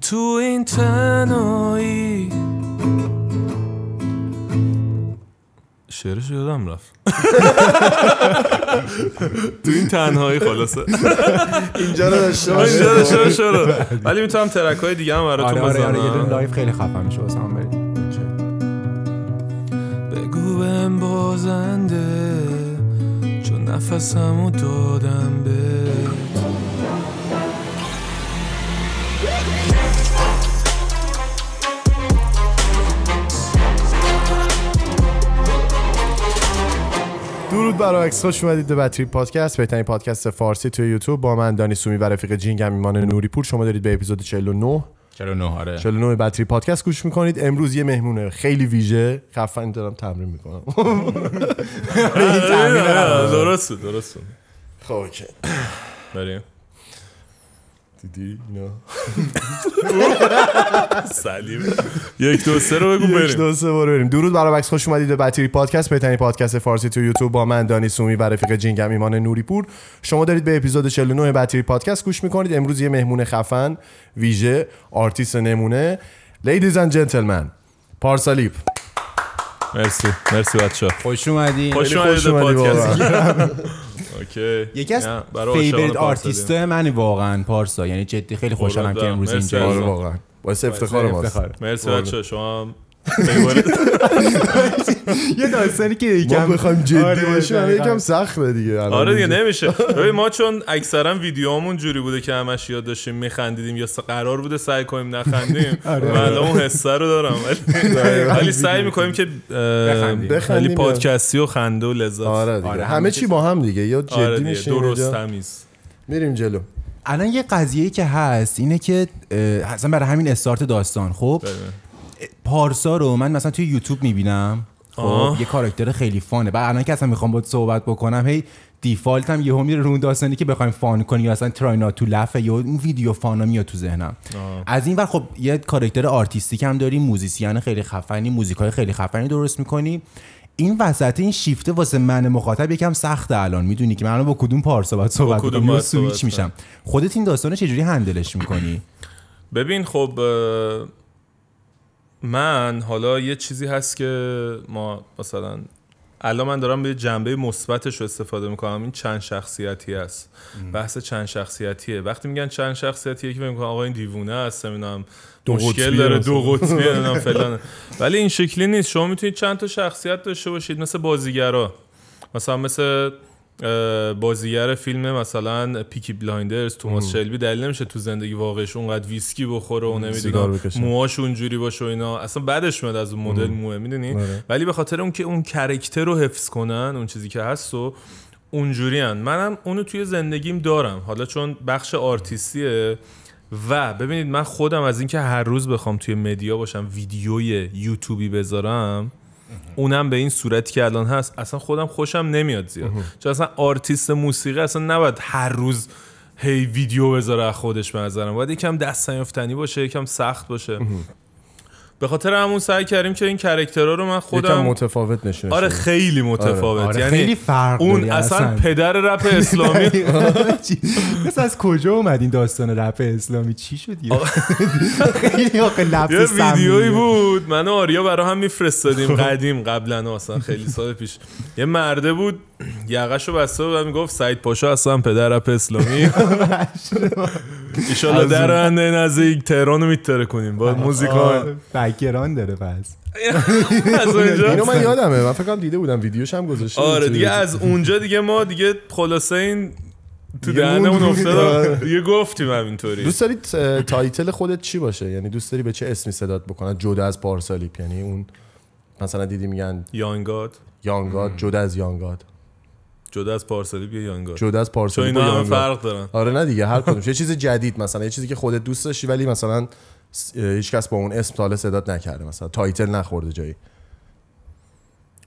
تو این تنهایی شعرش یادم رفت. تو این تنهایی خلاصه. اینجا رو داشته اینجا باشه داشته. ولی می‌تونم ترک های دیگه هم براتون آره آره آره یه live خیلی خفن میشه واسه هم بریم. بگو بهم بازنده چون نفسمو دادم بهت درود بر بکس خوش اومدید به Badtrip پادکست. بهترین پادکست فارسی توی یوتیوب. با من دانی سومی و رفیق جینگم ایمان نوری پور. شما دارید به اپیزود 49 چرا نه. آره. 49 Badtrip پادکست گوش می‌کنید. امروز یه مهمونه. خیلی ویژه. خفن دارم تمرین می‌کنم. درست درست خب اوکی. بریم. دیدی نه سلیم. یک دو سه رو بگو یک بریم دو سه بار بریم. درود بر بکس خوش اومدید به Badtrip پادکست بهترین پادکست فارسی تو یوتیوب با من دانی سومی و رفیق جینگم ایمان نوری پور شما دارید به اپیزود 49 Badtrip پادکست گوش می‌کنید. امروز یه مهمون خفن ویژه آرتیست نمونه. ladies and gentlemen پارسالیپ. مرسی. مرسی بچه خوش اومدی خوش خیلی اومدید خوش به اومدی پادکست. اوکی یکی از favorite artist. من واقعا پارسا یعنی جدی خیلی خوشحالم که. امروز اینجا. واقعا باعث افتخار. مرسی قربونت. بچه شما هم یه داستانی که ما یکم بخوایم جدی آره، باشیم. یکم سخته دیگه الان آره دیگه. نمیشه ببین ما چون اکثرا ویدیوهامون جوری بوده که همش یاد داشتیم میخندیدیم یا قرار بوده سعی کنیم نخندیم آره. من الان اون حسه رو دارم ولی- سعی می‌کنیم که. ولی. پادکستی و خنده و لذت آره دیگه آره، همه چی با هم دیگه یا آره جدی دیگه میشیم درست. تمیز میریم جلو الان یه قضیه که هست اینه که اصلا برای همین استارت داستان خب بله. پارسا رو من مثلا توی یوتیوب می‌بینم. خب. یه کاراکتر خیلی فانه. بعد الان که اصلا می‌خوام باید صحبت بکنم هی default هم یهو میره رو اون داستانی که بخوایم fun کنی یا اصلا تراینا تو لفه یا اون ویدیو fun ا میاد تو ذهنم. از این ور خب یه کاراکتر artistic هم داری musician خیلی خفنی موزیکای خیلی خفنی درست می‌کنی. این وسط این شیفته واسه من مخاطب یکم سخته الان. می‌دونی که من با کدوم پارسا باید صحبت کدوم صحبت سویچ میشم. خودت این داستان چجوری handle ش می‌کنی؟ ببین خب من حالا یه چیزی هست که ما مثلا الان من دارم به جنبه مثبتش رو استفاده می‌کنم. این چند شخصیتی است بحث چند شخصیتیه. وقتی میگن چند شخصیتیه که میگن آقا این دیوونه است نمی‌دونم دو مشکل داره. دو قطبی نمی‌دونم فلان. ولی این شکلی نیست. شما می‌تونید چند تا شخصیت داشته باشید. مثل بازیگرا. مثلا مثل بازیگر فیلم مثلا Peaky Blinders توماس شلبی دلیل نمیشه تو زندگی واقعش اونقدر ویسکی بخوره و نمی‌دونم. موهاش اونجوری باشه و اینا اصلا بعدش میاد از اون مدل موه می‌دونی آره. ولی به خاطر اون که اون character رو حفظ کنن اون چیزی که هست و اونجوری هن. منم اونو توی زندگیم دارم حالا چون بخش آرتیستیه و ببینید من خودم از اینکه هر روز بخوام توی media باشم ویدیوی یوتیوبی بذارم اونم به این صورتی که الان هست اصلا خودم خوشم نمیاد زیاد. چون اصلا آرتیست موسیقی اصلا نباید هر روز هی ویدیو بذاره از خودش به نظرم. باید یکم دست نیافتنی باشه یکم سخت باشه. به خاطر همون سعی کردیم که این character ها رو من خودم متفاوت نشون آره خیلی متفاوت. آره، یعنی خیلی فرق اون اصلا اصلا. پدر رپ اسلامی. مثل از کجا اومد این داستان رپ اسلامی؟ چی شد یه؟ خیلی یه لفظ ویدیویی سمیه. بود. من و آریا برا هم میفرستادیم قدیم قبلا اصلا خیلی سال پیش. یه مرده بود. یقشو بسته بود و می‌گفت سعید پاشا اصلا پدر رپ اسلامی. ایشالله از در اون- آینده نزدیک تهران رو میتره کنیم. با موزیکال آره، بکگراند داره پس. از اونجا. اینو من یادمه. من فکر کنم دیده بودم ویدیوش هم گذاشته آره دیگه. از اونجا دیگه ما دیگه خلاصه این تو دهنمون موند. افتاد آره. دیگه گفتیم همینطوری. دوست دارید اه، title خودت چی باشه؟ یعنی دوست داری به چه اسمی صدات بکنن؟ جدا از پارسالیپ. یعنی اون مثلا دیدی میگن یانگاد. یانگاد جدا از یانگاد. جدا از پارسالی بیا یانگاد جدا از چون پارسالیپ اینا. فرق دارن. آره نه دیگه هر کدوم یه چیز جدید مثلا یه چیزی که خودت دوست داشتی ولی مثلا هیچ کس با اون اسم تا حالا صدات نکرده مثلا title نخورده جایی.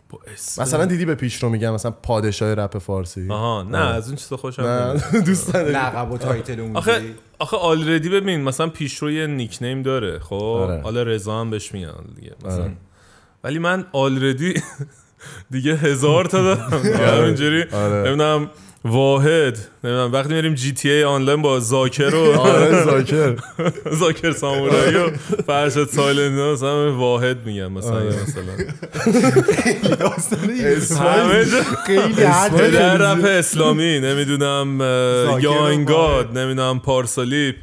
با اسم- مثلا دیدی به پیش رو میگم مثلا پادشاه رپ فارسی؟ آها نه آره. از اون چیزا خوشم نمیاد. نه دوست نداری. لقب و title اون آخه آخه already ببین مثلا پیشرو یه nickname داره خب؟ آره. حالا رضا هم بهش میگن دیگه مثلا. آره. ولی من already دیگه هزار تا دارم. دیگه همینجوری آره. نمی‌دونم واحد نمی‌دونم وقتی میریم GTA Online با زاکر و آره زاکر. زاکر سامورایی و فرشت سایلند مثلا واحد میگم مثلا آره. مثلا. همه جا خیلی رپ اسلامی نمی‌دونم یانگاد نمی‌دونم پارسالیپ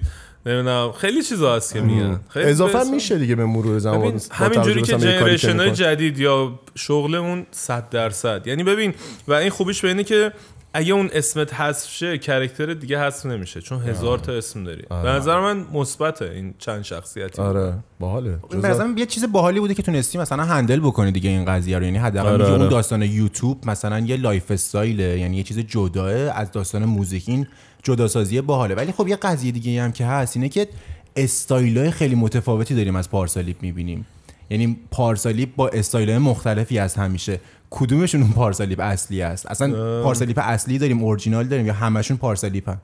نمی‌دونم. خیلی چیزا هست که میگن. خیلی اضافه بس- میشه دیگه به مرور زمان همینجوری که جنریشن های. جدید یا شغلمون صد درصد. یعنی ببین و این خوبیش به اینه که اگه اون اسمت حذف شه کرکتر دیگه حذف نمیشه چون هزار تا اسم داری. به نظر من مثبته این چند شخصیتی. آره. باحاله. به نظرم یه چیز باحالی بوده که تونستی مثلا handle بکنی دیگه این قضیه رو. یعنی حداقل آره، اون آره. داستان یوتیوب مثلا یه lifestyle ه یعنی یه چیز جداه از داستان موزیک این جداسازی باحاله. ولی خب یه قضیه دیگه هم که هست اینه که استایلای خیلی متفاوتی داریم از پارسالیپ می‌بینیم. یعنی پارسالیپ با استایلای مختلفی از همیشه. کدومشون اون پارسالیپ اصلی است؟ اصلا پارسالیپ اصلی داریم اورجینال داریم یا همشون پارسالیپن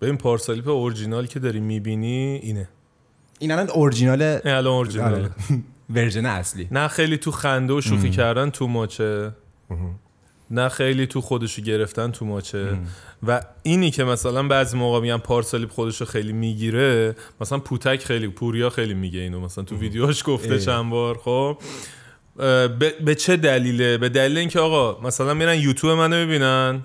ببین پارسالیپ اورجینال که داری می‌بینی اینه. این الان اورجینال الان اورجینال آره. ورژن اصلی. نه خیلی تو خنده و شوخی کردن تو ماچه. نه خیلی تو خودشو گرفتن تو ماچه. و اینی که مثلا بعضی موقع میگن پارسالیپ خودشو خیلی می‌گیره مثلا پوتک خیلی پوریا خیلی میگه اینو. مثلا تو ویدیوهاش گفته. چند بار خب؟ به, به چه دلیله؟ به دلیل اینکه آقا مثلا میرن یوتیوب منو می‌بینن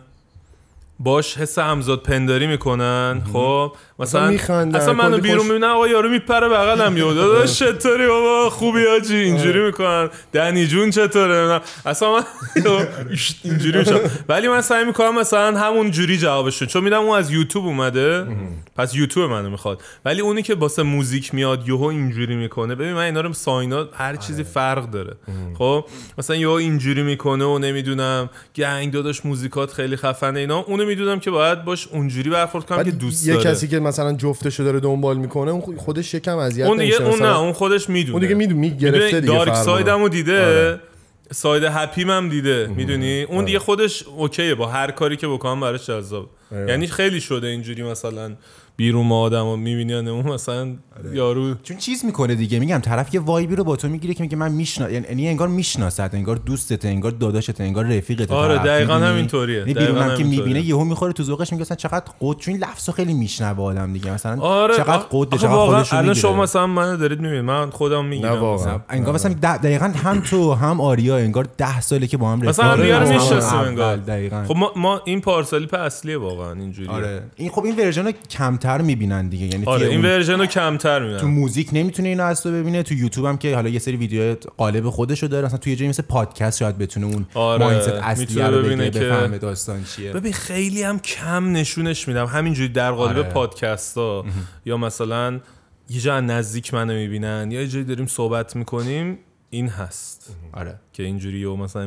باش حس همزاد پنداری می‌کنن خب؟ مثلا میخندن، اصلا منو بیرون می‌بینن آقا یارو میپره بغلم یهو. داداش چطوری بابا؟ خوبی آجی؟ اینجوری می‌کنن. دنی جون چطوره. اصلا من اینجوری میشم. ولی من سعی می‌کنم مثلا همون جوری جوابشون چون میدم اون از یوتیوب اومده. پس یوتیوب منو می‌خواد. ولی اونی که واسه موزیک میاد یهو اینجوری می‌کنه. ببین من اینا رو ساینا هر چیزی فرق داره. خب؟ مثلا یهو اینجوری می‌کنه و نمی‌دونم gang داداش موزیکات خیلی خفنه اینا. اونو می‌دونم که باید باش اونجوری برخورد کنم که دوست یه داره. مثلا جفتشو داره دنبال می‌کنه اون خود- خودش یکم اذیت اون دیگه اون؟ نه اون خودش می‌دونه اون دیگه می‌دونه می‌گرفته دیگه dark side مو رو. دیده آره. side happy م هم دیده می‌دونی اون دیگه خودش okay ه با هر کاری که بکنم براش جذاب ایوه. یعنی خیلی شده اینجوری مثلا بیرون ما آدم رو می‌بینی اون مثلا آره. یارو چون چیز می‌کنه دیگه میگم طرف یه vibe ی رو با تو می‌گیره که میگه من میشنا یعنی انگار می‌شناسد انگار دوستته انگار داداشته انگار رفیقته آره، دقیقاً؟ همینطوریه. یعنی دقیقاً بیرونم که. می‌بینه یهو می‌خوره تو ذوقش میگه اصلا چقدر قد چون لفظو خیلی میشنوه آدم دیگه مثلا آره چقدر قد چقدر واقعا خودش الان شما مثلا من دارید می‌بینید من خودم نه واقعا. انگار مثلا د- دقیقا هم تو هم آریا انگار ده ساله که با هم مثلا رفیقیم. هم دیگه رو از همون می‌شناسیم انگار. دقیقاً خب ما, ما این پارسالیپ اصلیه واقعا اینجوری آره این خب این version رو کمتر می‌بینن دیگه. یعنی آره این version رو کمتر تو میدن موزیک نمی‌تونه اینو تو ببینه تو یوتیوب هم که حالا یه سری ویدیو قالب خودشو داره مثلا تو یه جایی مثل پادکست شاید بتونه اون آره، mindset اصلی رو ببینه که- بفهمه داستان چیه. ببین خیلی هم کم نشونش میدم. همینجوری در قالب آره. پادکست ها یا مثلا یه جا نزدیک منو می‌بینن یا یه جایی داریم صحبت می‌کنیم. این هست. آره. که اینجوری و مثلا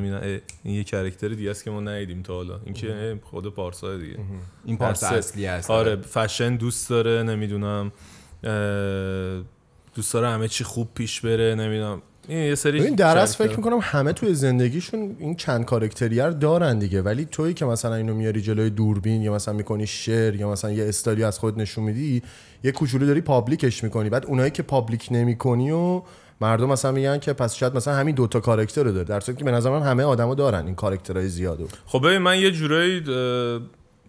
این یه کرکتر دیگه است که ما ندیدیم تا حالا. این که اه، خود پارسا دیگه. این پارت هست. اصلی هست آره فشن دوست داره نمی‌دونم دوست داره همه چی خوب پیش بره نمی‌دونم. این یه سری ببین در از کرکتر. فکر می‌کنم همه توی زندگیشون این چند کارکتریه رو دارن دیگه. ولی تویی که مثلا اینو میاری جلوی دوربین یا مثلا می‌کنی شعر یا مثلا یه استایلی از خود نشون میدی یه کوچولو داری public ش می‌کنی. بعد اونایی که public نمی‌کنی و مردم مثلا میگن که پس شاید مثلا همین دوتا character رو داره. در صورتی که به نظر من همه آدما دارن این character های زیادو خب ببین من یه جورایی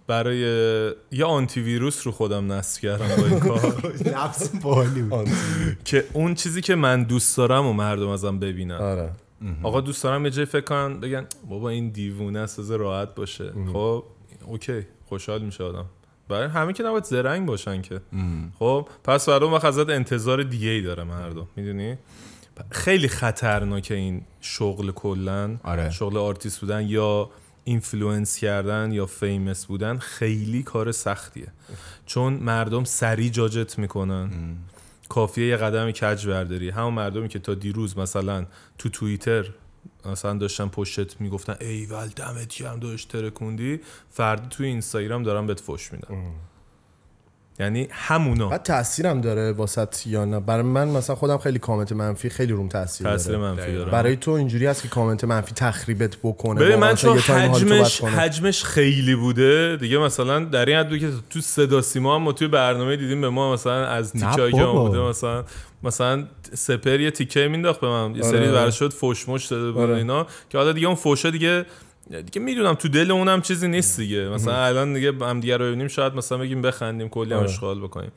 برای یه آنتی ویروس رو خودم نصب کردم با این کار. بود. که اون چیزی که من دوست دارم و مردم ازم ببینن. آره. آقا دوست دارم یه جای فکر کنن بگن بابا این دیوونه است راحت باشه. خب okay خوشحال میشه آدم. برای همه که نباید زرنگ باشن که. خب پس برای اون وقت ازت انتظار دیگه ای داره مردم می‌دونی؟ خیلی خطرناکه این شغل کلا. آره. شغل آرتیست بودن یا influence کردن یا famous بودن خیلی کار سختیه. چون مردم سری جاجت می‌کنن. کافیه یه قدم کج برداری. همون مردمی که تا دیروز مثلا تو توییتر مثلا داشتن پشتت می‌گفتن ایول دمت گرم داشت ترکوندی. فردا توی اینستاگرام دارن بهت فوش میدن. یعنی همونا. بعد تاثیرم داره واسط یا نه؟ برای من مثلا خودم خیلی کامنت منفی خیلی روم تاثیر تاثیر داره منفی داره. برای تو اینجوری هست که کامنت منفی تخریبت بکنه؟ ببین من مثلا چون تو حجمش. حجمش خیلی بوده دیگه مثلا در این حد که تو صدا سیما هم ما توی برنامه دیدیم به ما مثلا از نه تیکایی که. بوده مثلا مثلا سپر یه تیکه مینداخت به من یه آره، سری آره. برای شد فوش مش داده بود آره. اینا که حالا دیگه اون فوشا دیگه دیگه می‌دونم تو دل اونم چیزی نیست دیگه مثلا الان دیگه هم دیگه رو ببینیم شاید مثلا بگیم بخندیم کلی هم آره. اشغال بکنیم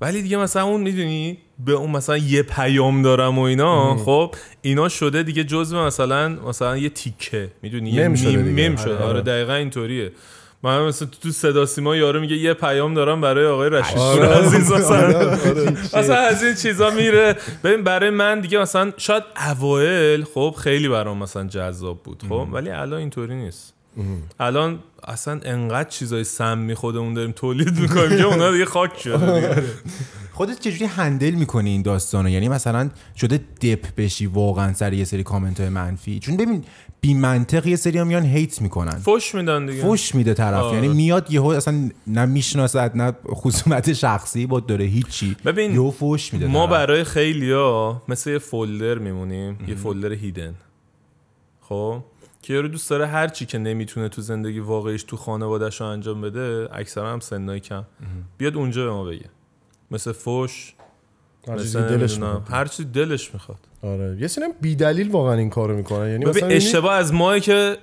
ولی دیگه مثلا اون می‌دونی به اون مثلا یه پیام دارم و اینا خب اینا شده دیگه جزء مثلا مثلا یه تیکه می‌دونی یه مم شده. میم شده آره. آره دقیقا اینطوریه من مثلا تو صدا سیما یارو میگه یه پیام دارم برای آقای رشید آره. عزیز مثلا آره، آره. مثلا از این چیزا میره. ببین برای من دیگه مثلا شاید اوایل خب خیلی برام مثلا جذاب بود خب ولی الان اینطوری نیست. الان اصلا انقدر چیزای سمی خودمون داریم تولید می‌کنیم که اونا دیگه خاک شده. خودت چجوری هندل می‌کنی این داستانو؟ یعنی مثلا شده دپ بشی واقعا سر یه سری کامنت های منفی؟ چون ببین بی منطق یه سری میان هیت می‌کنن. فش میدن دیگه. فوش میده طرف. آره. یعنی میاد یهو اصلا نه می‌شناسد نه خصومت شخصی با داره هیچی. ببین، یهو فوش میده ما طرف. برای خیلیا مثل یه فولدر میمونیم. یه فولدر هیدن خب؟ که یارو دوست داره هر چی که نمی‌تونه تو زندگی واقعیش تو خانوادهش رو انجام بده اکثرا هم سنای کم. بیاد اونجا به ما بگه. مثل فوش هر چیزی مثل دلش. هر چی دلش می‌خواد. آره. یه سری بی دلیل واقعا این کارو می‌کنن. یعنی ببین مثلا اشتباه از ماه که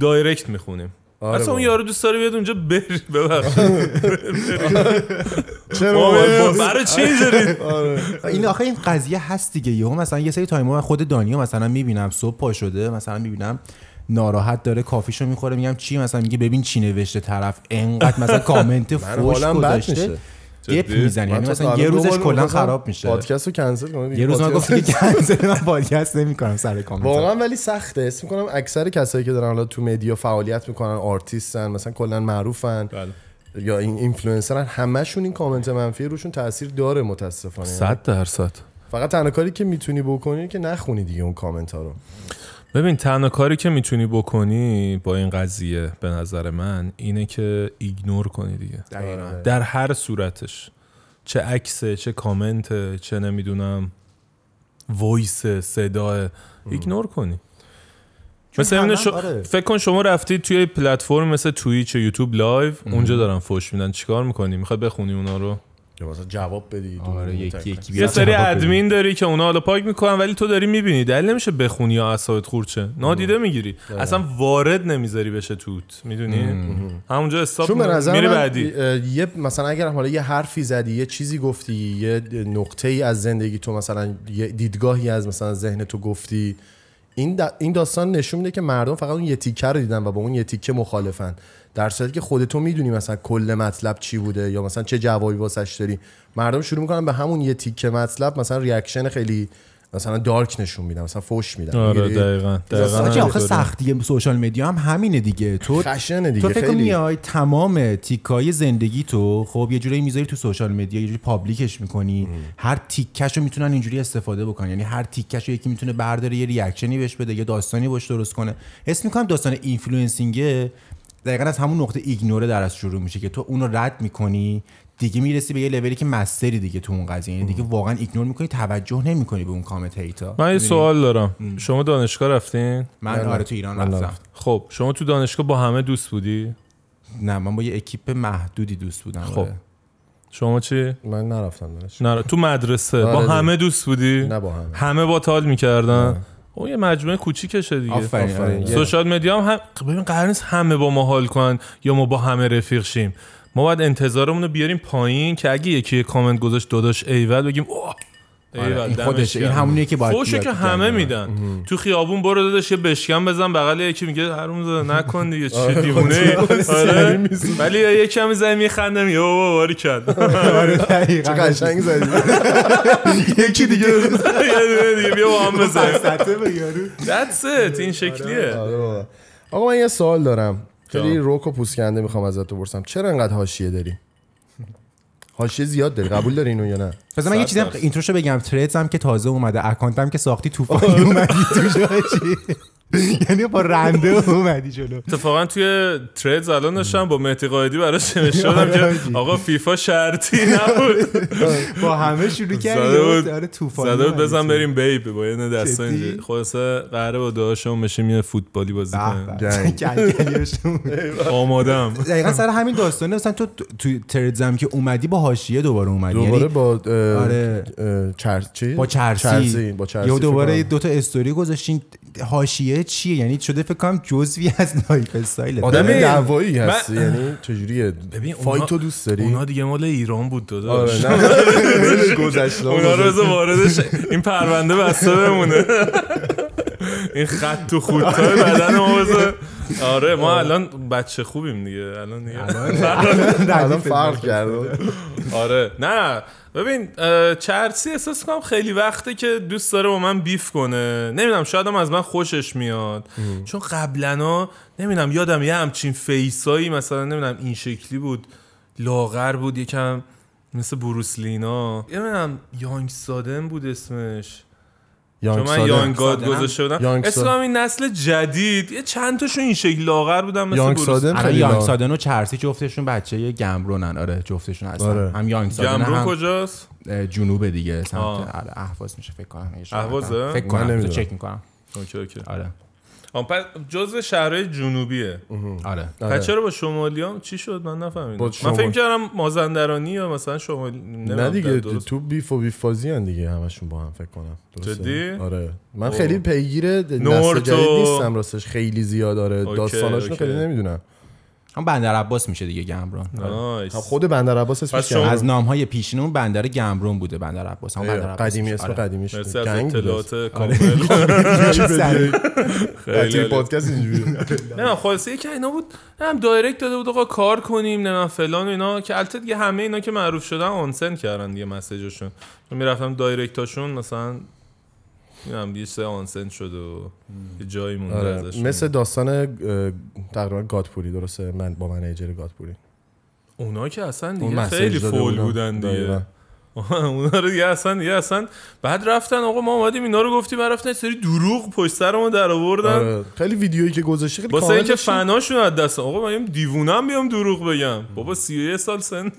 دایرکت می‌خونیم. آره اصلا اون. یارو دوست داره بیاد اونجا بری ببخش چرا؟ برای چی اینجوری؟ آره. این آخه این قضیه هست دیگه. یهو مثلا یه سری time من خود دانیو مثلا می‌بینم صبح پا شده مثلا می‌بینم ناراحت داره coffee شو می‌خوره میگم چی؟ مثلا میگه ببین چی نوشته طرف انقدر مثلا کامنت من فوش گذاشته. dep؟ می‌زنی. یعنی مثلا یه روزش کلا خراب میشه. پادکست رو کنسل کنم یه روز من گفت دیگه کنسل من پادکست نمی‌کنم سر کامنت واقعا ولی سخته. اسم می‌کنم اکثر کسایی که دارن حالا تو media فعالیت می‌کنن آرتیستن مثلا کلا معروفن بله. یا این اینفلوئنسرن همشون این کامنت منفی روشون تاثیر داره متاسفانه. یعنی صد درصد. فقط تنها کاری که می‌تونی بکنی که نخونی دیگه اون کامنت ها رو. ببین تنها کاری که می‌تونی بکنی با این قضیه به نظر من اینه که ignore کنی دیگه. دقیقاً. در هر صورتش. چه عکسه چه کامنته چه نمی‌دونم voice صدا ignore کنی. مثل هر اینه من- شو- آره. فکر کن شما رفتید توی پلتفرم مثل توییچ و یوتیوب live اونجا دارن فوش میدن. چیکار می‌کنی؟ می‌خواد بخونی اونا رو؟ یا مثلا جواب بدی آره یکی یکی یه سری. ادمین داری که اونا حالا پاک می‌کنن ولی تو داری می‌بینی. دلیل نمیشه بخونی یا اعصابت خورچه نادیده می‌گیری. اصلا وارد نمی‌ذاری بشه توت. می‌دونی؟ همونجا استاپ میری بعدی. یه مثلا اگر حالا یه حرفی زدی یه چیزی گفتی یه نقطه ای از زندگی تو مثلا یه دیدگاهی از مثلا ذهن تو گفتی این دا- این داستان نشون میده که مردم فقط اون یه تیکه رو دیدن و با اون یه تیکه مخالفن. در صورتی که خودتو می‌دونی مثلا کل مطلب چی بوده یا مثلا چه جوابی واسش داری. مردم شروع می‌کنن به همون یه تیکه مطلب مثلا reaction خیلی مثلا dark نشون میدن مثلا فوش میدن آره؟ دقیقا دقیقا آخه. سختی social media هم همینه دیگه. تو خشنه دیگه تو فکر میای تمام تیکای زندگی تو خب یه جوری می‌ذاری تو social media یه جوری public ش می‌کنی. هر تیکش رو می‌تونن اینجوری استفاده بکنن. یعنی هر تیکش رو یکی می‌تونه برداره یه reaction ی بهش بده یه داستانی باش درست کنه. حس می‌کنم داستان influencing دقیقا از همون نقطه ignore ه در از شروع میشه که تو اونو رد می‌کنی دیگه می‌رسی به یه لولی که master ی دیگه تو اون قضیه. یعنی دیگه واقعا ignore می‌کنی توجه نمی‌کنی به اون comment hate ا. من یه سوال دارم. شما دانشگاه رفتین؟ من نه، آره تو ایران رفتم. خب شما تو دانشگاه با همه دوست بودی؟ نه من با یه اکیپ محدودی دوست بودم خب. آره. شما چی؟ من نرفتم دانش نه تو مدرسه. با آره. همه دوست بودی؟ نه با همه. همه با تال می‌کردن؟ اون یه مجموعه کوچیکشه دیگه. آفرین آفرین. آره. سوشال مدیا هم, هم ببین قرار نیست همه با ما حال کنن یا ما با همه رفیق شیم. ما باید انتظارمون رو بیاریم پایین که اگه یکی یه کامنت گذاشت داداش ایول بگیم اوه آره، ایول این دمش خودشه. این. همونیه که باید فوشو که همه. میدن تو خیابون برو داداش یه بشکن بزن بغل یکی میگه حروم زاده نکن دیگه چه آره، دیوونه خودش آره. ولی یه کمی زنی میخنده میگه بابا باری کرد آره دقیقاً. چه قشنگ زدی یکی دیگه یه دونه دیگه بیا با هم بزن یارو. That's it این شکلیه آره. آقا من یه سوال دارم خیلی. روک و پوسکنده می‌خوام ازت بپرسم. چرا انقدر حاشیه داری؟ حاشیه زیاد داری. قبول داری اینو یا نه؟ بذار من یه چیزی. اینتروشو بگم. تریدز هم که تازه اومده. اکانت هم که ساختی طوفانی اومدی حاجی. یعنی با رنده اومدی جلو اتفاقا توی تریدز الان داشتم با مهدی قایدی براش آره که. آقا فیفا شرطی نبود با همه شروع کردی زده بود- یهو آره طوفانی زده بود بزن. بریم بیب با یه دستا؟ اینجا خلاصه قراره با داداشم بشیم یه فوتبالی بازی کنیم. آمادم دقیقا سر همین داستانه مثلا تو تو تریدز هم که اومدی با حاشیه دوباره اومدی دوباره یعنی با آره. اه، چر... چی؟ با چرسی با چرسی دوباره دو تا استوری گذاشتین حاشیه چیه؟ یعنی شده فکر کنم جزوی از لایف استایل. آدم دعوایی من- هستی یعنی چجوریه؟ ببین فایتو دوست داری؟ اونا دیگه مال ایران بود آره داداش گذشته اونا رو بذار واردش این پرونده بسته بمونه. این خط تو خودتای بدن ما بذار آره ما الان بچه خوبیم دیگه. الان دیگه الان فرق کرده. آره نه. ببین چرسی احساس کنم خیلی وقته که دوست داره با من بیف کنه. نمی‌دونم شاید هم از من خوشش میاد. چون قبلا نمی‌دونم یادم یه همچین فیسایی مثلا نمی‌دونم این شکلی بود لاغر بود یکم مثل بروسلینا نمی‌دونم یانگ سادن بود اسمش. چون یانگ من سادن. یانگ گاد. گذاشته بودم سادن. این نسل جدید یه چند تاشون این شکل لاغر بودن مثل یانگ سادن الان خیلی یانگ سادن و چرسی جفتشون بچه یه گمرونن آره جفتشون هستن آره. هم یانگ سادن گمرون هم کجاست جنوب دیگه سمت. آره اهواز میشه فکر کنم؟ نکنم. فکر من کنم. چک می‌کنم okay okay آره پس جزء شهرهای جنوبیه آره آره. پس چرا با شمالی هم چی شد من نفهمیدم با من شمال- فکر کردم مازندرانی یا مثلا شمالی نه دیگه. تو beef و beef بازی هن دیگه همشون با هم فکر کنم؟ جدی؟ آره من. خیلی پیگیر نسل جدید نیستم راستش خیلی زیاد داستاناشونو okay. خیلی نمی‌دونم هم بندر عباس میشه دیگه گمرون. nice. خود بندر عباس اسمش از نام های پیشینون بندر گمرون بوده بندر عباس. هم بندر عباس قدیمی میشه. اسم آره. قدیمیش مرسی از اطلاعات اسم. کامل. خیلی. پادکست اینجوری. نه خلاصه یکی اینا بود. هم دایرکت داده بود آقا کار کنیم نه فلان و اینا. که البته دیگه همه اینا که معروف شدن آنسن کردن دیگه مسیجشون. من می‌رفتم دایرکتاشون مثلا می‌دونم یه سه آنسن شده و یه جایی مونده آره. ازشون مثل داستان تقریبا گادپوری درسته؟ من با منیجر گادپوری اونا که اصلا دیگه خیلی فول. بودن. دیگه. اونا رو دیگه اصلا دیگه اصلا بعد رفتن آقا ما اومدیم اینا رو گفتیم بعد رفتن سری دروغ پشت سر ما در آوردن. آره. خیلی ویدیویی که گذاشتی خیلی واسه اینکه. فناشون از دست آقا من دیوونم بیام دروغ بگم. بابا 31 سال سنم.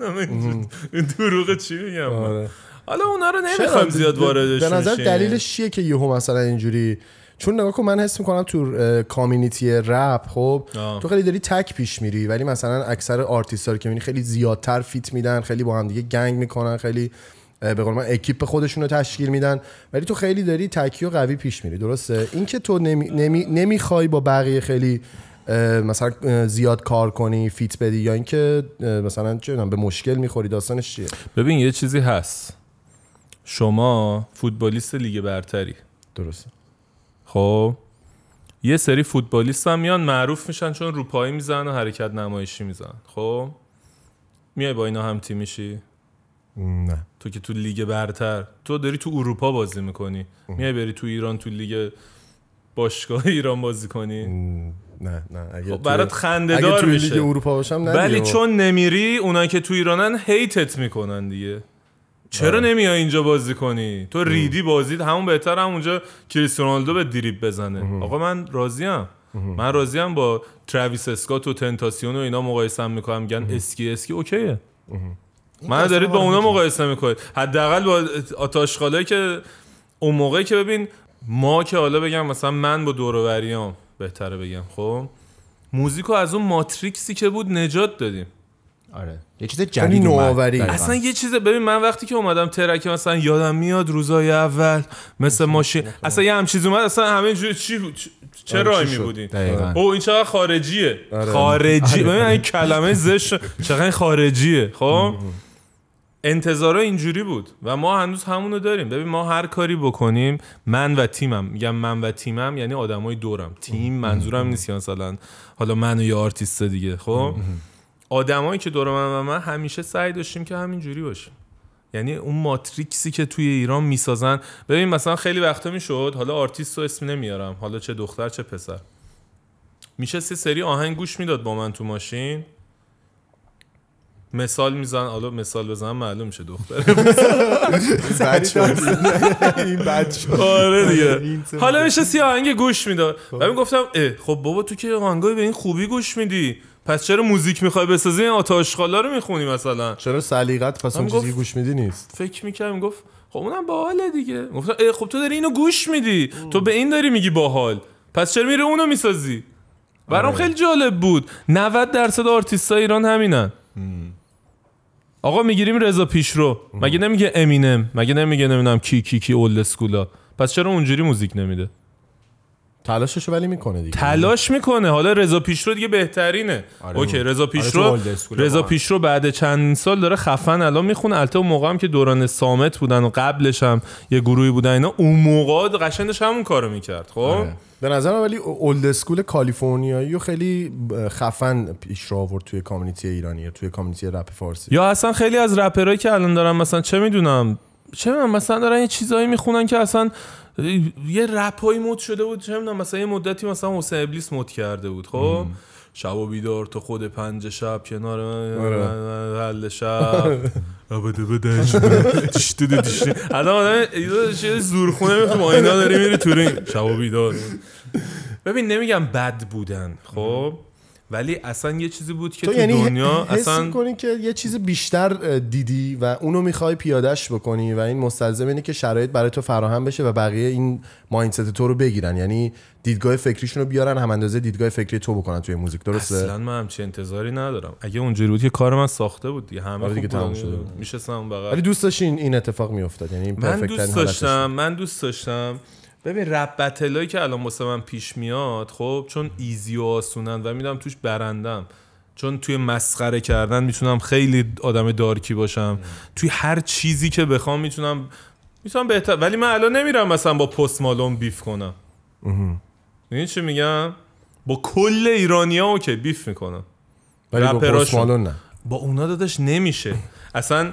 این دروغ چی میگم؟ من؟ آره. حالا اونا رو چرا؟ نمی‌خوایم زیاد واردش به نظر. دلیلش چیه که یهو مثلا اینجوری چون نگاه کن من حس می‌کنم تو community رپ خب آه. تو خیلی داری تک پیش میری ولی مثلا اکثر آرتیست که می‌بینی خیلی زیادتر feat میدن خیلی با هم دیگه gang می‌کنن خیلی به قول من اکیپ خودشون رو تشکیل میدن ولی تو خیلی داری تکی و قوی پیش میری درسته اینکه تو نمی، نمی، نمی‌خوای با بقیه خیلی مثلا زیاد کار کنی feat بدی یا اینکه مثلا چه به مشکل می‌خوری داستانش چیه ببین یه چیزی هست شما فوتبالیست لیگ برتری. درسته. خب یه سری فوتبالیست هم میان معروف میشن چون روپایی می‌زنن و حرکت نمایشی می‌زنن. خب میای با اینا هم تیم میشی نه. تو که تو لیگ برتر. تو داری تو اروپا بازی می‌کنی. میای بری تو ایران تو لیگ باشگاه ایران بازی کنی؟ نه نه. اگه خب برات اگه خنده‌دار توی لیگ میشه. اروپا باشم نه ولی. چون نمیری اونایی که تو ایرانن hate ت می‌کنن دیگه. چرا نمیای اینجا بازی کنی؟ تو ریدی بازید همون بهتر هم اونجا کریستیانو یه دریب بزنه. آقا من راضیم. من راضیم با ترویس اسکات و تنتاسیون و اینا مقایسه می‌کنم. میگن اسکی اسکی okay ه. من دارید با اونا مقایسه می‌کنید. حداقل با آتاشخاله که اون موقع که ببین ما که حالا بگم مثلا من با دوروبریام بهتره بگم خب؟ موزیکو از اون ماتریکسی که بود نجات دادیم. آره. یه چیز جدید نوآوری. اومد. دقیقاً. اصلا یه چیز ببین من وقتی که اومدم ترک مثلا یادم میاد روزای اول مثل ماشین اصلا یه هم چیز اومد اصلا همه اینجوری چی چه آره، شد؟ بودین. او این چقدر خارجیه. آره. خارجی. ببین این کلمه زشت چقدر این خارجیه خب؟ انتظارا اینجوری بود و ما هنوز همونو داریم. ببین ما هر کاری بکنیم من و تیمم. میگم من و تیمم یعنی آدمای دورم. تیم منظورم نیست که مثلا حالا من و یه آرتیست دیگه خب؟ آدمایی که دور من و من همیشه سعی داشتیم که همینجوری باشیم. یعنی اون matrix ی که توی ایران می‌سازن. ببین مثلا خیلی وقتا می‌شد حالا آرتیست رو اسم نمیارم. حالا چه دختر چه پسر. میشه سه سری آهنگ گوش می‌داد با من تو ماشین. مثال میزن حالا مثال بزنم معلوم میشه دختر بد شد. این بد شد. آره دیگه. حالا میشه سی آهنگ گوش می‌داد. و من گفتم خب بابا تو که آهنگای به این خوبی گوش میدی. پس چرا موزیک می‌خوای بسازی؟ این آتاشخالا رو می‌خونی مثلا. چرا سلیقت پس اون چیزی گفت- گوش میدی نیست؟ فکر می‌کردم گفت خب اونم باحاله دیگه. گفتم خب تو داری اینو گوش میدی. تو به این داری میگی باحال. پس چرا میره اونو می‌سازی؟ برام خیلی جالب بود. 90 درصد آرتیستای ایران همینن. آقا می‌گیریم رضا پیشرو. مگه نمیگه امینم؟ مگه نمیگه نمی‌دونم کی کی کی old school ا پس چرا اونجوری موزیک نمیده؟ تلاششو ولی می‌کنه دیگه تلاش می‌کنه حالا رضا پیشرو دیگه بهترینه آره. okay رضا آره، پیشرو رضا. پیشرو بعد چند سال داره خفن الان می‌خونه البته اون موقع هم که دوران سامت بودن و قبلش هم یه گروهی بودن اینا اون موقع قشنگش همون کارو می‌کرد خب آره. به نظر من ولی اولد اسکول کالیفرنیایی و خیلی خفن پیش رو آورد توی کامیونیتی ایرانی توی کامیونیتی رپ فارسی یا اصلا خیلی از رپرهایی که الان دارن مثلا چه می‌دونم چه می‌دونم مثلا دارن یه چیزایی می‌خونن که اصلا یه رپایی مد شده بود چه می‌دونم مثلا یه مدتی مثلا حسین ابلیس مد کرده بود خب؟ شب و بیدار تو خود پنج شب کنار من حل شب. بده بده دیشته الان آدم یه زورخونه با اینا داری میری تو رینگ. شب و بیدار. ببین نمیگم بد بودن خب؟ ولی اصلا یه چیزی بود که تو تو, یعنی دنیا حس اصلا می‌کنی که یه چیز بیشتر دیدی و اونو می‌خوای پیادش بکنی و این مستلزم اینه که شرایط برای تو فراهم بشه و بقیه این مایندست تو رو بگیرن. یعنی دیدگاه فکریشون رو بیارن هم اندازه دیدگاه فکری تو بکنن توی موزیک. درسته؟ اصلا من همچین انتظاری ندارم. اگه اونجوری بود که کار من ساخته بود دیگه همه آره دیگه تموم. شده بود. میشستم بغل. ولی دوست داشتی این, اتفاق میافتاد؟ یعنی این من دوست داشتم من دوست داشتم ببین رپ بتلایی که الان واسه من پیش میاد خب چون ایزی و آسونن و میدم توش برندم. چون توی مسخره کردن می‌تونم خیلی آدم دارکی باشم. توی هر چیزی که بخوام می‌تونم می‌تونم بهتر. ولی من الان نمیرم مثلا با پست مالون بیف کنم. این چی میگم؟ با کل ایرانیا اوکی بیف می‌کنم. ولی با. پست مالون نه. با اونا داداش نمیشه. اصلا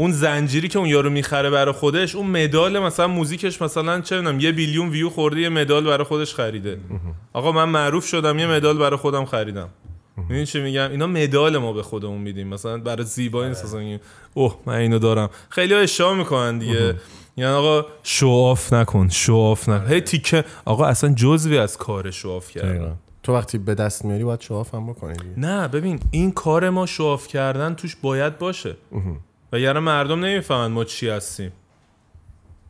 اون زنجیری که اون یارو می‌خره برای خودش اون مدال مثلا موزیکش مثلا چه می‌دونم یه بیلیون ویو خورده یه مدال برای خودش خریده. آقا من معروف شدم یه مدال برای خودم خریدم. این چی میگم؟ اینا مدال ما به خودمون میدیم. مثلا برای زیبایی مثلا میگیم، اوه من اینو دارم. خیلی ها اشتباه می‌کنن دیگه. یعنی آقا show off نکن show off نکن. هی تیکه. آقا اصلا جزوی از کار show off کردن. تو وقتی به دست میاری باید show off هم بکنی. نه ببین این کار ما show off کردن توش باید باشه. و یعنی مردم نمی‌فهمن ما چی هستیم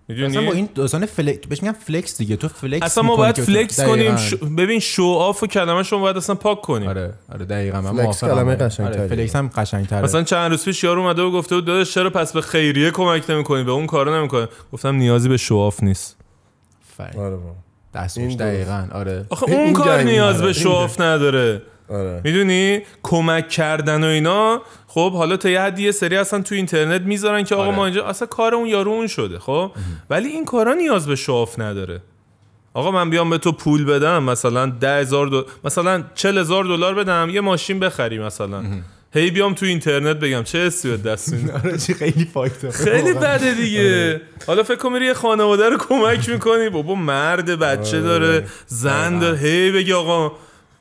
می‌دونی اصلا با این داستان flex بهش میگن flex دیگه تو flex اصلا ما باید flex. کنیم ش... ببین show off و کلمه شما باید اصلا پاک کنیم آره آره دقیقاً من flex موافقم. کلمه آره. قشنگ‌تریه. آره flex هم قشنگ‌تره مثلا چند روز پیش یارو اومده و گفته بود داداش چرا پس به خیریه کمک نمی‌کنی به اون کارو نمی‌کنی گفتم نیازی به show off نیست. آره بابا. دستش این دقیقاً آره آخه اون این کار نیاز. به این show off نداره آره. می‌دونی؟ کمک کردن و اینا. خب حالا تا یه حدی یه سری اصلا تو اینترنت می‌ذارن که آقا آره. ما اینجا اصلا کار اون یارو اون شده خب؟ ولی این کارا نیاز به show off نداره. آقا من بیام به تو پول بدم مثلا ده هزار دو... مثلا چل هزار دلار بدم یه ماشین بخری مثلا. هی بیام تو اینترنت بگم چه حسی به دست؟ آره چی خیلی فایده خیلی بده دیگه. حالا فکر کن میری یه خانواده رو کمک می‌کنی. بابا مرد بچه داره زن داره. هی بگی آقا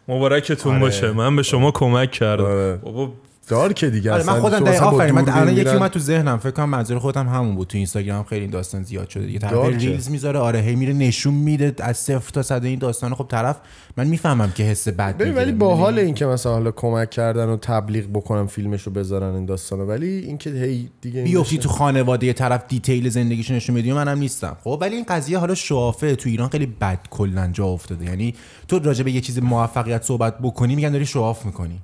مبارکتون آره. باشه من به شما کمک کردم آره. بابا دار که دیگه آره من خودم دقیقاً آفرین من الان یکی. اومد تو ذهنم فکر کنم منظور خودم همون بود تو اینستاگرام خیلی این داستان زیاد شده دیگه طرف. ریلز می‌ذاره آره هی میره نشون میده از صفر تا صد این داستان خب طرف من می‌فهمم که حس بد ببین می‌گیره. ولی باحال این که مثلا حالا کمک کردن و تبلیغ بکنم فیلمشو بذارن این داستانو ولی اینکه هی دیگه بیفتی. تو خانواده یه طرف detail زندگیشو نشون بدی منم نیستم خب ولی این قضیه حالا show off ه تو ایران خیلی بد کلا جا افتاده یعنی تو راجع به یه چیز موفقیت صحبت بکنی میگن داری show off می‌کنی یه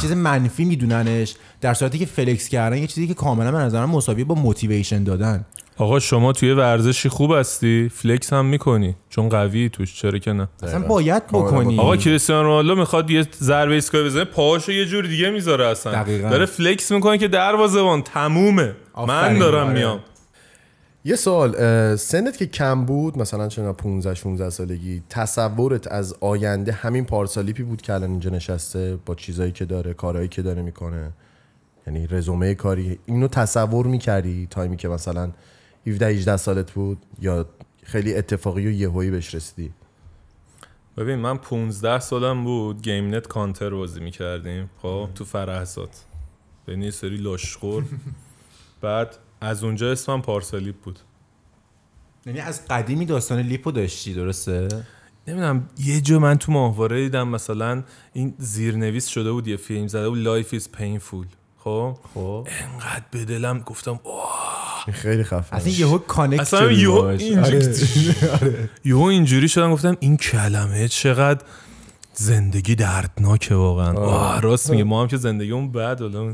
چیز منفی میدوننش. در صورتی که flex کردن یه چیزی که کاملا به نظرم مساویه با motivation دادن. آقا شما توی ورزشی خوب هستی. flex هم می‌کنی. چون قوی توش. چرا که نه؟ اصلا باید بکنی. آقا کریستیانو رونالدو می‌خواد یه ضربه ایستگاهی بزنه پاهاشو یه جور دیگه می‌ذاره اصلا. دقیقاً. داره flex می‌کنه که دروازه‌بان تمومه. من. دارم آره. میام. یه سوال سنت که کم بود مثلا چه 15 16 سالگی تصورت از آینده همین پارسالیپی بود که الان اینجا نشسته با چیزایی که داره کارهایی که داره می‌کنه؟ یعنی رزومه کاری اینو تصور می‌کردی تایمی که مثلا 17 18 سالت بود یا خیلی اتفاقی و یهویی بهش رسیدی؟ ببین من 15 سالم بود گیم نت کانتر بازی می‌کردیم. خب تو فرحزاد بین یه سری لاشخور. بعد از اونجا اسمم پارسالیپ بود. یعنی از قدیمی داستان لیپو داشتی درسته؟ نمی‌دونم یه جا من تو ماهواره دیدم مثلا این زیرنویس شده بود یه فیلم زده بود Life is painful. خب؟ خب. انقدر به دلم گفتم اوه! خیلی خفن اصلا یهو کانکت اصلا آره. یهو اینجوری شدم گفتم این کلمه چقدر زندگی دردناکه واقعا. آه. راست میگه ما هم که زندگیمون بد حالا.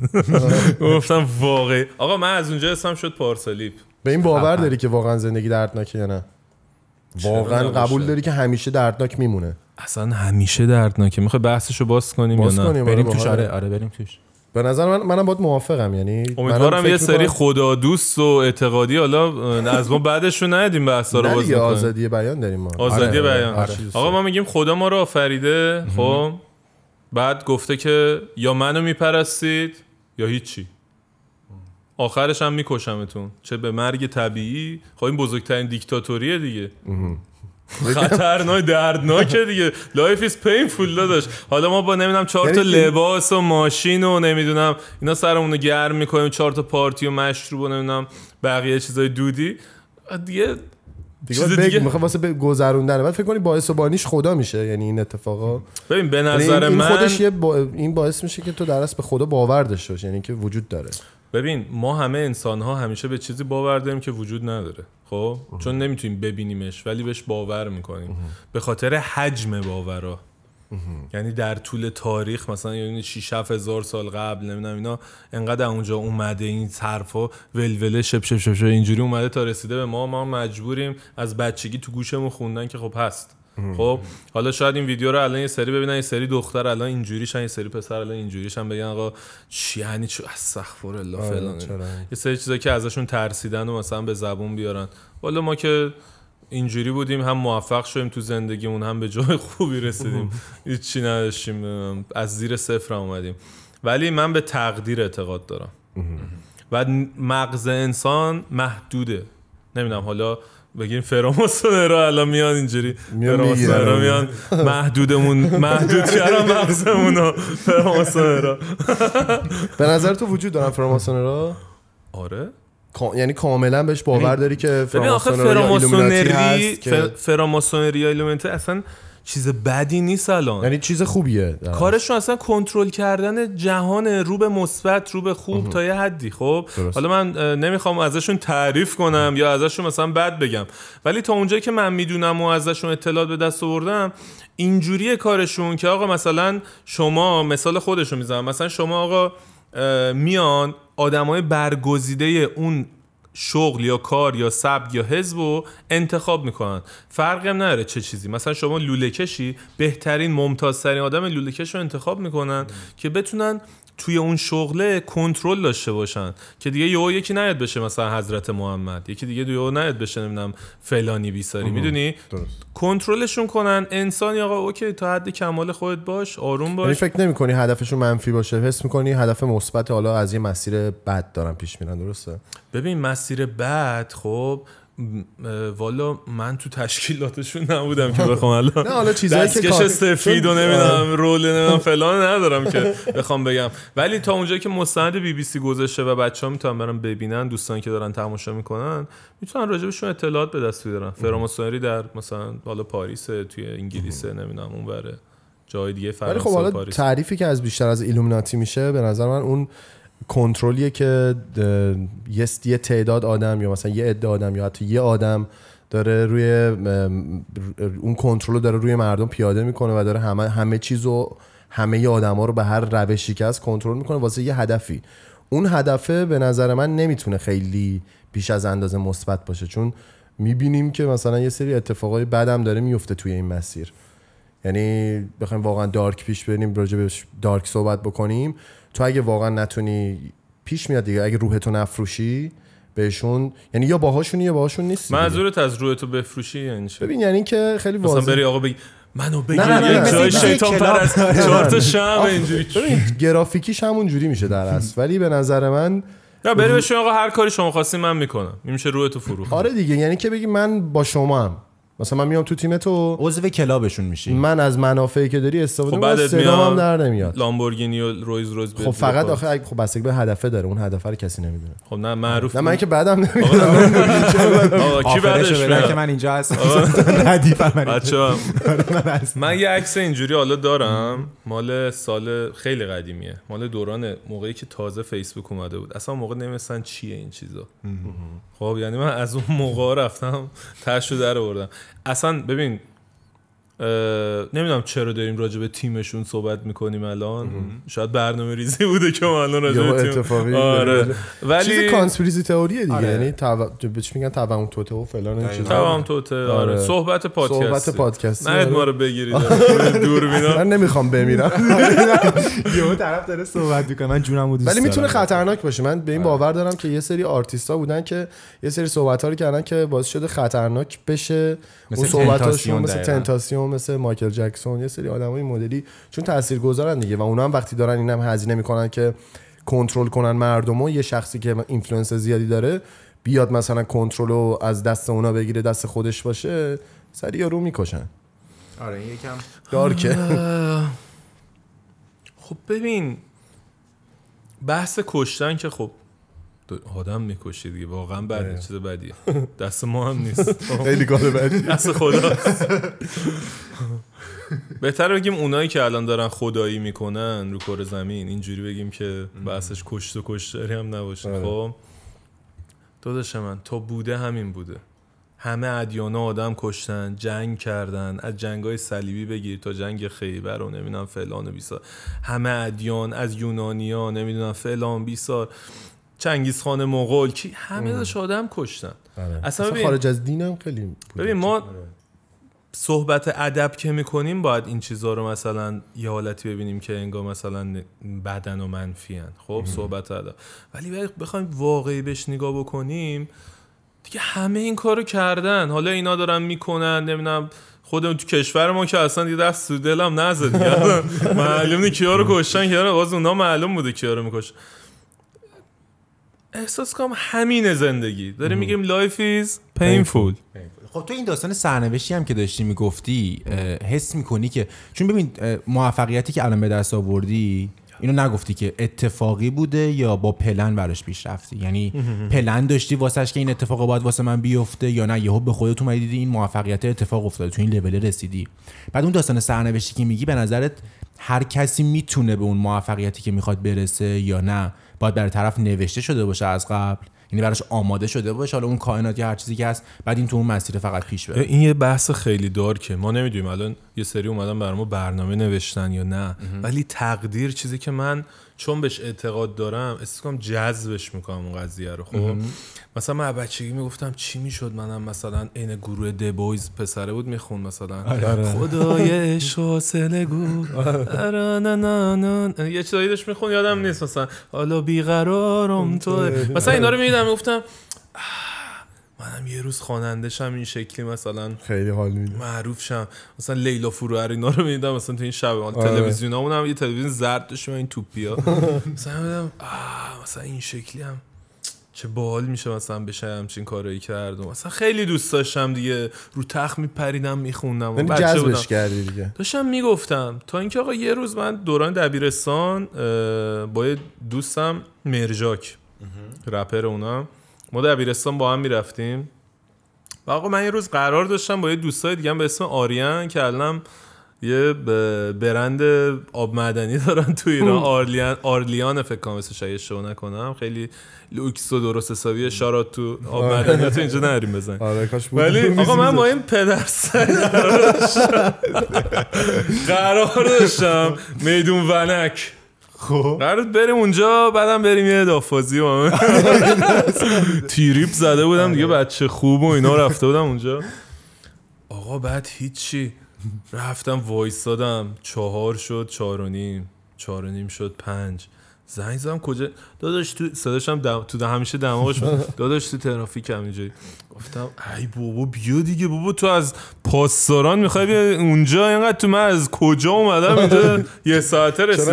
گفتم واقعی. آقا من از اونجا اسمم شد پارسالیپ. به این باور. داری که واقعا زندگی دردناکه یا نه؟ واقعا؟ قبول داری که همیشه دردناک میمونه؟ اصلا همیشه دردناکه. می‌خوای بحثشو باز کنیم باز یا نه؟ کنیم بریم آره، توش. آره آره بریم توش. به نظر من منم باید موافقم یعنی امیدوارم یه سری می‌کنم- خدا دوست و اعتقادی حالا از ما بعدش رو ندیم بحثا رو باز. آزادی بیان داریم ما. آزادی آره، بیان. آره. آقا ما میگیم خدا ما رو آفریده. خب بعد گفته که یا منو میپرستید یا هیچی. آخرش هم میکشمتون. چه به مرگ طبیعی. خب این بزرگترین دیکتاتوریه دیگه. خطرناک دردناکه دیگه. life is painful داداش. حالا ما با نمی‌دونم چهار تا یعنی لباس و ماشین و نمی‌دونم اینا سرمون رو گرم می‌کنیم چهار تا پارتی و مشروب و نمی‌دونم بقیه چیزای دودی. دیگه دیگه چیز می‌خوام واسه به گذروندن. بعد فکر کنی باعث و بانیش خدا میشه یعنی این اتفاقا. ببین به یعنی نظر این من خودش یه با... این باعث میشه که تو در به خدا باور داشته باشی یعنی که وجود داره. ببین ما همه انسان ها همیشه به چیزی باور داریم که وجود نداره خب؟ چون نمی‌تونیم ببینیمش ولی بهش باور می‌کنیم. به خاطر حجم باورا. یعنی در طول تاریخ مثلا یعنی 6 هزار سال قبل نمی‌دونم اینا انقدر اونجا اومده این حرفا ولوله شپ شپ شپ اینجوری اومده تا رسیده به ما. ما مجبوریم از بچگی تو گوشمون خوندن که خب هست. خب حالا شاید این ویدیو رو الان یه سری ببینن یه سری دختر الان اینجوریشن یه سری پسر الان اینجوریشن بگن آقا چی یعنی چی استغفر الله آره، فلان؟ یه سری چیزا که ازشون ترسیدن و مثلا به زبون بیارن. والا ما که اینجوری بودیم هم موفق شدیم تو زندگیمون هم به جای خوبی رسیدیم. هیچی نداشتیم از زیر صفر اومدیم. ولی من به تقدیر اعتقاد دارم. و مغز انسان محدوده. نمی‌دونم حالا بگیم فراماسونرا الان میان اینجوری. فراماسونرا می‌گیرن. میان. محدودمون محدود کردن مغزمون رو. فراماسونرا به نظر تو وجود دارن فراماسونرا آره. کا- یعنی کاملا بهش باور داری که فراماسونری فراماسونری یا ایلومیناتی اصلا چیز بدی نیست الان. یعنی چیز خوبیه. کارشون اصلا کنترل کردن جهان رو به مثبت رو به خوب تا یه حدی خب. حالا من اه، نمی‌خوام ازشون تعریف کنم یا ازشون مثلا بد بگم. ولی تا اونجایی که من می‌دونم و ازشون اطلاعات به دست آوردم اینجوریه کارشون که آقا مثلا شما مثال خودشون می‌زنم. مثلا شما آقا اه، میان آدمای برگزیده اون شغل یا کار یا سبک یا حزب رو انتخاب می‌کنن. فرقی هم نداره چه چیزی. مثلا شما لوله کشی بهترین ممتازترین آدم لوله کش رو انتخاب می‌کنن که بتونن توی اون شغله کنترل داشته باشن. که دیگه یهو یکی نیاد بشه مثلا حضرت محمد. یکی دیگه یهو نیاد بشه نمی‌دونم فلانی بیساری. می‌دونی؟ کنترلشون کنن. انسانی آقا اوکی تا حد کمال خودت باش آروم یعنی باش فکر نمی کنی هدفشون منفی باشه. حس می‌کنی هدف مثبت حالا از یه مسیر بد دارن پیش میرن درسته؟ ببین مسیر بعد خب والا من تو تشکیلاتشون نبودم که بخوام الان نه، حالا چیزایی که سفید و نمی‌دونم رول نمی‌دونم فلان ندارم که بخوام بگم. ولی تا اونجایی که مستند بی بی سی گذاشته و بچه ها می‌تونن برن ببینن دوستان که دارن تماشا می‌کنن می‌تونن راجبشون اطلاعات به دست بیارن. فراماسونری در مثلا حالا پاریس توی انگلیس نمی‌دونم اون بره. جای دیگه ولی فرانسه خب و حالا تعریفی که از بیشتر از ایلومیناتی میشه به نظر من اون کنترلیه که یه تعداد آدم یا مثلا یه عده آدم یا حتی یه آدم داره روی اون کنترل رو داره روی مردم پیاده می‌کنه و داره همه همه چیزو همه آدما رو به هر روشی که هست کنترل می‌کنه واسه یه هدفی. اون هدفه به نظر من نمی‌تونه خیلی بیش از اندازه مثبت باشه چون می‌بینیم که مثلا یه سری اتفاقای بدم داره میفته توی این مسیر. یعنی بخوایم واقعا دارک پیش بریم راجع دارک صحبت بکنیم. تو اگه واقعا نتونی پیش میاد دیگه اگه روحتو نفروشی بهشون یعنی یا باهاشونی یا باهاشون نیستی دیگه. منظورت از روی تو بفروشی یعنی چی ببین یعنی که خیلی مثلا واضح. بری آقا بگی منو بگیر نه، نه، یه نه، جای شیطان. پرست چهار تا شم اینجوری. گرافیکیش همون جوری میشه در اصل. ولی به نظر من نه بری بهشون آقا هر کاری شما خواستین من می‌کنم. این میشه روی تو فروخت. آره دیگه یعنی که بگی من با شما هم مثلا من میام تو تیم تو عضو کلابشون میشی. من از منافعی که داری استفاده خب صدام هم میاد در نمیاد. لامبورگینی و رویز رویز خب فقط آخه خب بستگی به هدفه داره اون هدفه رو کسی نمی‌دونه. خب نه معروف نه من که بعدم نمی‌دونم. کی بعدش که من اینجا هستم. ردیف من بچه من یه عکس اینجوری حالا دارم. مال سال خیلی قدیمیه. مال دوران موقعی که تازه فیسبوک اومده بود. اصلا موقع نمیستن چیه این چیزا. خب یعنی من از اون موقع رفتم تشو در آوردم. اصلا ببین نمی‌دونم چرا داریم راجع به تیمشون صحبت می‌کنیم الان. شاید برنامه ریزی بوده که ما الان راجع به تیم آره. چیز ولی conspiracy theory ه دیگه. آره. یعنی تو... بهش میگن توهم توطئه و فلان این چیزا. توهم توطئه آره. آره. صحبت پادکست صحبت پادکستی نه ما آره. رو بگیرید. دوربینا من نمی‌خوام بمیرم. یهو طرف داره صحبت می‌کنه. من جونمو دوست ولی می‌تونه. خطرناک باشه. من به این باور دارم که یه سری آرتیستا بودن که یه سری صحبت ها رو کردن که باعث شده خطرناک بشه. اون صحبتاشون مثل. تنتاسیون مثل مایکل جکسون یه سری آدمای مدلی چون تاثیرگذارن دیگه و اونا هم وقتی دارن اینم هزینه می‌کنن که کنترل کنن مردمو یه شخصی که influence زیادی داره بیاد مثلا کنترل رو از دست اونا بگیره دست خودش باشه سری رو می‌کشن. آره این یکم dark ه. خب ببین بحث کشتن که خب آدم می‌کشی دیگه. واقعا بده آره. چیز بدیه دست ما هم نیست. خیلی کار بدی دست خداست بهتر بگیم اونایی که الان دارن خدایی می‌کنن رو کره زمین. اینجوری بگیم که بحثش کشت و کشتاری هم نباشه. آره. خب. داداش من تا بوده همین بوده. همه ادیانا آدم کشتن جنگ کردن. از جنگ های صلیبی بگیر تا جنگ خیبر و نمی‌دونم فلان و بیسار. همه ادیان از یونانیا نمی‌دونم فلان بیسار. چنگیز خان مغول کی همه داشت آدم کشتن. اصلا اصلا ببین- خارج از دینم خیلی. ببین ما صحبت ادب که می‌کنیم باید این چیزها رو مثلا یه حالتی ببینیم که انگار مثلا بدن و منفی هن. خب صحبت ادب. ولی بخوایم واقعی بهش نگاه بکنیم دیگه همه این کارو کردن. حالا اینا دارن می‌کنن نمی‌دونم خودمون تو کشور ما که اصلا دیگه دست تو دلم نزد. دیگه. معلوم نیست کیا رو کشتن کیا رو باز اونا معلوم بوده کیا رو می‌کشن احساس کنم همین زندگی. داریم میگیم life is painful. خب تو این داستان سرنوشتی هم که داشتی می‌گفتی حس می‌کنی که چون ببین موفقیتی که الان به دست آوردی اینو نگفتی که اتفاقی بوده یا با پلن براش پیش رفتی؟ یعنی پلن داشتی واسش که این اتفاق باید واسه من بیفته یا نه؟ یهو به خودت اومدی دیدی این موفقیت اتفاق افتاده تو این لول رسیدی. بعد اون داستان سرنوشتی که میگی به نظرت هر کسی می‌تونه به اون موفقیتی که می‌خواد برسه یا نه؟ باید برای طرف نوشته شده باشه از قبل. یعنی براش آماده شده باشه. حالا اون کائنات یا هر چیزی که هست بعد این تو اون مسیر فقط پیش بره. این یه بحث خیلی دارکه. ما نمی‌دونیم الان یه سری اومدن برای ما برنامه نوشتن یا نه. ولی تقدیر چیزی که من چون بهش اعتقاد دارم احساس کنم جذبش می‌کنم اون قضیه رو. خب مثلا من بچگی می‌گفتم چی می‌شد؟ منم مثلا عین گروه دبویز پسره بود میخون مثلا. خدای عشق حاصله گو آره،. یه چیزایی داشت میخون یادم نیست مثلا. حالا بیقرارم تو مثلا اینا رو می‌دیدم می‌گفتم منم یه روز خواننده شم این شکلی مثلا خیلی حال میده. معروف شم مثلا لیلا فروهر اینا رو می‌دیدم مثلا تو این شب آره. تلویزیون هم یه تلویزیون زرد داشتیم این توپیا مثلا میدم آه مثلا این شکلی هم چه باحال میشه مثلا بشه همچین کارایی کردم مثلا خیلی دوست داشتم دیگه. رو تخت میپریدم میخوندم یعنی جذبش کردی دیگه. داشتم می‌گفتم تا اینکه آقا یه روز من دوران دبیرستان با یه دوستم مرجاک رپر اونم ما دبیرستان با هم می‌رفتیم. و آقا من یه روز قرار داشتم با یه دوستای دیگه به اسم آریان که الان یه برند آب معدنی دارن تو ایران. آرلیان آرلیان فکر کنم اسمش اشتباه نکنم. خیلی لوکس و درست حسابی. شارات تو آب معدنی. تو اینجا نریم بزن آره ولی آقا من با این پدر قرار داشتم. قرار داشتم. میدون ونک. خب. قرار بود بریم اونجا بعدم بریم یه دافازی با من. تیریپ زده بودم دیگه بچه خوب و اینا رفته بودم اونجا. آقا بعد هیچی. رفتم وایستادم چهار شد چهار و نیم. چهار و نیم شد پنج. زنگ زدم کجا؟ داداش تو صداشم دم... تو ده همیشه دماغش. داداش تو ترافیک هم گفتم ای بابا بیا دیگه بابا تو از پاسداران می‌خوای بیا اونجا؟ اینقدر تو من از کجا اومدم؟ اینجا یه ساعته رسیدم.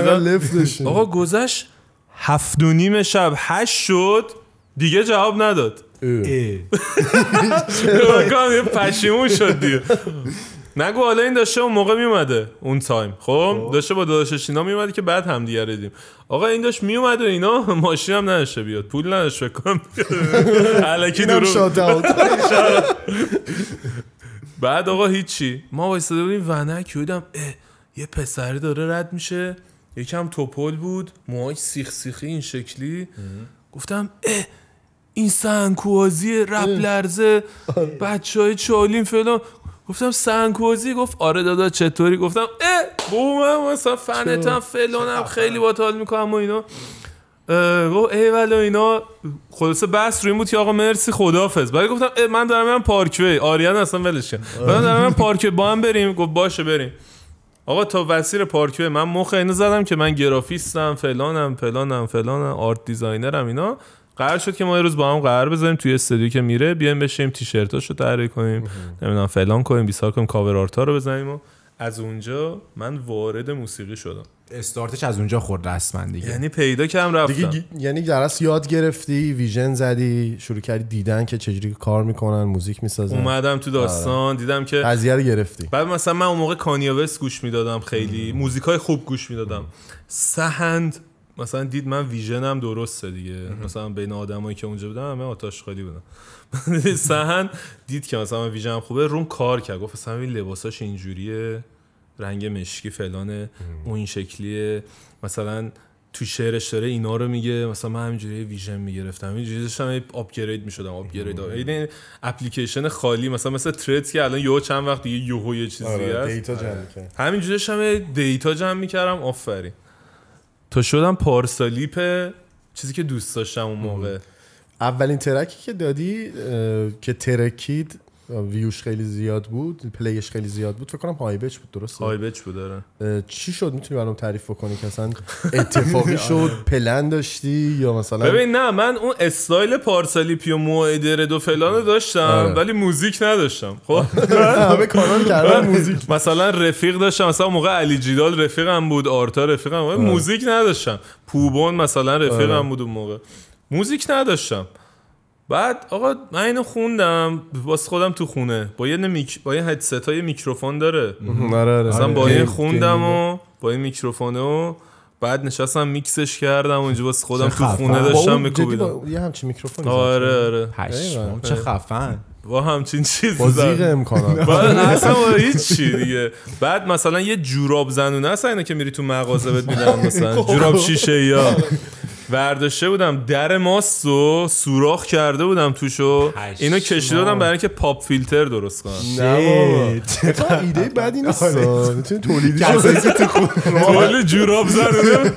آقا گذشت هفت و نیم شب هشت شد دیگه جواب نداد. یه پشیمون شد دیگه. نگو حالا این داشته اون موقع میومده اون تایم. خب؟ داشته با داداشش اینا میومده که بعد هم دیگه ردیم آقا این داشت میومد و اینا ماشین هم نداشته بیاد. پول نداشت فکر کنم. علکی درو بعد آقا هیچی. ما وایساده بودیم ونک اه یه پسری داره رد میشه. یکم توپل بود موهای سیخ سیخی این شکلی. گفتم اه این سنکوازی رپ لرزه بچه های چالین فلان. گفتم سنگوزی گفت آره دادا چطوری؟ گفتم اه بومم مثلا فنتم فلانم خیلی با حال می‌کنم و اینا. گفت ایول اینا خلاصه بحث روی این بود که آقا مرسی خدافظ بعد گفتم من دارم میرم پارکوی آریان اصلا ولش کن. من دارم میرم پارکوی با هم بریم. گفت باشه بریم. آقا تا مسیر پارکوی من مخ اینو زدم که من گرافیستم فلانم فلانم فلانم art designer م اینا. قرار شد که ما یه روز با هم قرار بذاریم توی استودیو که میره بیایم بشیم تیشرتاشو طراحی کنیم. نمی‌دونم فلان کنیم بیسار کنیم cover art ا رو بزنیم و از اونجا من وارد موسیقی شدم. استارتش از اونجا خورد رسما دیگه. یعنی پیدا کردم رفتم. دیگه گی- یعنی درس یاد گرفتی ویژن زدی شروع کردی دیدن که چجوری کار می‌کنن موزیک می‌سازن. اومدم تو داستان دیدم که قضیه رو گرفتی. بعد مثلا من اون موقع کانیاوس گوش می‌دادم خیلی. موزیک های خوب گوش می‌دادم. سهند مثلا دید من ویژنم درسته دیگه. مثلا بین آدمایی که اونجا بودن همه آتش خالی بودن سهند دید که مثلا من ویژنم خوبه روم کار کرد. گفت مثلا این لباساش اینجوریه رنگ مشکی فلانه اون این شکلیه. مثلا تو شعرش داره اینا رو میگه. مثلا من همینجوری vision می‌گرفتم. اینجوری داشتم upgrade می‌شدم upgrade این اپلیکیشن خالی مثلا مثل ترت که الان یهو چند وقت دیگه یهو یه چیزی آره هست. data جمع کرد همینجوری داشتم data جمع می‌کردم آفرین. تا شدم پارسالیپ چیزی که دوست داشتم اون موقع. اولین track ی که دادی که ترکید ویوش خیلی زیاد بود play ش خیلی زیاد بود. فکر کنم هایبچ بود درسته؟ هایبچ بود داره چی شد؟ می‌تونی برام تعریف بکنی که اصلا اتفاقی شد پلن داشتی یا مثلا ببین نه من اون استایل پارسالیپی و موعدرد و فلان رو داشتم آره. ولی موزیک نداشتم خب؟ همه کانال کردن موزیک. مثلا رفیق داشتم مثلا موقع علی جیدال رفیقم بود آرتا رفیقم بود موزیک نداشتم. پوبون مثلا رفیقم آره. بود اون موقع. موزیک نداشتم. بعد آقا من اینو خوندم واسه خودم تو خونه. با یه mic... با یه هدست های میکروفون داره. آره آره. مثلا با game- این خوندم. و با این میکروفونه و بعد نشستم میکسش کردم و اینجا واسه خودم تو. خونه داشتم میکوبیدم. یه همچین میکروفونی آره آره. چه خفن. با همچین چیزی با زیغ زدم. امکانات. بعد اصلا با هیچ چی دیگه. بعد مثلا یه جوراب زنونه هست اینا که میری تو مغازه بهت میدن مثلا. جوراب شیشه یا برداشته بودم در ماست و سوراخ کرده بودم توشو اینو کشیده بودم برای اینکه پاپ فیلتر درست کنم. نه بابا. ایده بدی نیست. می‌تونی تولیدی تو جوراب زنونه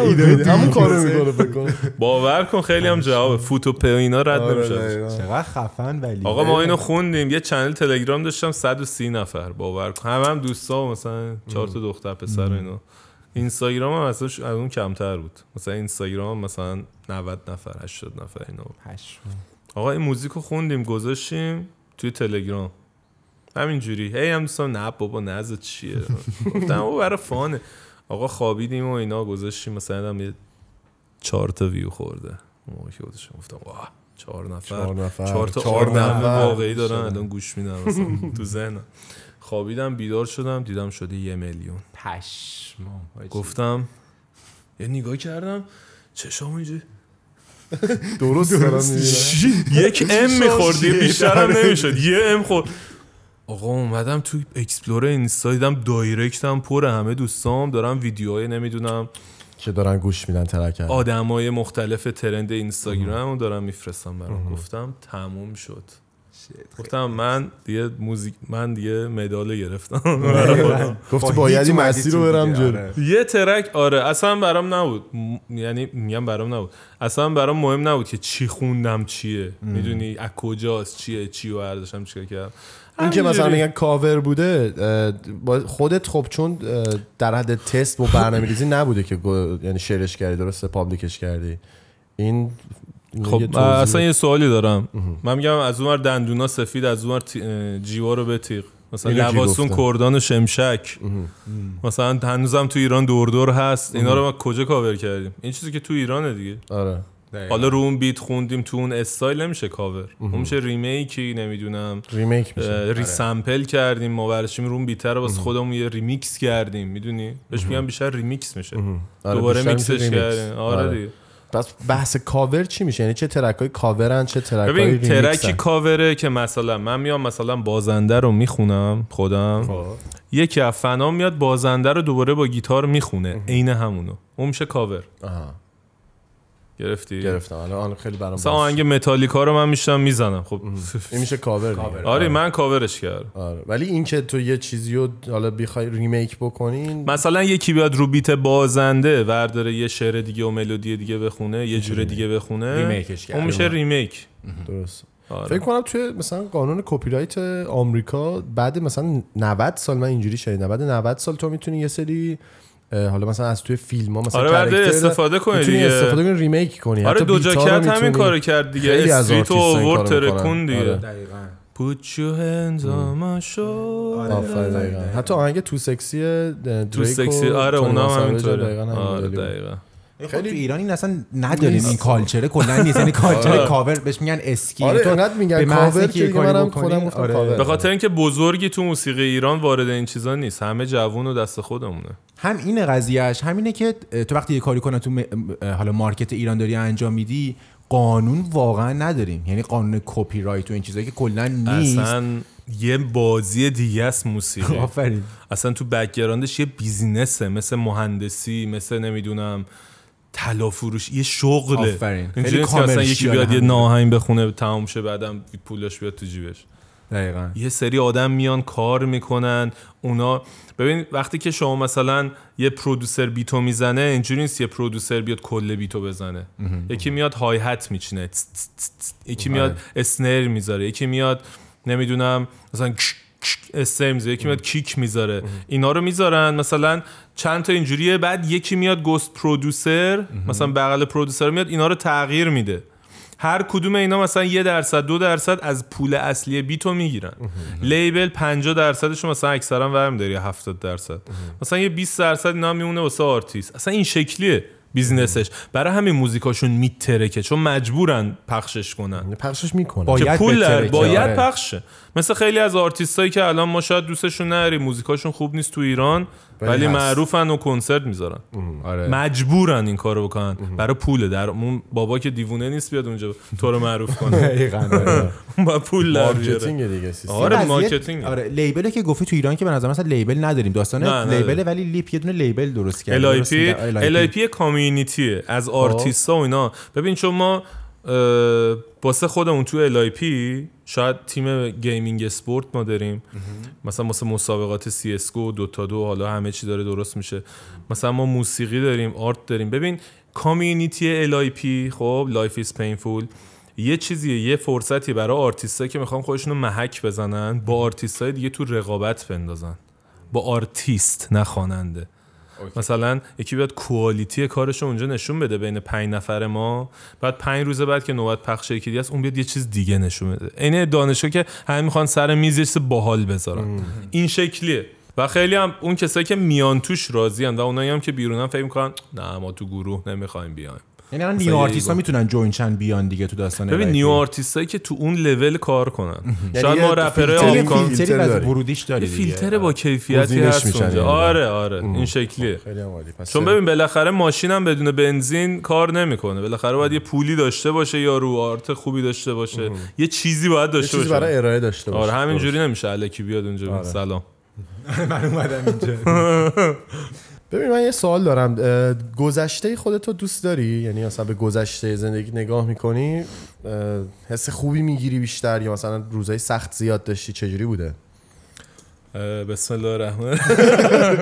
ایده همون کارو می‌کنه فکر کنم. باور کن خیلی هم جواب فوتو په و اینا رد آره، نمیشه. چقدر خفن ولی. آقا ما اینو خوندیم. یه چنل تلگرام داشتم 130 نفر. باور کن. همه هم دوستا و مثلا چهار تا دختر پسر و اینا. اینستاگرام هم اصلا از اون کمتر بود. مثلا اینستاگرام هم مثلا 90 نفر 80 نفر اینا بود. آقا این موزیک رو خوندیم گذاشتیم توی تلگرام. همینجوری. هی هم دوستان نه بابا نزد چیه؟ گفتم او برای فانه. آقا خوابیدیم و اینا گذاشتیم. مثلا هم یه چهار تا ویو خورده. اون موقع که گذاشتم گفتم واه چهار نفر. چهار نفر. چهار تا چهار آدم نفر. واقعی دارن الان گوش میدن مثلا تو ذهنم. خوابیدم بیدار شدم دیدم شده یه میلیون. پشمام حاجی. گفتم یه نگاه کردم چشام اینجوری درست دارم یک M میخوردی بیشترم نمی‌شد. یه M خورد. آقا اومدم تو explore اینستا دیدم direct م پر همه دوستام دارم ویدیوهای نمی‌دونم که دارن گوش میدن track. آدمای مختلف trend اینستاگرام رو دارم میفرستم برام. گفتم تموم شد. گفتم من دیگه موزیک من دیگه مدال گرفتم. خودم. گفتی با باید این مسیر رو برم دیگه، جلو. آره. یه track آره. اصلا برام نبود. یعنی میگم برام نبود. اصلا برام مهم نبود که چی خوندم چیه. می‌دونی از کجاست چیه چی رو برداشتم چیکار کردم. این که مثلا. میگن کاور بوده خودت خب چون در حد تست و برنامه ریزی نبوده که یعنی شیرش کردی درسته public ش کردی. این خب اصلا یه سوالی دارم. من میگم از اونور دندونا سفید از اونور جیوا رو بتیق مثلا لباسون؟ کردان و شمشک. مثلا هنوزم تو ایران دور دور هست. اینا رو ما کجا کاور کردیم؟ این چیزی که تو ایرانه دیگه. آره. حالا رو اون بیت خوندیم تو اون استایل نمیشه کاور. اون میشه ریمیکی نمی‌دونم. ریمیک میشه. ریسمپل کردیم. ما برشیم رو اون بیتر رو واسه خودمون یه ریمیکس کردیم. می‌دونی؟ بهش میگم بیشتر ریمیکس میشه. آره، دوباره میکسش ریمیکس. کردیم. آره آره. دیگه. پس بحث کاور چی میشه؟ یعنی چه track های کاورن چه track های ببین track ی کاوره که مثلا من میام مثلا بازنده رو می‌خونم خودم. خب. یکی از فنام میاد بازنده رو دوباره با گیتار می‌خونه. عین همونو. اون میشه کاور. گرفتی؟ گرفتم. الان خیلی برام مثلا آهنگ متالیکا رو من میام می‌زنم. خب این میشه کاور دیگه. آره من کاورش کردم. آره. ولی این که تو یه چیزی رو حالا بخوای remake بکنین مثلا یکی بیاد رو beat بازنده ورداره یه شعر دیگه و ملودی دیگه بخونه یه جور دیگه بخونه remake ش کرد. اون میشه remake. درست. آره. فکر کنم توی مثلا قانون کپی رایت آمریکا بعد مثلا 90 سال من اینجوری شنیدم بعد 90 سال تو می‌تونی یه سری حالا مثلا از توی فیلم ها مثلا آره، استفاده کنی می‌تونی دیگه. استفاده کنی remake کنی آره Doja Cat همین کارو کرد دیگه Streets و آورد. ترکون دیگه آره. دقیقاً Put your hands on my shoulder دقیقاً. حتی آهنگ Too Sexy دریک Too سکسی آره اونا هم همینطوره آره. دقیقا خیلی تو ایران این اصلا نداریم. این culture ه. کلا نیست یعنی culture cover بهش میگن اسکی. آره تو انقدر میگن کاور اینکه که منم خودم گفتم آره. کاور. به خاطر اینکه بزرگی تو موسیقی ایران وارد این چیزا نیست. همه جوون و دست خودمونه. هم این قضیهش همینه که تو وقتی یه کاری کنه تو حالا market ایران داری انجام میدی قانون واقعا نداریم. یعنی قانون کپی رایت و این چیزایی که کلا نیست. اصلا یه بازی دیگه است موسیقی. آفرین. اصلا تو background ش یه business ه. مثل مهندسی مثل نمی‌دونم طلا فروش یه شغله. اینجوری خیلی مثلا یکی بیاد یه آهنگ بخونه تمام شه بعدم پولش بیاد تو جیبش. دقیقاً. یه سری آدم میان کار می‌کنن اونا ببین وقتی که شما مثلا یه producer beat و می‌زنه اینجوری نیست یه producer بیاد کل beat و بزنه. یکی میاد hi-hat میچینه. یکی میاد snare می‌ذاره. یکی میاد نمی‌دونم مثلا استر می‌ذاره یکی میاد kick می‌ذاره. اینا رو می‌ذارن. مثلا چند تا اینجوریه. بعد یکی میاد ghost producer مثلا بغل producer میاد اینا رو تغییر میده. هر کدوم اینا مثلا یه درصد دو درصد از پول اصلی beat و می‌گیرن. label 50 درصدش مثلا اکثرا ور می‌داره 70 درصد. مثلا یه 20 درصد اینا میمونه واسه آرتیست. اصلا این شکلیه. business ش برای همین موزیکاشون میترکه چون مجبورن پخشش کنن. پخشش می‌کنه باید که پول باید آره. پخشه. مثل خیلی از آرتیستایی که الان ما شاید دوستشون نداریم موزیکاشون خوب نیست تو ایران. ولی. معروفن و کنسرت می‌ذارن. آره. مجبورن این کارو بکنن. برای پوله. در اون بابا که دیوونه نیست بیاد اونجا تو رو معروف کنه. دقیقاً آره. با پول در. marketing دیگه سیستم. آره، marketing. آره label ه که گفتی تو ایران که به نظر مثلا label نداریم. داستان. label ولی LIP یه دونه label درست کرد درست LIP میگم؟ LIP community ه از آرتیستا و اینا. ببین چون ما واسه خودمون تو LIP شاید تیم gaming esport ما داریم. مثلا مثلا مسابقات CS:GO Dota 2 حالا همه چی داره درست میشه. مثلا ما موسیقی داریم art داریم. ببین community LIP خب life is painful. یه چیزیه یه فرصتی برای آرتیستا که می‌خوان خودشون رو محک بزنن با آرتیستای دیگه تو رقابت بندازن. با آرتیست نه خواننده مثلا یکی بیاد کوالیتی کارش رو اونجا نشون بده بین پنج نفر ما بعد پنج روز بعد که نوبت پخش یکی دیگه است اون بیاد یه چیز دیگه نشون بده. عین دانشگاه که همه می‌خوان سر میز یه باحال بذارن. این شکلیه. و خیلی هم اون کسایی که میان توش راضی و اونایی هم که بیرونن فکر می‌کنن نه ما تو گروه نمی‌خوایم بیایم. یعنی الان نیو یه آرتیست ها ایگو. می‌تونن جوین چن بیان دیگه تو داستان ببین. نیو آرتیستایی که تو اون لول کار کنن. شاید یه ما رپرای آمریکان فیلتر فیلتری از. ورودیش دیگه. فیلتر با کیفیتی گزینش هست اونجا. یعنی. آره آره این شکلیه. خیلی هم عالی. پس چون ببین بالاخره ماشینم بدون بنزین کار نمی‌کنه. بالاخره باید یه پولی داشته باشه یا رو آرت خوبی داشته باشه. یه چیزی باید یه داشته چیزی باشه. برای ارائه داشته باشه. آره همینجوری نمیشه. الکی بیاد اونجا سلام. من اومدم اینجا. ببین من یه سوال دارم. گذشته خودتو دوست داری؟ یعنی مثلا به گذشته زندگی نگاه می‌کنی حس خوبی می‌گیری بیشتر یا مثلا روزای سخت زیاد داشتی چجوری بوده؟ بسم الله الرحمن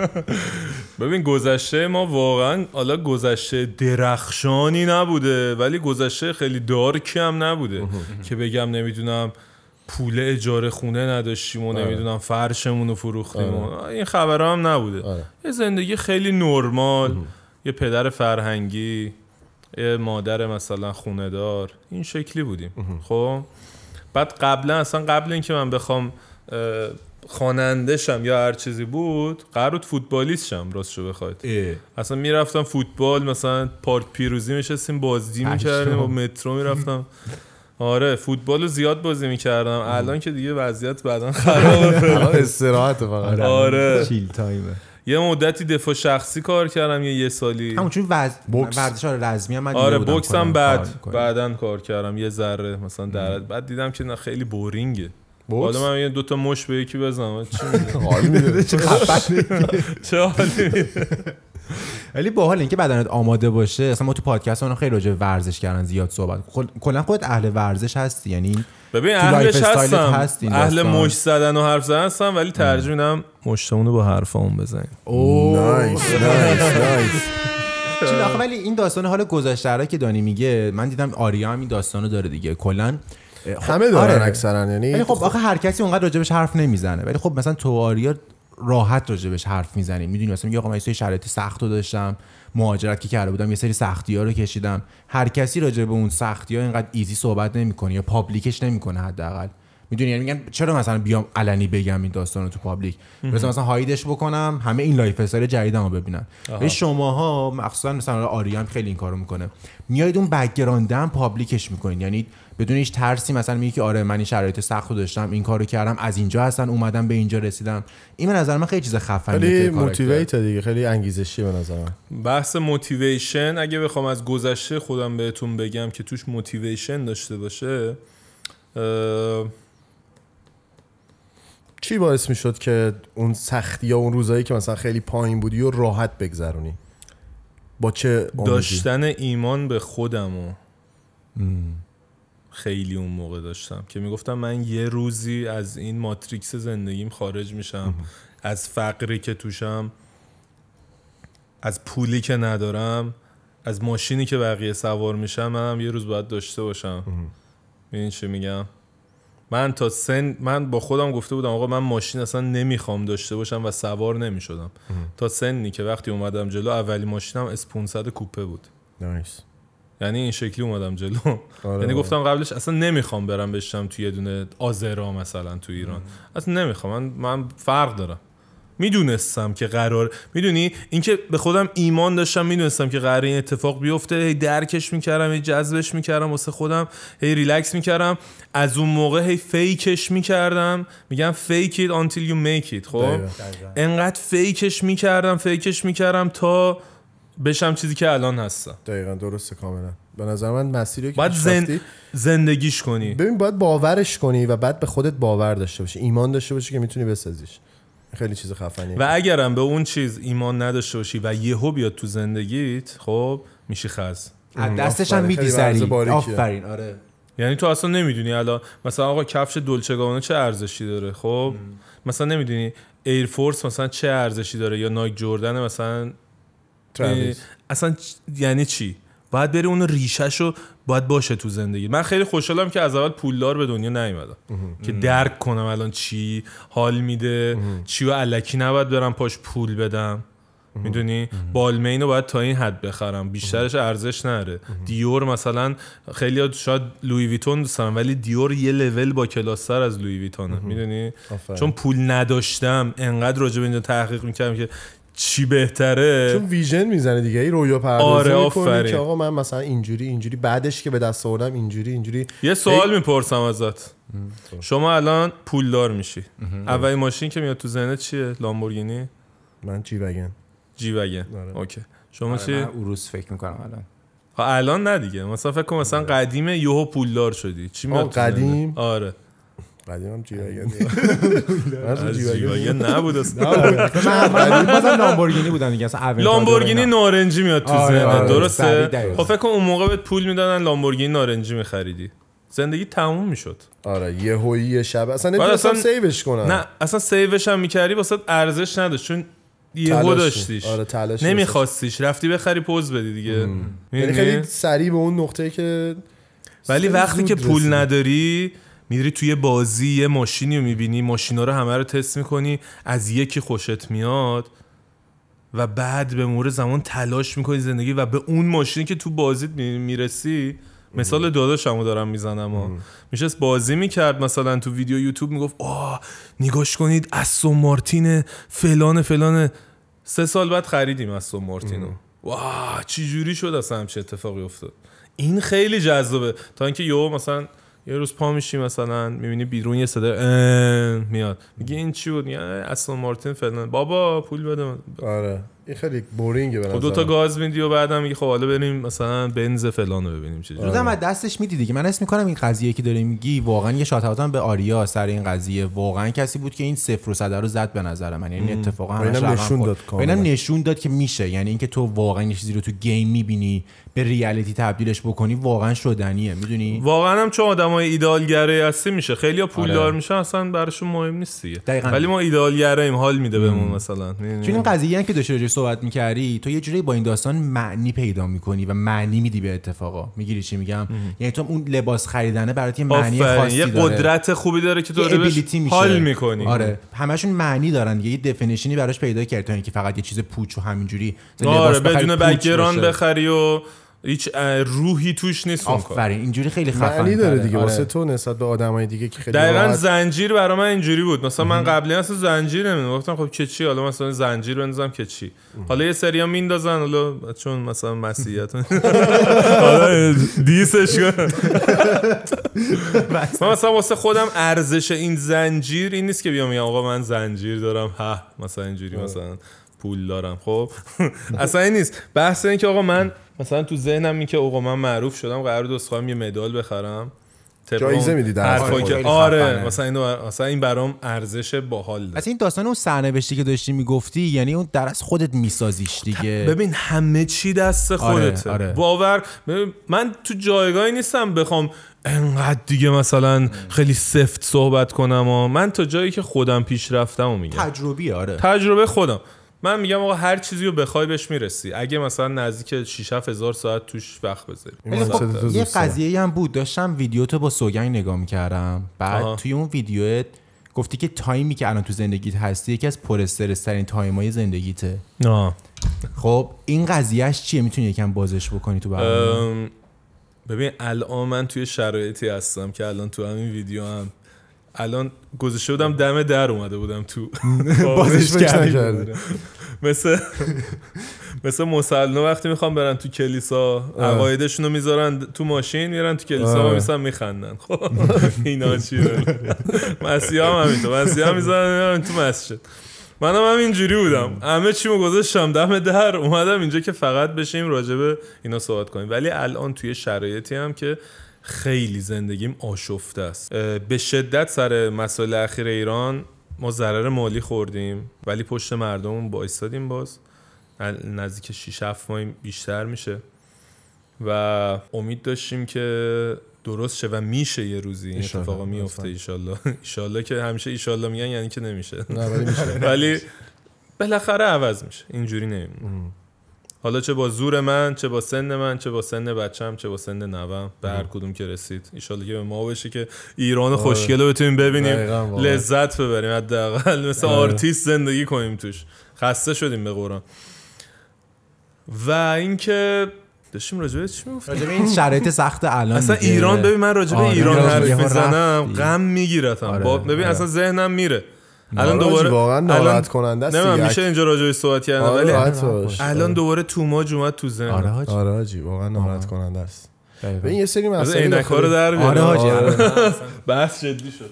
ببین گذشته ما واقعا حالا گذشته درخشانی نبوده ولی گذشته خیلی دارکی هم نبوده. که بگم نمی‌دونم پول اجاره خونه نداشتیم و نمی‌دونم فرشمون رو فروختیم و این خبرها هم نبوده. آره. یه زندگی خیلی نرمال یه پدر فرهنگی یه مادر مثلا خونه دار این شکلی بودیم. خب؟ بعد قبلا اصلا قبل اینکه من بخوام اه، خواننده شم یا هر چیزی بود قرار بود فوتبالیست شم راستشو بخواید. اه. اصلا می‌رفتم فوتبال مثلا پارک پیروزی میشستیم بازی می‌کردیم و مترو می‌رفتم. آره فوتبال رو زیاد بازی می‌کردم. الان که دیگه وضعیت بعدا خرابه الان استراحت فقط. آره. چیل تایمه. یه مدتی دفاع شخصی کار کردم یه یه سالی. همون چون وز... بوکس. ورزش های رزمی هم من آره بوکس هم بعد. بعدا کار کردم. یه ذره مثلا در بعد دیدم که نه خیلی بورینگه؟ حالا من یه دوتا مش به یکی بزنم. چی می‌دونم. حال میده چه حالی ولی باحال اینکه بدنت آماده باشه اصلا ما تو پادکست اون خیلی راجع ورزش کردن زیاد صحبت کل- کلا خودت اهل ورزش هستی؟ یعنی ببین اهلش هستم. هست اهل داستان. مش زدن و حرف زدن هستم ولی ترجیح میدم مشتمون رو با حرفامون بزنیم. nice nice nice ولی این داستان حال گذشته که دانی میگه من دیدم آریا هم این داستانو داره دیگه. کلا خب، همه دارن آره. اکثرا یعنی ولی خب آخه هر کسی اونقدر راجبش حرف نمی‌زنه. ولی خب مثلا تو آریا راحت راجبش حرف می‌زنیم. می‌دونی مثلا میگه آقا من یه سری شرایط سخت رو داشتم مهاجرت که کرده بودم یه سری سختی ها رو کشیدم. هر کسی راجع به اون سختی ها اینقدر easy صحبت نمی‌کنه یا public ش نمی‌کنه حداقل. می‌دونی یعنی میگن چرا مثلا بیام علنی بگم این داستان رو تو public؟ مثلا مثلا hide ش بکنم همه این lifestyle جدیدمو ببینن. ولی شماها مخصوصا مثلا آریا هم خیلی این کارو می‌کنه. میایید اون background هم public ش می‌کنین یعنی بدون هیچ ترسی مثلا میگی که آره من این شرایط سخت رو داشتم این کارو کردم از اینجا هستن اومدم به اینجا رسیدم این به نظر من خیلی چیز خفنیه خیلی. motivate دیگه خیلی انگیزشی به نظر من بحث motivation اگه بخوام از گذشته خودم بهتون بگم که توش motivation داشته باشه اه، چی باعث می‌شد که اون سختی یا اون روزایی که مثلا خیلی پایین بودی و راحت بگذرونی با چه امیدی؟ داشتن ایمان به خودم و خیلی اون موقع داشتم که می‌گفتم من یه روزی از این ماتریکس زندگیم خارج میشم. از فقری که توشم از پولی که ندارم از ماشینی که بقیه سوار میشم منم یه روز باید داشته باشم. این چی میگم؟ من تا سن من با خودم گفته بودم آقا من ماشین اصلا نمی‌خوام داشته باشم و سوار نمی‌شدم. تا سنی که وقتی اومدم جلو اولی ماشینم اس 500 کوپه بود. نایس یعنی این شکلی اومدم جلو. آره. یعنی گفتم قبلش اصلا نمی‌خوام برم بشم توی یه دونه آزرا مثلا تو ایران. اصلا نمی‌خوام. من, من فرق دارم. می‌دونستم که قرار می‌دونی؟ اینکه به خودم ایمان داشتم می‌دونستم که قرار این اتفاق بیفته. هی درکش می‌کردم هی جذبش می‌کردم واسه خودم. هی ریلکس می‌کردم. از اون موقع هی fake ش می‌کردم. میگم fake it until you make it خب. انقدر fake ش می‌کردم fake ش می‌کردم تا بشم چیزی که الان هستم. دقیقا درسته کاملا. به نظر من مسیری که باید زن... زندگیش کنی. ببین باید باورش کنی و بعد به خودت باور داشته باشی. ایمان داشته باشی که می‌تونی بسازیش. خیلی چیز خفنیه. و اگرم به اون چیز ایمان نداشته باشی و یهو بیاد تو زندگیت خب میشی خز. از دستش هم میدی سری. آفرین آره. یعنی تو اصلا نمی‌دونی الان مثلا آقا کفش دولچه گابانا چه ارزشی داره خب؟ مثلا نمی‌دونی ایر فورس مثلا چه ارزشی داره یا نایک جردن مثلا اصلا یعنی چی؟ باید بری اون ریشهشو باید باشه تو زندگی. من خیلی خوشحالم که از اول پولدار به دنیا نیومدم. که درک کنم الان چی حال میده چی و علکی نباید برم پاش پول بدم. می‌دونی؟ بالمین رو باید تا این حد بخرم. بیشترش ارزش نره. دیور مثلا خیلی شاید لوی ویتون دوست دارم ولی دیور یه لول با کلاستر از لوی ویتونه. می‌دونی. چون پول نداشتم انقدر راجع به اینجا تحقیق می‌کردم که چی بهتره؟ چون ویژن می‌زنه دیگه ای رویا پردازی آره، می‌کنی آفرین. که آقا من مثلا اینجوری اینجوری بعدش که به دست آوردم اینجوری اینجوری. یه سوال می‌پرسم ازت. شما الان پولدار میشی. اولین ماشین که میاد تو ذهنت چیه؟ لامبورگینی؟ من جی وگن. جی وگن. آره. اوکی. شما آره، چی؟ من اوروس فکر می‌کنم الان. ها، الان نه دیگه. مثلا فکر کن مثلا قدیمه یهو پولدار شدی. چی میاد؟ قدیم؟ آره. قدیمم جی وگن من از جی جی وگن وگن نبود اصلا من من بازم لامبورگینی بودم دیگه اصلا لامبورگینی. نارنجی میاد تو آره، ذهنت آره، سریع درسته. خب فکر کن اون موقع بهت پول می‌دادن لامبورگینی نارنجی میخریدی. زندگی تموم می‌شد. آره یه هویی شب. اصلا نمی‌تونستم اصلا- سیوش کنم. نه اصلا سیوش هم می‌کردی واسه ارزش نداشت چون یهو تلاش داشتیش. آره تلاش نمیخواستیش. رفتی بخری پوز بدی دیگه. یعنی؟ خیلی سریع به اون نقطه که ولی وقتی که پول. نداری میری توی بازی یه ماشینی رو می‌بینی ماشینا رو همه رو تست می‌کنی از یکی خوشت میاد و بعد به مرور زمان تلاش می‌کنی زندگی و به اون ماشینی که تو بازیت می- می‌رسی مثال داداشمو دارم می‌زنم ها. میشست بازی می‌کرد مثلا تو ویدیو یوتیوب می‌گفت آه نگاش کنید استون مارتین فلان فلان. سه سال بعد خریدیم استون مارتینو واه چی جوری شد اصلا همچه اتفاقی افتاد؟ این خیلی جذابه. تا اینکه یهو مثلا یه روز پا میشی مثلا می‌بینی بیرون یه صدا میاد. میگه این چی بود؟ استون مارتین فلان. بابا پول بده. آره. این خیلی بورینگه به خب دو تا گاز میدی و بعدم میگی خب حالا بریم مثلا بنز فلان رو ببینیم چه روزم از دستش میدی دیگه. من اسم می‌کنم این قضیه که داری میگی واقعا یه شاتاوتم به آریا سر این قضیه. واقعا کسی بود که این صفر و صد رو زد به نظر من. یعنی اتفاقا همش نشون. داد. اینم نشون داد که میشه. یعنی اینکه تو واقعا یه چیزی رو تو گیم می‌بینی به ریالیتی تبدیلش بکنی واقعا شدنیه. می‌دونی؟ واقعا هم چون آدمای ایدالگره هستی میشه. خیلی پولدار آره. میشن اصلا براشون مهم نیست دیگه. ولی ما ایدالگره ایم حال میده بهمون مثلا. چون این قضیه که صحبت می‌کردی تو یه جوری با این داستان معنی پیدا می‌کنی و معنی میدی به اتفاقا. می‌گیری چی میگم؟ یعنی تو اون لباس خریدنه برات یه معنی خاصی یه داره. قدرت خوبی داره که تو یه حال می‌کنی. آره. همشون معنی دارن یه definition ی براش پیدا کردی تا اینکه فقط یه چیز پوچ و همینجوری آره بدون background. بخری و هیچ روحی توش نیست آفرین اینجوری خیلی خفن معنی داره دیگه آره. واسه تو نسبت به آدمای دیگه که خیلی دقیقا راحت- زنجیر برای من اینجوری بود. مثلا من قبلی اصلا زنجیر نمی‌دونم. گفتم خب که چی؟ حالا مثلا زنجیر بندازم که چی؟ حالا یه سریا میندازن. حالا چون مثلا مسیحیت حالا دیسش کن. من مثلا واسه خودم ارزش این زنجیر این نیست که بیام میگم آقا من زنجیر دارم. ها مثلا اینجوری مثلا پول دارم. خب؟ اصلا این نیست. بحث این که آقا من مثلا تو ذهنم این که آقا من معروف شدم قرار دوست خواهم یه مدال بخرم جایزه اون میدی در حرفایی حرف که خودت. آره خفنه. مثلا اینو مثلا این برام ارزش باحال داره این داستان اون سرنوشتی که داشتی می‌گفتی یعنی اون در از خودت میسازیش دیگه ببین همه چی دست خودته آره. باور ببین، من تو جایگاهی نیستم بخوام انقدر دیگه مثلا خیلی سفت صحبت کنم و من تا جایی که خودم پیش رفتم و میگم تجربی آره تجربه خودم من میگم آقا هر چیزی رو بخوای بهش می‌رسی. اگه مثلا نزدیک 6 هزار ساعت توش وقت بذاری. خب یه. قضیه هم بود. داشتم ویدیو تو با سوگنگ نگاه می‌کردم. بعد آها. توی اون ویدیوت گفتی که time ی که الان تو زندگیت هستی یکی از پر استرس ترین time ای زندگیته. آه. خب این قضیهش چیه؟ می‌تونی یکم بازش بکنی تو برنامه؟ ام، ببین الان من توی شرایطی هستم که الان تو همین ویدیو هم الان گذاشته بودم دم در اومده بودم تو بازش. نکردی. مثل مثل مسلمان وقتی می‌خوام برن تو کلیسا عقایدشون رو می‌ذارن تو ماشین میرن تو کلیسا. و میسن میخندن. خب اینا چیه مسیح هم همینطور. مسیح هم می‌ذارن تو مسجد. منم هم اینجوری بودم. همه چیمو گذاشتم. دم در اومدم اینجا که فقط بشیم راجبه اینا صحبت کنیم. ولی الان توی شرایطی هم که خیلی زندگیم آشفته است. به شدت سر مسائل اخیر ایران ما ضرر مالی خوردیم ولی پشت مردمون بایستادیم باز. نزدیک 6 7 ماه بیشتر میشه. و امید داشتیم که درست شه و میشه یه روزی این. اتفاقا میفته ایشالله ایشالله که همیشه ایشالله میگن یعنی که نمیشه. نه ولی میشه. ولی بالاخره عوض میشه. اینجوری نمیمونه. حالا چه با زور من چه با سن من چه با سن بچم چه با سن نوم. به هر کدوم که رسید. ایشالله که به ما بشه که ایران خوشگل رو بتونیم ببینیم. لذت ببریم. حداقل مثل آره. آرتیست زندگی کنیم توش. خسته شدیم به قرآن. و اینکه داشتیم راجع به چی می‌گفتیم؟ راجع به این شرایط سخت الان اصلا. ایران ببین من راجع به آره، ایران حرف می‌زنم. غم میگیرتم. آره، ببین آره. اصلا ذهنم میره. الان آره، دوباره واقعا ناراحت کننده است نه. میشه اینجا راجع به صحبت کردن. آره، ولی. الان دوباره توماج اومد تو ذهنم. آره حاجی. آره حاجی واقعا ناراحت کننده است. ببین یه سری مسائل عینک‌ها رو در بیار آره حاجی آره. بحث جدی شد.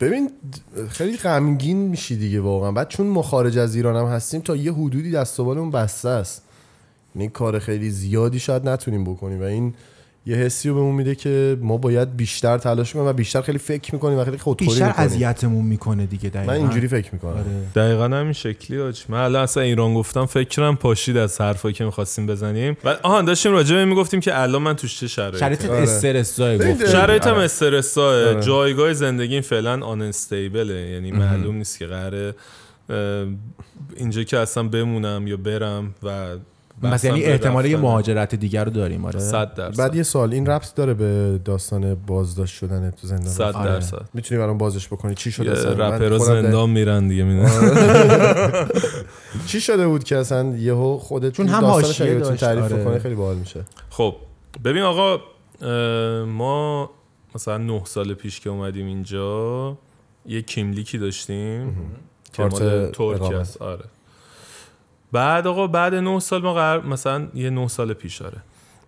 ببین خیلی غمگین میشی دیگه واقعا. بعد چون ما خارج از ایران هم هستیم تا یه حدودی دست و بالمون بسته است. یعنی کار خیلی زیادی شاید نتونیم بکنیم و این یه حسی رو بهمون میده که ما باید بیشتر تلاش کنیم و بیشتر خیلی فکر می‌کنیم و خیلی خودخوری بیشتر اذیتمون می‌کنه دیگه دقیقاً. من اینجوری فکر می‌کنم. آره. دقیقا همین شکلی آج. من الان اصلا ایران گفتم فکرم پاشید از حرفایی که می‌خواستیم بزنیم. و آها داشتیم راجع به این می‌گفتیم که الان من توش چه شرایطی؟ شرایط آره. استرس زای ببین، گفت شرایطم آره. استرساه آره. جایگاه زندگیم فعلا آن استیبله یعنی معلوم نیست که قراره اینجا که اصلا بمونم یا برم و مثلا یعنی احتمال یه. مهاجرت دیگر رو داریم آره. صد درصد. بعد یه سال این ربط داره به داستان بازداشت شدن تو زندان؟ صد آره. درصد. می‌تونی برام بازش بکنی؟ چی شده اصلا؟ خودم زندان میرن دیگه می‌دونی؟ در- چی شده بود که اصلا یهو خودت چون هم داستانش حاشیه تعریف آره. کنی خیلی باحال میشه. خب ببین آقا ما مثلا نه سال پیش که اومدیم اینجا یه کیملیکی داشتیم که کارت مال ترک اقامت. است. آره. بعد آقا بعد نه سال ما قرار مثلا یه نه سال پیش آره.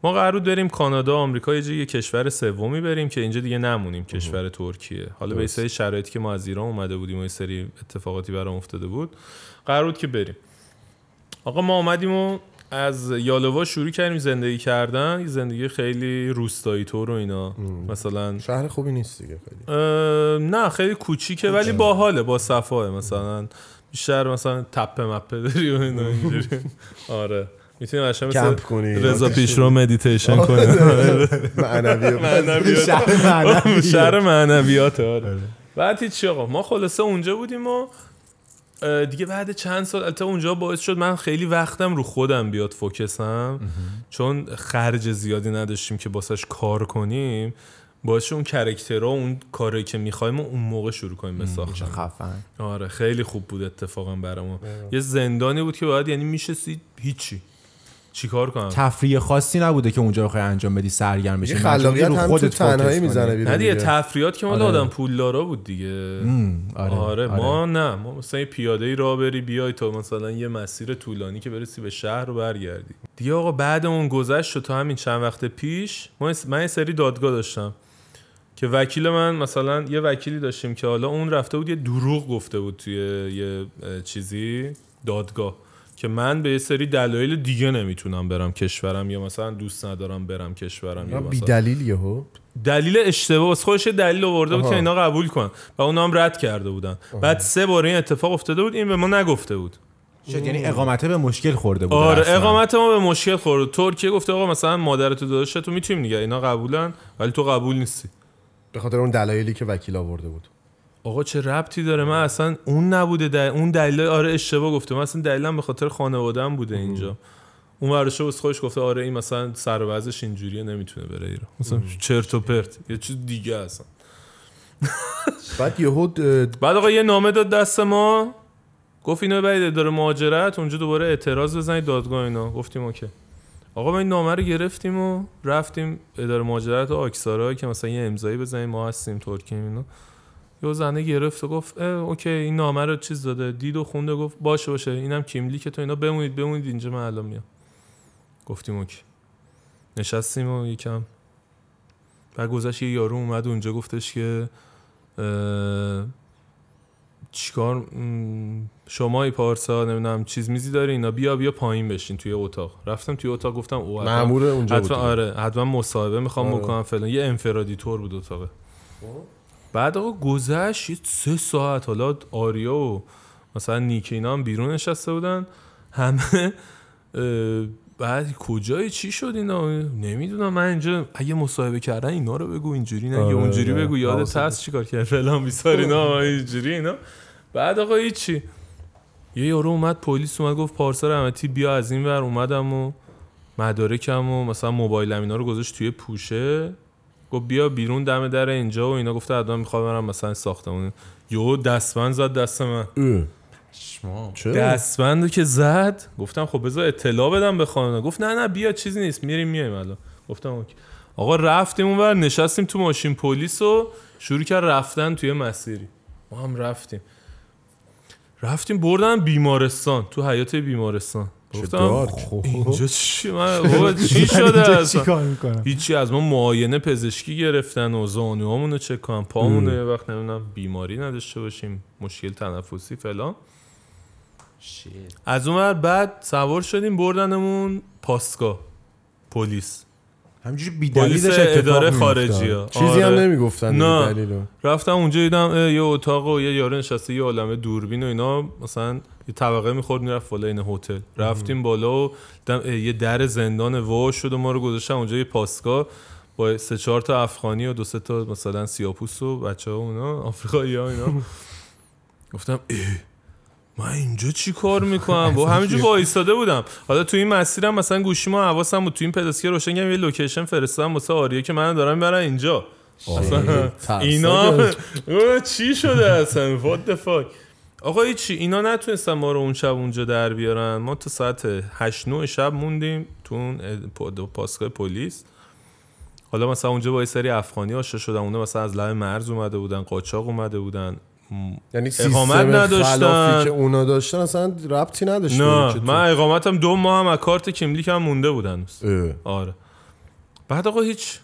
ما قرار بود بریم کانادا آمریکا یه یه کشور سومی بریم که اینجا دیگه نمونیم کشور ترکیه. حالا به. سری شرایطی که ما از ایران اومده بودیم و یه سری اتفاقاتی برام افتاده بود قرار بود که بریم. آقا ما آمدیم و از یالوا شروع کردیم زندگی کردن. یه زندگی خیلی روستایی طور و اینا. مثلا شهر خوبی نیست دیگه خیلی. نه خیلی کوچیکه ولی باحاله با صفاه مثلا. بیشتر مثلا تپه مپه داری و اینا اینجوری. آره. می‌تونی قشنگ مثل کمپ کنی. رضا پیشرو مدیتیشن کنی معنوی معنویات. شهر معنوی. شهر معنویات آره. بعد هیچی آقا. ما خلاصه اونجا بودیم و دیگه بعد چند سال البته اونجا باعث شد من خیلی وقتم رو خودم بیاد focus م. چون خرج زیادی نداشتیم که باسش کار کنیم. باعث شد اون character ها و اون کاری که می‌خوایم اون موقع شروع کنیم به ساختن. خفن. آره خیلی خوب بود اتفاقا برامون یه زندانی بود که باید یعنی میشستی هیچی. چیکار کنم؟ تفریح خاصی نبوده که اونجا بخوای انجام بدی سرگرم بشی. خلاقیت هم تو تنهایی می‌زنه بیرون نه دیگه. تفریحات که مال آره. آدم پولدارا بود دیگه. آره, آره, ما نه ما مثلا یه پیاده ای راه بری بیای تا مثلا یه مسیر طولانی که برسی به شهر رو برگردی. دیگه آقا بعد اون گذشت شد تا همین چند وقت پیش. ما من یه سری دادگاه داشتم. که وکیل من مثلا یه وکیلی داشتیم که حالا اون رفته بود یه دروغ گفته بود توی یه چیزی دادگاه که من به یه سری دلایل دیگه نمی‌تونم برم کشورم یا مثلا دوست ندارم برم کشورم یا بی مثلا دلیل یهو؟ دلیل اشتباه واسه خودش دلیل آورده بود آها. که اینا قبول کن و اونا هم رد کرده بودن. بعد سه بار این اتفاق افتاده بود این به ما نگفته بود. شد یعنی اقامته به مشکل خورده بود آره. اقامت ما به مشکل خورد. ترکیه گفته آقا مثلا مادرت و داداشت تو می‌تونیم دیگه. اینا قبولن ولی تو قبول نیستی. به خاطر اون دلایلی که وکیل آورده بود. آقا چه ربطی داره؟ من اصلا اون نبوده دل... اون دلیل آره اشتباه گفته. من اصلا دلیلم به خاطر خانواده‌ام بوده اینجا. اون ورشه واسه خودش گفته آره این مثلا سر و وضعش اینجوریه نمی‌تونه بره ایران. مثلا چرت و پرت یه چیز دیگه اصلا. بعد یهو اه، بعد آقا یه نامه داد دست ما. گفت اینو برید اداره مهاجرت اونجا دوباره اعتراض بزنید دادگاه اینا. گفتیم اوکی. آقا ما این نامه رو گرفتیم و رفتیم اداره مهاجرت آکسارا که مثلا یه امضایی بزنیم ما هستیم ترکیه اینا. یه زنه گرفت و گفت okay این نامه رو چیز داده دید و خونده گفت باشه باشه اینم kimlik تو اینا. بمونید بمونید اینجا من الان میام. گفتیم okay. نشستیم و یکم. بعد گذشت یه یارو اومد اونجا گفتش که چیکار شما ای پارسا نمی‌دونم چیز میزی داری اینا. بیا بیا پایین بشین توی اتاق. رفتم توی اتاق گفتم او مأمور اونجا حتما. آره حتما مصاحبه می‌خوام آره. بکنم فلان. یه انفرادی طور بود اتاقه. بعد آقا گذشت یه سه ساعت. حالا آریا و مثلا نیک اینا هم بیرون نشسته بودن. همه بعد کجای؟ چی شد اینا؟ نمی‌دونم. من اینجا اگه مصاحبه کردن اینا رو بگو اینجوری نه آره، یا اونجوری. بگو. یادت حواست هست چیکار کرد فلان بیسار اینا اینجوری اینا. بعد آقا هیچی. یه یارو اومد پلیس اومد گفت پارسا رحمتی بیا از این ور. اومدم و مدارکم و مثلا موبایلم اینا رو گذاشت توی پوشه. گفت بیا بیرون دم در اینجا و اینا. گفته حتما می‌خوام برم مثلا ساختمون. یهو دستبند زد دست من. دستبند که زد. گفتم خب بذار اطلاع بدم به خانم گفت نه نه بیا چیزی نیست. میریم میایم الان. گفتم اوکی. آقا رفتیم اونور نشستیم تو ماشین پلیس و شروع کرد رفتن توی مسیری. ما هم رفتیم. رفتیم بردن بیمارستان تو حیات بیمارستان. گفتم اینجا چی؟ من چی شده اصلا؟ هیچی از ما معاینه پزشکی گرفتن و زانوهامون رو چک کنن. پامون یه وقت نمی‌دونم بیماری نداشته باشیم مشکل تنفسی فلان. از اون بعد سوار شدیم بردنمون پاسگاه پلیس. همینجوری بی پلیس دلیلش اتفاق اداره می‌افتاد. خارجی ها چیزی هم نمی‌گفتن نه. دلیلو رفتم اونجا دیدم یه اتاق و یه یارو نشسته یه عالمه دوربین و اینا. مثلا یه طبقه می‌خورد می‌رفت بالا این هتل. رفتیم بالا و یه در زندان وا شد و ما رو گذاشتن اونجا یه پاسگاه با سه چهار تا افغانی و دو سه تا مثلا سیاپوس و بچه ها اونا آفریقایی ها اینا. گفتم من اینجا چی کار می‌کنم؟ با همینجور وایساده بودم. حالا تو این مسیرم مثلا گوشی ما حواسم بود. تو این پداسکی روشن کردم یه لوکیشن فرستادم واسه آریه که منو دارم برن اینجا. ترسناک. اینا چی شده اصلا؟ What the fuck آقا هیچی. اینا نتونستن ما رو اون شب اونجا در بیارن. ما تا ساعت 8 9 شب موندیم تو اون اه، پا- پاسگاه پلیس. حالا مثلا اونجا با یه سری افغانی آشنا شدن. اونها مثلا از لب مرز اومده بودن قاچاق اومده بودن. یعنی اقامت نداشتن. که اونا داشتن اصلا ربطی نداشت نه من اقامتم دو ماه هم از کارت کیملیک هم مونده بودن. آره. بعد آقا هیچ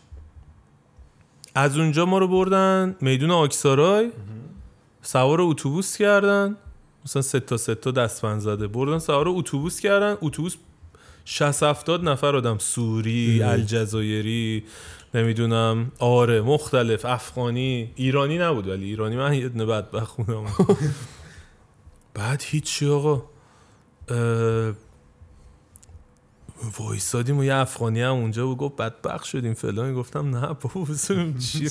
از اونجا ما رو بردن میدون آکسارای. سوار اتوبوس کردن. مثلا سه تا سه تا دستبند زده. بردن سوار اتوبوس کردن. اتوبوس 60 70 نفر آدم. سوری الجزایری. نمی‌دونم. آره مختلف. افغانی. ایرانی نبود ولی. ایرانی من یه دونه بدبخت بودم بعد هیچی آقا. اه، وایسادیم و یه افغانی هم اونجا بود. گفت بدبخت شدیم فلان. گفتم نه بابا بسیم چی.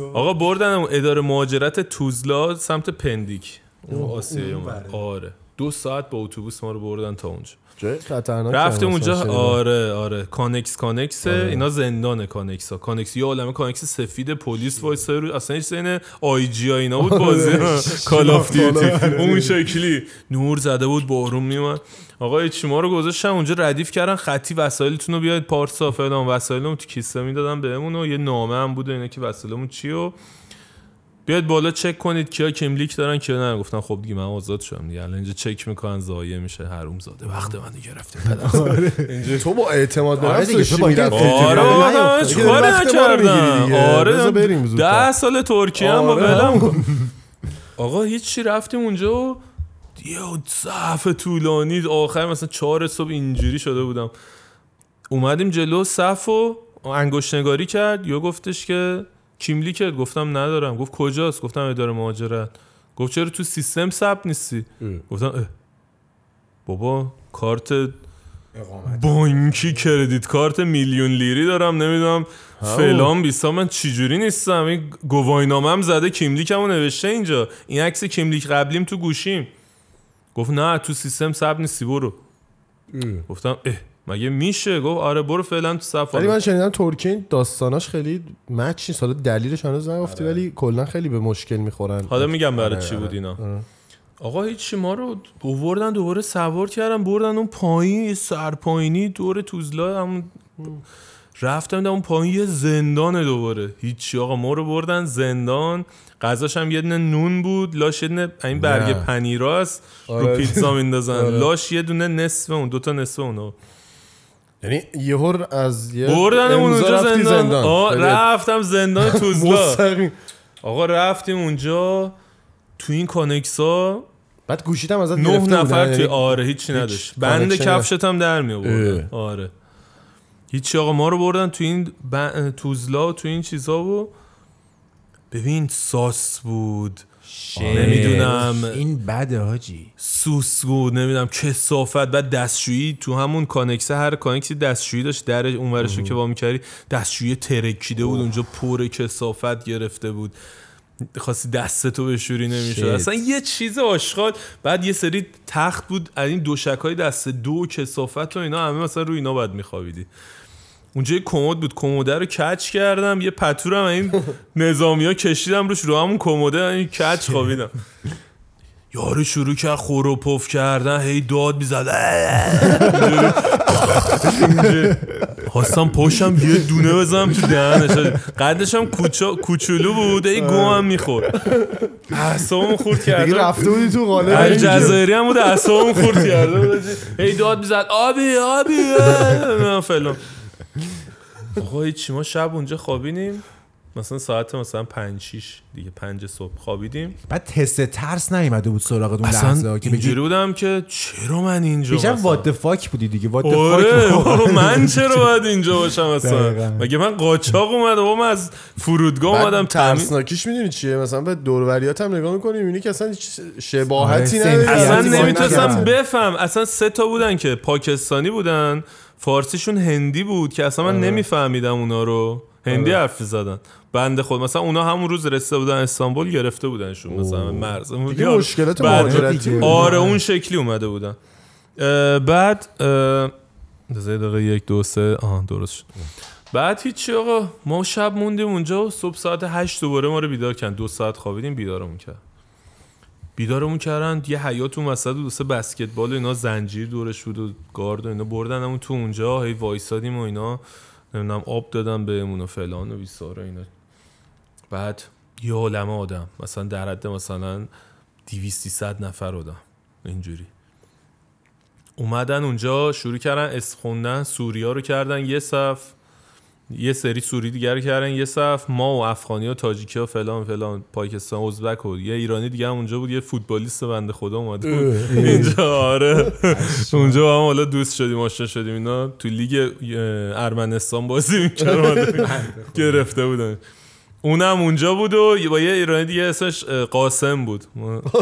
آقا بردن اداره مهاجرت توزلا سمت پندیک. اون آسیای اومد. آره. دو ساعت با اتوبوس ما رو بردن تا اونجا. جای خطرناک رفتیم هم اونجا. آره آره. کانکس کانکس. آره. اینا زندان کانکس ها. کانکس یه عالمه کانکس سفید پلیس وایسای رو اصلا هیچ این آی جی ها اینا بود بازی کال آف دیوتی اون شکلی. نور زده بود بارون میومد. آقا چی ما رو گذاشتن اونجا ردیف کردن. خطی وسایلتون رو بیاید پارسا فلان. وسایلمون تو کیسه می‌دادن بهمون و یه نامه هم بود اینا که وسایلمون چی و بیاید بالا چک کنید کیا کیملیک دارن کیا نه. گفتن خب دیگه من آزاد شدم دیگه. الان اینجا چک می‌کنن ضایع میشه. حروم زاده. وقت من گرفتیم پدر تو با اعتماد به آره نفس دیگه، داشتی تو با آره دیگه چیکار نکردم؟ دیگه. آره بذار بریم زودتر. ده سال ترکیه هم با آره. کن. آقا هیچی رفتیم اونجا و یه صف طولانی. آخر مثلا چهار صبح اینجوری شده بودم. اومدیم جلو صف و انگشت نگاری کرد. یا گفتش که کیملی کرد گفتم ندارم. گفت کجاست؟ گفتم اداره مهاجرت. گفت چرا تو سیستم ثبت نیستی؟ گفتم اه. بابا کارت بانکی کردیت کارت میلیون لیری دارم نمی‌دونم فلان بیسا من چجوری نیستم؟ این گواهینامه زده کیملیکمو نوشته اینجا. این عکس کیملیک قبلیم تو گوشیم. گفت نه تو سیستم ثبت نیستی برو. گفتم اه. مگه میشه؟ گفت آره برو فعلا تو صف ولی من شنیدم ترکیه این داستاناش خیلی مچ نیست. حالا دلیلش هنوز نگفتی ولی کلا خیلی به مشکل می‌خورن. حالا میگم برای آره، چی آره. بود اینا. آقا هیچی ما رو بردن دوباره سوار کردن بردن اون پایین سرپایینی دور توزلا همون رفتم در اون پایین یه زندان دوباره. هیچی آقا ما رو بردن زندان. غذاش هم یه دونه نون بود لاش یه دونه این برگ. پنیراست. رو آره. پیتزا میندازن. آره. لاش یه دونه نصف اون دوتا نصف اونو. یعنی یهو از یه بردن اونجا رفتی زندان, آه رفتم زندان توزلا. آقا رفتیم اونجا. تو این کانکسا بعد گوشیت هم ازت نه نفر توی یعنی آره هیچی نداشت. بند کانکشن کفشت هم در می آوردن. آره. هیچی آقا ما رو بردن تو این ب... توزلا و تو این چیزا و ببین ساس بود. نمی‌دونم. این بده حاجی. سوس بود نمی‌دونم کسافت. بعد دستشویی تو همون کانکسه هر کانکسی دستشویی داشت. در اونورش رو که وا می‌کردی دستشویی ترکیده بود. اونجا پر کسافت گرفته بود. خواستی دستتو بشوری نمی‌شد. اصلا یه چیز آشغال. بعد یه سری تخت بود. از این دوشک های دست دو کسافت و اینا همه مثلا روی اینا باید میخوابیدی. اونجا یه کمد بود. کموده رو کچ کردم یه پتورم این نظامی ها کشیدم روش رو همون کموده این کچ خوابیدم. یارو شروع کرد خور و پف کردن هی داد می‌زد. خواستم پشتم یه دونه بزنم تو دهنش. قدش هم کوچولو بود هی گوهم می‌خورد. اعصابم خورد دیگه کرد رفته بودی تو قالب الجزایری هم بود اعصابم خورد بود هی داد می‌زد. آبی آبی فلان آقا هیچی ما شب اونجا خوابیدیم. مثلا ساعت مثلا پنج شیش دیگه پنج صبح خوابیدیم. بعد حس ترس نیومده بود سراغت اون لحظه که اینجوری بگی بودم که چرا من اینجا بیشتر مثلا؟ وات فاک بودی دیگه. وات آره فاک بابا، من چرا باید اینجا باشم اصلا؟ دقیقاً. مگه من قاچاق اومدم؟ من از فرودگاه اومدم ترسناکیش می‌دونی چیه؟ مثلا به دوروریات هم نگاه می‌کنی می‌بینی که اصلا هیچ شباهتی آره، نداره اصلا نمی‌تونستم. بفهم. اصلا سه تا بودن که پاکستانی بودن. فارسیشون هندی بود که اصلا من نمیفهمیدم اونا رو. هندی آره. حرف زدن بنده خود مثلا اونا همون روز رسیده بودن استانبول گرفته بودنشون. مثلا مرز دیگه مشکلات مهاجرتی بود. آره اون شکلی اومده بودن. اه، بعد اه، بذار یه دقیقه یک دو سه. آها درست شد. بعد هیچی آقا ما شب موندیم اونجا و صبح ساعت هشت دوباره ما رو بیدار کردن. دو ساعت خوابیدیم بیدارمون کرد بیدارمون کردن. یه حیات اون وسط واسه بسکتبال اینا زنجیر دورش بود و گارد و اینا بردن. همون تو اونجا هی وایسادیم و اینا. نمی‌دونم آب دادن بهمون و فلان و بیسار و اینا. بعد یه عالمه آدم. مثلا در حد مثلا 200 نفر آدم. اینجوری. اومدن اونجا شروع کردن اسم خوندن سوریا رو کردن یه صف. یه سری سوری دیگر کردن. یه صف ما و افغانی و تاجیکی و فلان فلان پاکستان ازبک و یه ایرانی دیگه هم اونجا بود. یه فوتبالیست بنده خدا اومده بود اینجا آره. اونجا با هم حالا دوست شدیم آشنا شدیم اینا. تو لیگ ارمنستان بازی می‌کرد گرفته بودن. اونم اونجا بود و با یه ایرانی دیگه اسمش قاسم بود.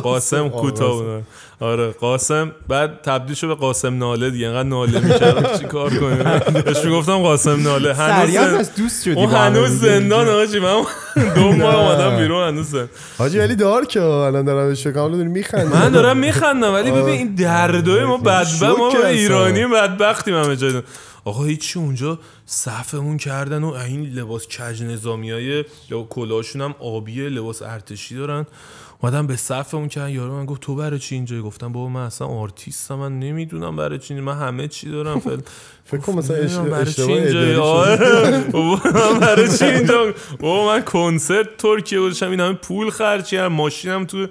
قاسم کوتاه بود. آره قاسم. بعد تبدیل شد به قاسم ناله دیگه. انقدر ناله می‌کرد چی کار کنیم؟ بهش می‌گفتم قاسم ناله. هنوز از دوست شدی اون هنوز. زندان آجی من دو ماه اومدم بیرون هنوز. حاجی ولی دار که الان دارم بهش فکر کنم داری میخندی من دارم میخندم ولی ببین این دردای ما بدبخت. ما. ایرانی بدبختیم همه جای آقا هیچی اونجا صفمون کردن و این لباس کج نظامی های کلاهشون هم آبیه لباس ارتشی دارن. اومدم به صفمون کردن. یارو من گفت تو برای چی اینجا گفتم بابا من اصلا آرتیستم من نمی‌دونم برای چی من همه چی دارم فعلا. فکر کنم مثلا اشتباه. آره. بابا من برای چی اینجا؟ بابا من کنسرت ترکیه گذاشتم. این همه پول خرج کردم ماشینم تو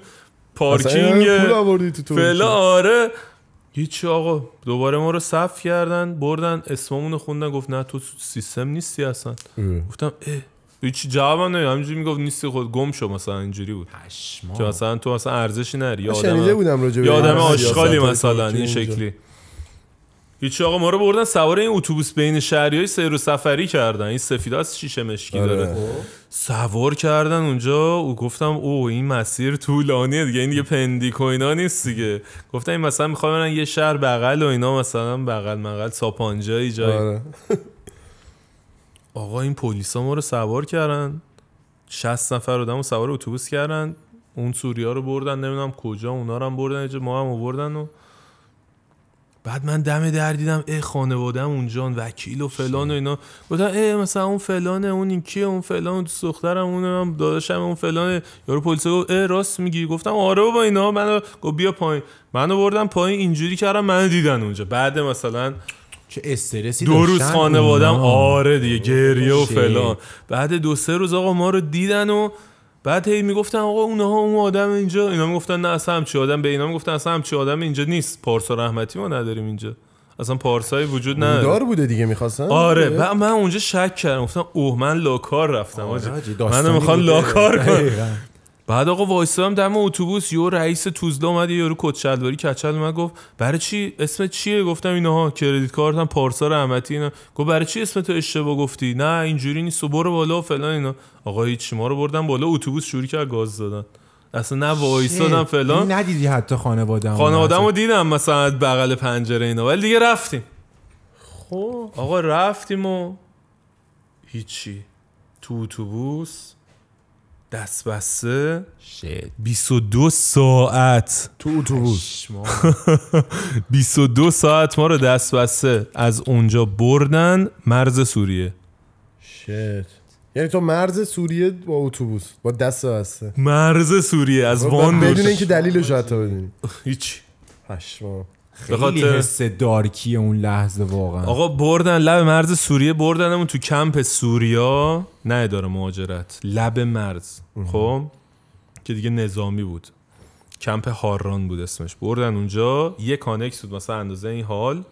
پارکینگ. فعلا آره. هیچی آقا. دوباره ما رو صف کردن بردن اسممون رو خوندن. گفت نه تو سیستم نیستی اصلا. اه. گفتم اه. هیچی جوابم نمیدم همینجوری می‌گفت نیستی خود. گم شو مثلا اینجوری بود. که مثلا تو مثلا ارزشی نری. آدم بودم راجع به سیاست آشغالی مثلا این. شکلی. هیچی آقا ما رو بردن سوار این اتوبوس بین شهری های سیر و سفری کردن. این سفید از شیشه مشکی آره. داره. سوار کردن اونجا. و گفتم او این مسیر طولانیه دیگه. این دیگه پندیک و اینا نیست دیگه. گفتم این مثلا می‌خوام برن یه شهر بغل و اینا مثلا بغل مغل ساپانجایی جایی آره. آقا این پلیسا ما رو سوار کردن. 60 نفر آدم رو سوار اتوبوس کردن. اون سوریا رو بردن. نمی‌دونم کجا اونا رو هم بردن. ما هم آوردن و بعد من دم در دیدم ای خانوادم اونجا وکیل و فلان و اینا. گفتم ای مثلا اون فلانه اون این کیه اون فلان اون دخترم اون داداشم اون فلانه یارو پلیس گفت ای راست میگی؟ گفتم آره با اینا منو گفت بیا پایین. منو بردم پایین اینجوری کردم منو دیدن اونجا. بعد مثلا چه استرسی دو روز خانوادم. آره دیگه گریه و. فلان. بعد دو سه روز آقا ما رو دیدن و بعد هی می‌گفتن آقا اونها اون آدم اینجا اینا می‌گفتن نه اصلا همچی آدم به اینا می‌گفتن اصلا همچی آدم اینجا نیست. پارسا رحمتی ما نداریم اینجا. اصلا پارسایی وجود نداره. دار بوده دیگه می‌خواستن؟ آره بعد من اونجا شک کردم. گفتم اوه من لاکار رفتم. آره، می‌خوان بوده. لاکار دقیقاً. بعد آقا وایسادم دم اتوبوس یو رئیس توزلا اومد یه یارو کت شلواری کچل اومد گفت برای چی؟ اسم چیه؟ گفتم اینها کردیت کارتم پارسا رحمتی اینا. گفت برای چی اسم تو اشتباه گفتی؟ نه اینجوری نیست. و برو بالا و فلان اینا. آقا هیچ ما رو بردن بالا اتوبوس شروع کرد گاز دادن. اصلا نه وایسادم. فلان. ندیدی حتی خانواده خانوادم رو دیدم مثلا بغل پنجره اینا. ولی دیگه رفتیم. خب. آقا رفتیم و هیچی. تو اتوبوس دست بسته 22 ساعت. تو اتوبوس. 22 ساعت ما رو دست بسته از اونجا بردن مرز سوریه. شت یعنی تو مرز سوریه با اتوبوس با دست بسته مرز سوریه از وان بدون اینکه دلیلش رو حتی بدونی. هیچ. پشمام خیلی حس dark ی اون لحظه واقعا. آقا بردن لب مرز سوریه بردنمون تو کمپ سوریا. نه اداره مهاجرت. لب مرز. خب؟ که دیگه نظامی بود. کمپ هاران بود اسمش. بردن اونجا. یه کانکس بود مثلا اندازه این هال.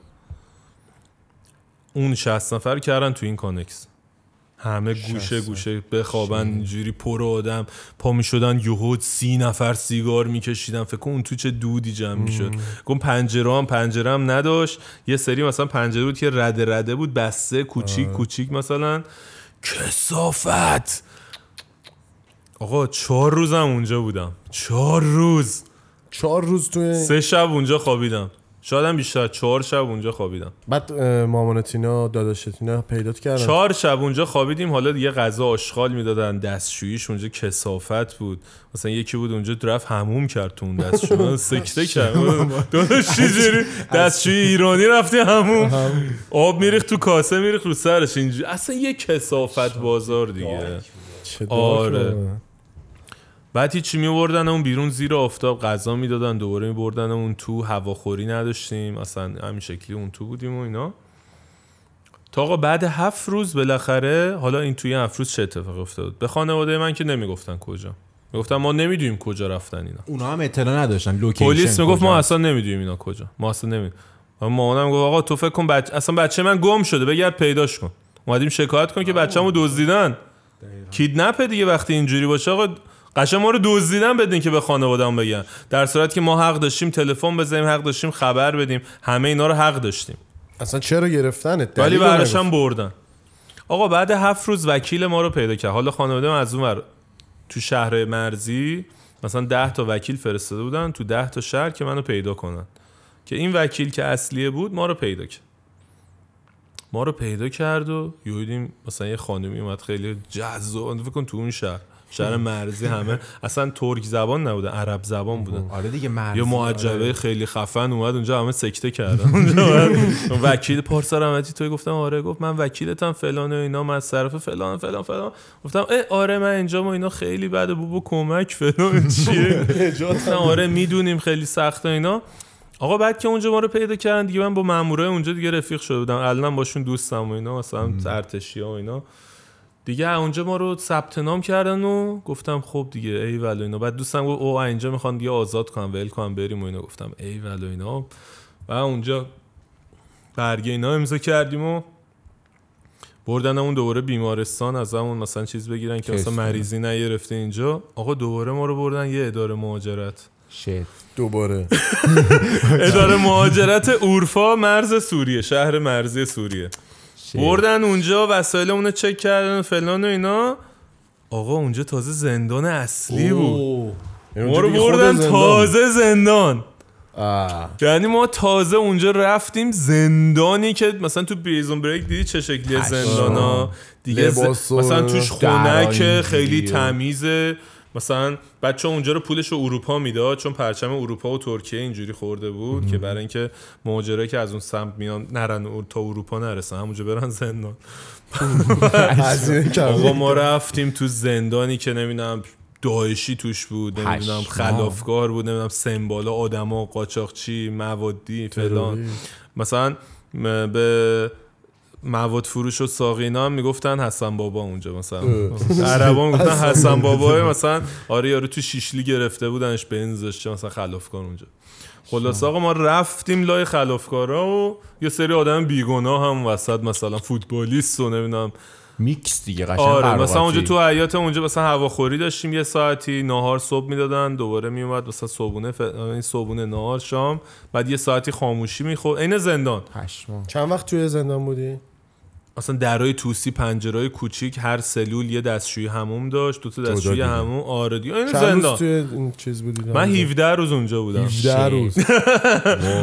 اون 60 نفر کردن تو این کانکس. همه گوشه گوشه بخوابن اینجوری پر آدم. پا می شدن یهود سی نفر سیگار میکشیدن. فکر کن اون تو چه دودی جمع می‌شد. گفت پنجره هم پنجره هم نداشت. یه سری مثلا پنجره بود که رده رده بود بسته کوچیک کوچیک مثلا. کسافت! آقا چهار روزم اونجا بودم. چهار روز. چهار روز توی سه شب اونجا خوابیدم. شایدم بیشتر چهار شب اونجا خوابیدم. بعد مامانتینا داداشتینا پیدات کردن. چهار شب اونجا خوابیدیم. حالا دیگه غذا آشغال می‌دادن دستشوییش اونجا کسافت بود. مثلا یکی بود اونجا رفت هموم کرد تو اون دستشویی. سکته کرد داداش چجوری دستشویی ایرانی رفتی هموم آب میریخت تو کاسه میریخت رو سرش. اینجوری. اصلا یه کسافت بازار دیگه. آره. بعد هیچی میبردن اون بیرون زیر آفتاب غذا می‌دادن دوباره میبردن اون تو هواخوری نداشتیم اصلا همین شکلی اون تو بودیم و اینا. تا آقا بعد هفت روز بالاخره حالا این توی هفت روز چه اتفاق افتاد؟ به خانواده من که نمی‌گفتن کجا. می‌گفتن ما نمی‌دونیم کجا رفتن اینا. اونا هم اطلاع نداشتن لوکیشن پلیس می‌گفت ما. اصلا نمی‌دونیم اینا کجا. ما اصلا نمی‌دونیم. مامانم گفت آقا تو فکر کن بچه اصلا بچه من گم شده بگرد پیداش کن. اومدیم شکایت کنیم که بچه‌مو دزدیدن. کیدنپ دیگه وقتی اینجوری باشه. آقا قشنگ ما رو دزدیدن بدین که به خانواده‌ام بگن. در صورتی که ما حق داشتیم تلفن بزنیم حق داشتیم خبر بدیم. همه اینا رو حق داشتیم. اصلا چرا گرفتنت ولی نگفت. هم بردن. آقا بعد هفت روز وکیل ما رو پیدا کرد. حالا خانواده من از اون تو شهر مرزی مثلا ده تا وکیل فرستاده بودن تو ده تا شهر که منو پیدا کنن. که این وکیل که اصلیه بود ما رو پیدا کرد. ما رو پیدا کرد و یهودیم مثلا یه خانمی اومد خیلی جذاب. فکر کن تو اون شهر. شهر مرزی همه. اصلا ترک زبان نبودن عرب زبان بودن آره دیگه مرزی یه معجبه خیلی خفن اومد اونجا همه سکته کردن. اونجا. وکیل پارسا رحمتی توی گفتم آره گفت من وکیلتم فلان و اینا من از طرف فلان فلان فلان. گفتم اه آره من اینجا ما اینا خیلی بده بابا کمک فلان چیه؟ گفتم آره می‌دونیم خیلی سخته اینا. آقا بعد که اونجا ما رو پیدا کردن دیگه من با مامورای اونجا دیگه رفیق شده بودم. الان باشون دوستم و اینا مثلا ارتشی و اینا. دیگه اونجا ما رو ثبت نام کردن و گفتم خب دیگه ای ولو اینا. بعد دوستم گفت او اینجا می‌خوان دیگه آزاد کنم ول کنم بریم و اینا. گفتم ای ولو اینا. و اونجا برگه اینا امضا کردیم و بردن اون دوباره بیمارستان از همون مثلا چیز بگیرن که اصلا. مریضی نگرفته اینجا. آقا دوباره ما رو بردن یه اداره مهاجرت. شت دوباره. اداره مهاجرت اورفا مرز سوریه شهر مرزی سوریه. بردن اونجا وسایل اونو چک کردن فلان و اینا. آقا اونجا تازه زندان اصلی بود. اوه. ما رو بردن زندان. تازه زندان. یعنی ما تازه اونجا رفتیم زندانی که مثلا تو پریزون بریک دیدی چه شکلی زندان ها دیگه ز- مثلا توش درای خنک خیلی تمیزه. مثلا بچه اونجا رو پولش رو اروپا می‌داد چون پرچم اروپا و ترکیه اینجوری خورده بود که برای اینکه مهاجرایی که از اون سمت میان نرن او- تا اروپا نرسن همونجا برن زندان آقا ما رفتیم تو زندانی که نمی‌دونم داعشی توش بود نمی‌دونم. خلافکار بود نمی‌دونم سمبالا آدما قاچاقچی موادی فلان. مثلا به مواد فروش و ساقینا هم می‌گفتن حسن بابا اونجا مثلا. عربا می‌گفتن حسن بابا. مثلا آره یارو تو شیشلی گرفته بودنش بنزش چه مثلا خلافکار اونجا. خلاص آقا ما رفتیم لای خلافکارا و یه سری آدم بیگناه هم وسط مثلا فوتبالیست و نمی‌دونم. میکس دیگه قشنگ آره. مثلا اونجا تو حیات اونجا مثلا هواخوری داشتیم یه ساعتی نهار صبح می‌دادن دوباره میومد مثلا صبحونه ف... این صبحونه نهار شام بعد یه ساعتی خاموشی می‌خورد عین زندان. چند وقت توی زندان بودی؟ اصلا درای توسی پنجرهای کوچیک هر سلول یه دستشویی هموم داشت دو تا دستشویی. هموم آره دیگه. این زندان. توی این چیز بودی؟ من 17 روز اونجا بودم. 17 روز.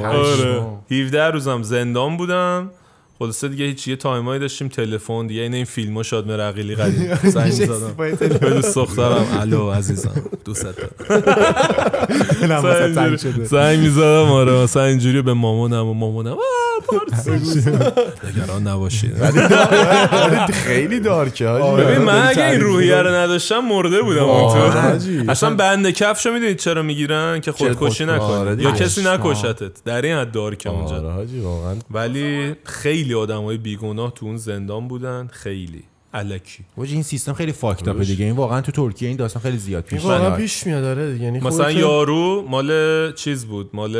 آره. پشمام. 17 روزم زندان بودم. خلاصه دیگه هیچ یه تایمایی داشتیم تلفن دیگه این این فیلم ها شاد رقیلی قدیم. زنگ زدم. به دوست دخترم. الو عزیزم دوست دارم. زنگ می‌زدم آره مثلا اینجوری به مامانم و مامانم. نگران نباشید آره، خیلی دارکه ببین من داری اگه این روحیه. رو نداشتم مرده بودم. آره،. اصلا بند کفشو می‌دونید چرا می‌گیرن؟ که خودکشی خودکشی. آره نکنی. یا کسی پشمام. نکشتت. در این حد دارکه اونجا. آره ولی خیلی آدمای بیگناه تو اون زندان بودن خیلی. الکی. واجی این سیستم خیلی فاکت اپه دیگه. این واقعا تو ترکیه این داستان خیلی زیاد پیش این واقعا میاد. پیش میاد داره دیگه. یعنی مثلا یارو مال چیز بود؟ مال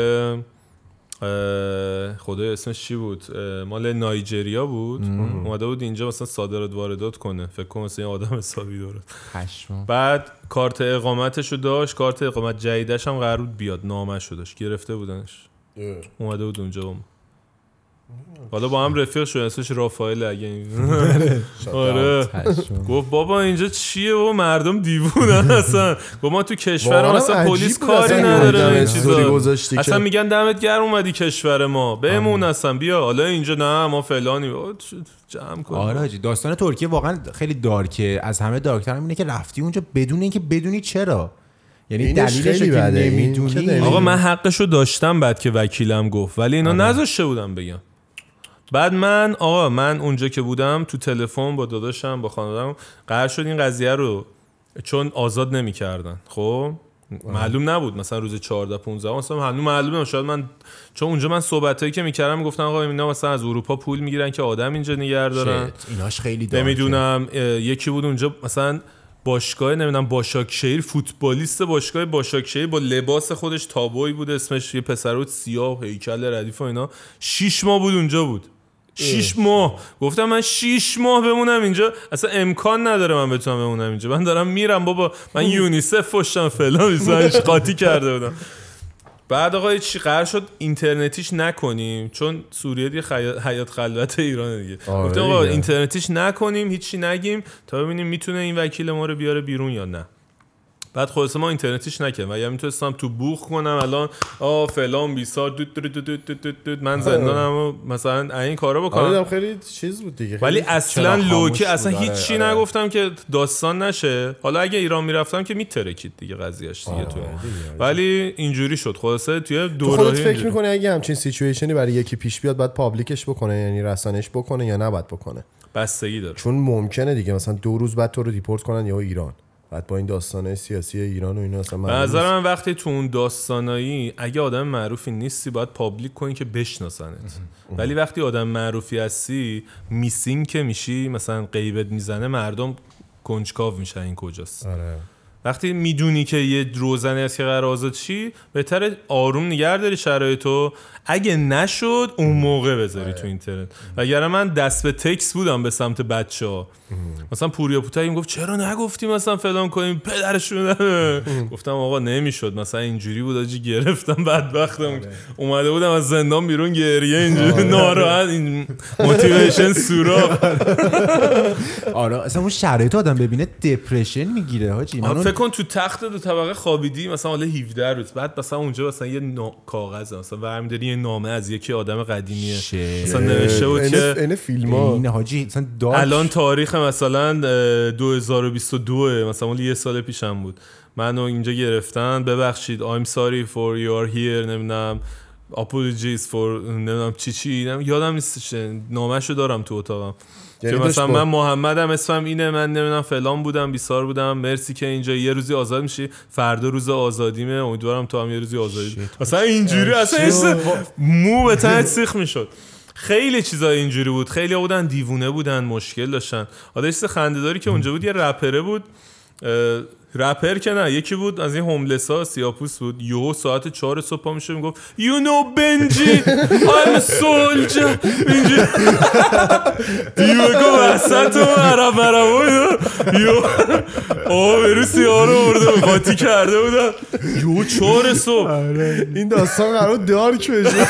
خدای اسمش چی بود؟ مال نایجریا بود. اومده بود اینجا مثلا صادرات واردات کنه. فکر کنم مثلا یه آدم حسابی پشمام بعد کارت اقامتشو داشت. کارت اقامت جدیدش هم قرار بود بیاد. نامشو داشت. گرفته بودنش. اومده بود اونجا. هم. حالا با هم رفیق شد اسمش رافائل اگه این آره. پشمام. گفت بابا اینجا چیه و مردم دیوونن اصلا گفت ما تو کشور اصلا پلیس کاری نداره این چیزا اصلا میگن دمت گرم اومدی کشور ما. بمون اصلا بیا. حالا اینجا نه ما فلانی. جمع کن. آره حاجی داستان ترکیه واقعا خیلی دارکه. از همه دارکتر هم اینه که رفتی اونجا بدون اینکه بدونی چرا. یعنی دلیلش که نمی‌دونی. آقا من حقشو داشتم بعد که وکیلم گفت. ولی اینا آره. نذاشته بودم بگم. بعد من آقا من اونجا که بودم تو تلفن با داداشم با خانوادم قرار شد این قضیه رو چون آزاد نمی‌کردن. خب؟ معلوم نبود. مثلا روز 14 15 مثلا هنوز معلوم نبود شاید من چون اونجا من صحبتایی که می‌کردم می‌گفتن آقا اینا مثلا از اروپا پول می‌گیرن که آدم اینجا نگه دارن. ایناش خیلی نمی‌دونم. یکی بود اونجا مثلا باشگاه نمی‌دونم باشاکشهیر فوتبالیست باشگاه باشاکشهیر با لباس خودش تابوی بود اسمش یه پسر بود سیاه هیکل ردیف و اینا. شیش ماه بود اونجا بود. شیش ماه. گفتم من شیش ماه بمونم اینجا. اصلا امکان نداره من بتونم بمونم اینجا. من دارم میرم بابا. من یونیسف فشتم فلان قاطی کرده بودم. بعد آقا چی قرار شد اینترنتیش نکنیم چون سوریه دیگه خی- حیات خلوت ایران دیگه. آره گفتم آقا. اینترنتیش نکنیم هیچی نگیم تا ببینیم می‌تونه این وکیل ما رو بیاره بیرون یا نه. بعد خلاصه ما اینترنتیش نکردم و یا می‌تونستم تو بوق کنم الان آ فلان بیسار دود دود دود دود دود دود دود من زندانم و مثلا این کارا آره بکنم دیدم خیلی چیز بود دیگه. ولی اصلا low-key. اصلا آره، هیچی آره. نگفتم که داستان نشه. حالا اگه ایران می‌رفتم که میترکید دیگه قضیهش دیگه تو. ولی اینجوری شد. خلاصه توی تو دوره خودت فکر می‌کنی اگه همچین situation ی برای یکی پیش بیاد باید public ش بکنه یعنی رسانش بکنه یا نباید بکنه؟ بستگی داره. چون ممکنه دیگه. مثلا دو روز بعد تو رو دیپورت کنن یا ایران. بعد با این داستانه سیاسی ایران و اینا اصلا به معلوم نظر. من وقتی تو اون داستانایی اگه آدم معروفی نیستی باید public کنی که بشناسنت. ولی وقتی آدم معروفی هستی missing که میشی مثلا غیبت می‌زنه مردم کنجکاو میشن این کجاست. آره. وقتی می‌دونی که یه روزنه است که قرار آزاد چی بهتر آروم نگر داری شرایطو اگه نشد اون موقع بذاری تو اینترنت. وگرنه من دست به تکس بودم به سمت بچه ها مثلا پوریا پوتایی گفت چرا نگفتی مثلا فلان کنیم؟ پدرشون گفتم آقا نمی‌شد. مثلا اینجوری بود آجی گرفتم بدبختم. اومده بودم از زندان بیرون گریه اینجوری. ناراحت. این موتیویشن سوراخ. آره اصلا اون شرایط آدم ببینه دپرشن می‌گیره حاجی من آره فکر کن تو تخت دو طبقه خوابیدی مثلا حالا 17 روز. بعد مثلا اونجا مثلا یه. کاغذ مثلا برمی‌داری نامه از یکی آدم قدیمیه. شه. مثلا نوشته بود که این فیلم ها این حاجی دارک الان تاریخ مثلا اه، 2022 مثلا مال یه سال پیشم بود. منو اینجا گرفتن. ببخشید I'm sorry for you are here نمی‌دونم. Apologies for نمی‌دونم چی چی یادم نیستش نامشو دارم تو اتاقم. که یعنی داشت مثلا با- من محمدم اسمم اینه من نمی‌دونم فلان بودم بیسار بودم مرسی که اینجا یه روزی آزاد میشی. فردا روز آزادیمه امیدوارم تو هم یه روزی آزادی اصلا اینجوری اصلا مو به تنت سیخ می‌شد. خیلی چیزای اینجوری بود. خیلی بودن دیوونه بودن مشکل داشتن. حالا چیز خنده‌داری که اونجا بود یه رپره بود. رپر که نه یکی بود از این هوملس ها سیاپوس بود. یهو ساعت چهار صبح پا میشه می‌گفت You know بنجی I'm a soldier. اینجوری. دیو گفت وسط و عرب عرب یو آه بروسی ها رو برده قاطی کرده بودن. yo چهار صبح. این داستان قراره dark بشه.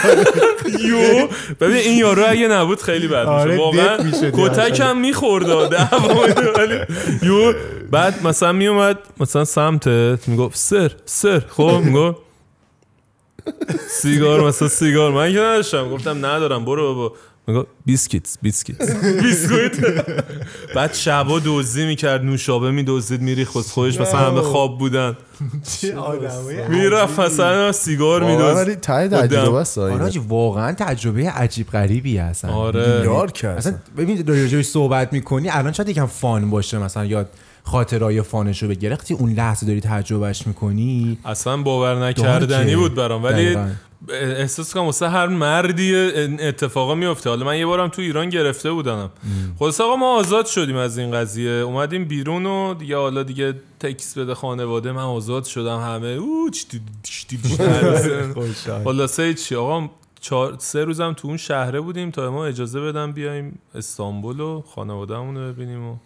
yo ببین این یارو اگه نبود خیلی بد آره، میشه واقعا دپ می‌شد کتک هم می‌خورد دعوا ولی yo بعد مثلا میومد مثلا سمتت می‌گفت sir sir خب می‌گفت سیگار مثلا سیگار. من که نداشتم گفتم ندارم برو بابا. می‌گفت biscuit biscuit بیسکویت. بعد شبا دزدی می‌کرد نوشابه میدزدید میریخت. واسه خودش مثلا همه خواب بودن. می‌رفت مثلا سیگار واقعا میدزد. ولی ته تجربه است آره آره واقعا تجربه عجیب غریبی هستن. آره. دارک اصلا هست ببین داری صحبت می‌کنی الان شاید یکم فان باشه مثلا یا خاطرای فانش رو بگیره وقتی اون لحظه داری تجربهش می‌کنی اصلا باور نکردنی. بود برام ولی دقیقاً. احساس کنم واسه هر مردی اتفاقا میفته حالا من یه بارم تو ایران گرفته بودم خلاص آقا ما آزاد شدیم از این قضیه اومدیم بیرون و دیگه حالا دیگه تکس بده خانواده من آزاد شدم همه او خلاصه چی آقا چهار سه روزم تو اون شهره بودیم تا ما اجازه بدم بیایم استانبول و خانوادهمون رو ببینیم و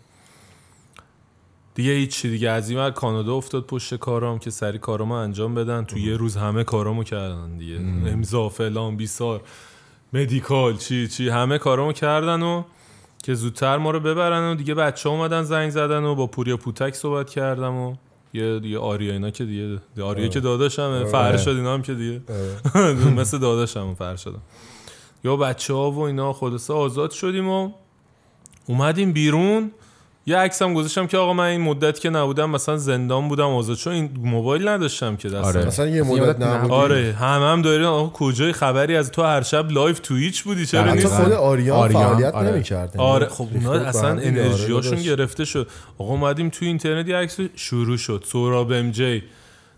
دیگه هیچی دیگه. از این کانادا افتاد پشت کارام که سری کارامو انجام بدن. تو یه روز همه کارامو کردن دیگه. امضا فلان بیسار مدیکال چی چی همه کارامو کردن و که زودتر ما رو ببرن و دیگه بچه اومدن زنگ زدن و با پوریا پوتک صحبت کردم و یه دیگه آریا اینا که دیگه آریا که داداشم فرشاد اینا هم که دیگه. مثل داداشم فرشادم یا بچه ها و اینا خلاصه آزاد شدیم و اومدیم بیرون. یه عکسم گذاشتم که آقا من این مدت که نبودم مثلا زندان بودم آزاد چون این موبایل نداشتم که دستم. آره. مثلا یه مدت یادت نبود آره هم هم دارین آقا کجای خبری از تو هر شب live Twitch بودی؟ چرا نیست خود آریان آریان، فعالیت آره. نمی‌کرد آره خب اونا ریخت اصلا آره انرژیاشون داداش. گرفته شد. آقا اومدیم تو اینترنت یه عکس شروع شد. سوراب ام جی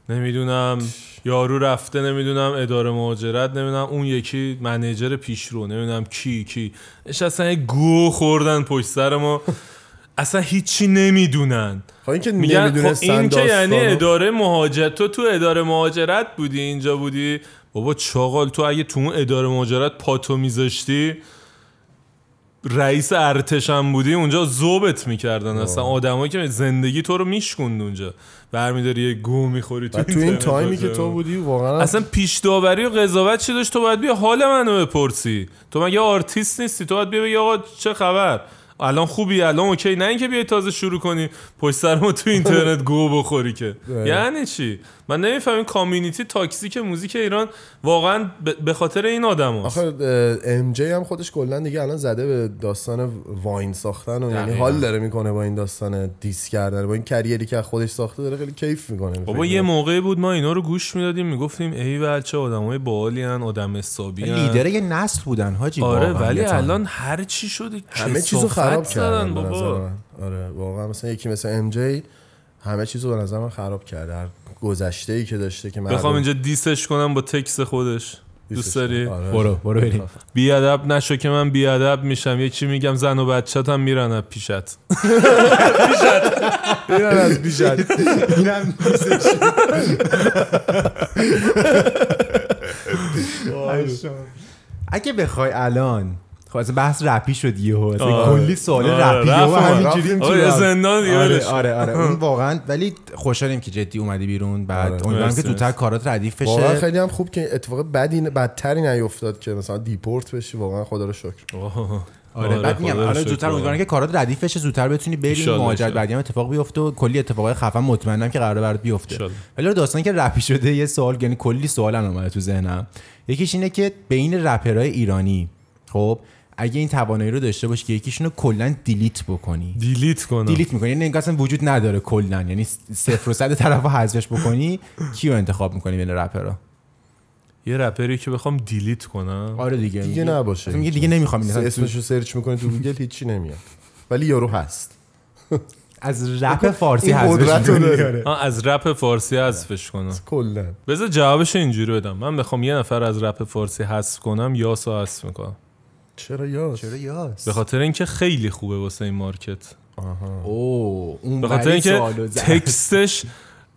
نمی‌دونم یارو رفته نمی‌دونم اداره مهاجرت نمی‌دونم اون یکی منیجر پیشرو نمی‌دونم کی کی. اصلا یه گو خوردن پشت سر ما. اصلا هیچی نمی‌دونن. خب این که خب نمی‌دونستن این که یعنی. اداره مهاجرت تو تو اداره مهاجرت بودی اینجا بودی. بابا چاقال تو اگه تو اون اداره مهاجرت پاتو میذاشتی رئیس ارتش هم بودی اونجا ضبط می‌کردن. اصلا آدمایی که زندگی تو رو میشکوند اونجا. برمیداری یه گو می‌خوری تو, تو این time ی. که تو بودی واقعا اصلا پیش داوری و قضاوت چی داشت؟ تو باید بیا حال منو بپرسی. تو مگه آرتیست نیستی؟ تو باید بیا بگی آقا چه خبر؟ الان خوبی الان okay. نه اینکه بیای تازه شروع کنی. پشت سر ما تو اینترنت گو بخوری که. یعنی چی؟ من نمیفهم این community toxic موزیک ایران واقعا به خاطر این آدم آخه ام جی هم خودش کلا دیگه الان زده به داستان واین ساختن و یعنی. حال داره می‌کنه با این داستان دیس کردن با این کریری که از خودش ساخته داره خیلی کیف می‌کنه بابا یه موقعی بود ما اینا رو گوش می‌دادیم می‌گفتیم ای بچه آدمای باحالی ان آدم حسابی. لیدر یه نسل بودن حاجی آره ولی. الان هر چی شده همه چیزو خراب کردن بابا. آره واقعا مثلا یکی مثل ام جی همه چیزو به نظر من خراب کرده گذشته ای که داشته که مردم بخوام اینجا دیسش کنم با تکس خودش. دوست داری. آره. برو برو بریم بیادب نشو که من بیادب میشم. یه چی میگم زن و بچت هم میرن از پیشت. اینم از بیشت اینم اگه بخوای الان خب بحث رپی شد یهو آره. کلی سوال آره، رپی یهو رفتم، همینجوری یه زندان آره. آره آره اون واقعا ولی خوشحالیم که جدی اومدی بیرون بعد آره. امیدوارم که زودتر. کارات ردیف واقعا بشه خیلی هم خوب که اتفاق بدی بدتری نیفتاد که مثلا دیپورت بشی واقعا خدا رو شکر. آره بعد میگم شکر زودتر واقعا. امیدوارم که کارات ردیف بشه زودتر بتونی ایشالله، مهاجرت. بعدی هم اتفاق بیفته و کلی اتفاقای خفن مطمئنم که قراره برات بیفته. ولی رو داستانی که رپی شده یه سوال یعنی کلی سوال اومده تو ذهنم یکیش اینه که بین رپرهای ایرانی خب اگه این توانایی رو داشته باشی که یکیشونو کلا delete بکنی. delete کنم. delete می‌کنی. یعنی انگار اصلا وجود نداره کلا. یعنی صفر و صد طرفو حذفش بکنی کیو انتخاب می‌کنی بین رپرها؟ یه رپری که بخوام delete کنم. آره دیگه. دیگه نباشه میگه دیگه نمی‌خوام این اسمشو search می‌کنی تو گوگل هیچی نمیاد. ولی یارو هست. از رپ فارسی حذفش رو از رپ فارسی حذفش کنم. کلا. بذار جوابش اینجوری بدم. من بخوام یه نفر از رپ فارسی حذف کنم یاسو حذف می‌کنم. چرا یاس چرا یاس؟ به خاطر اینکه خیلی خوبه واسه این مارکت. اوه اون به خاطر اینکه. تکستش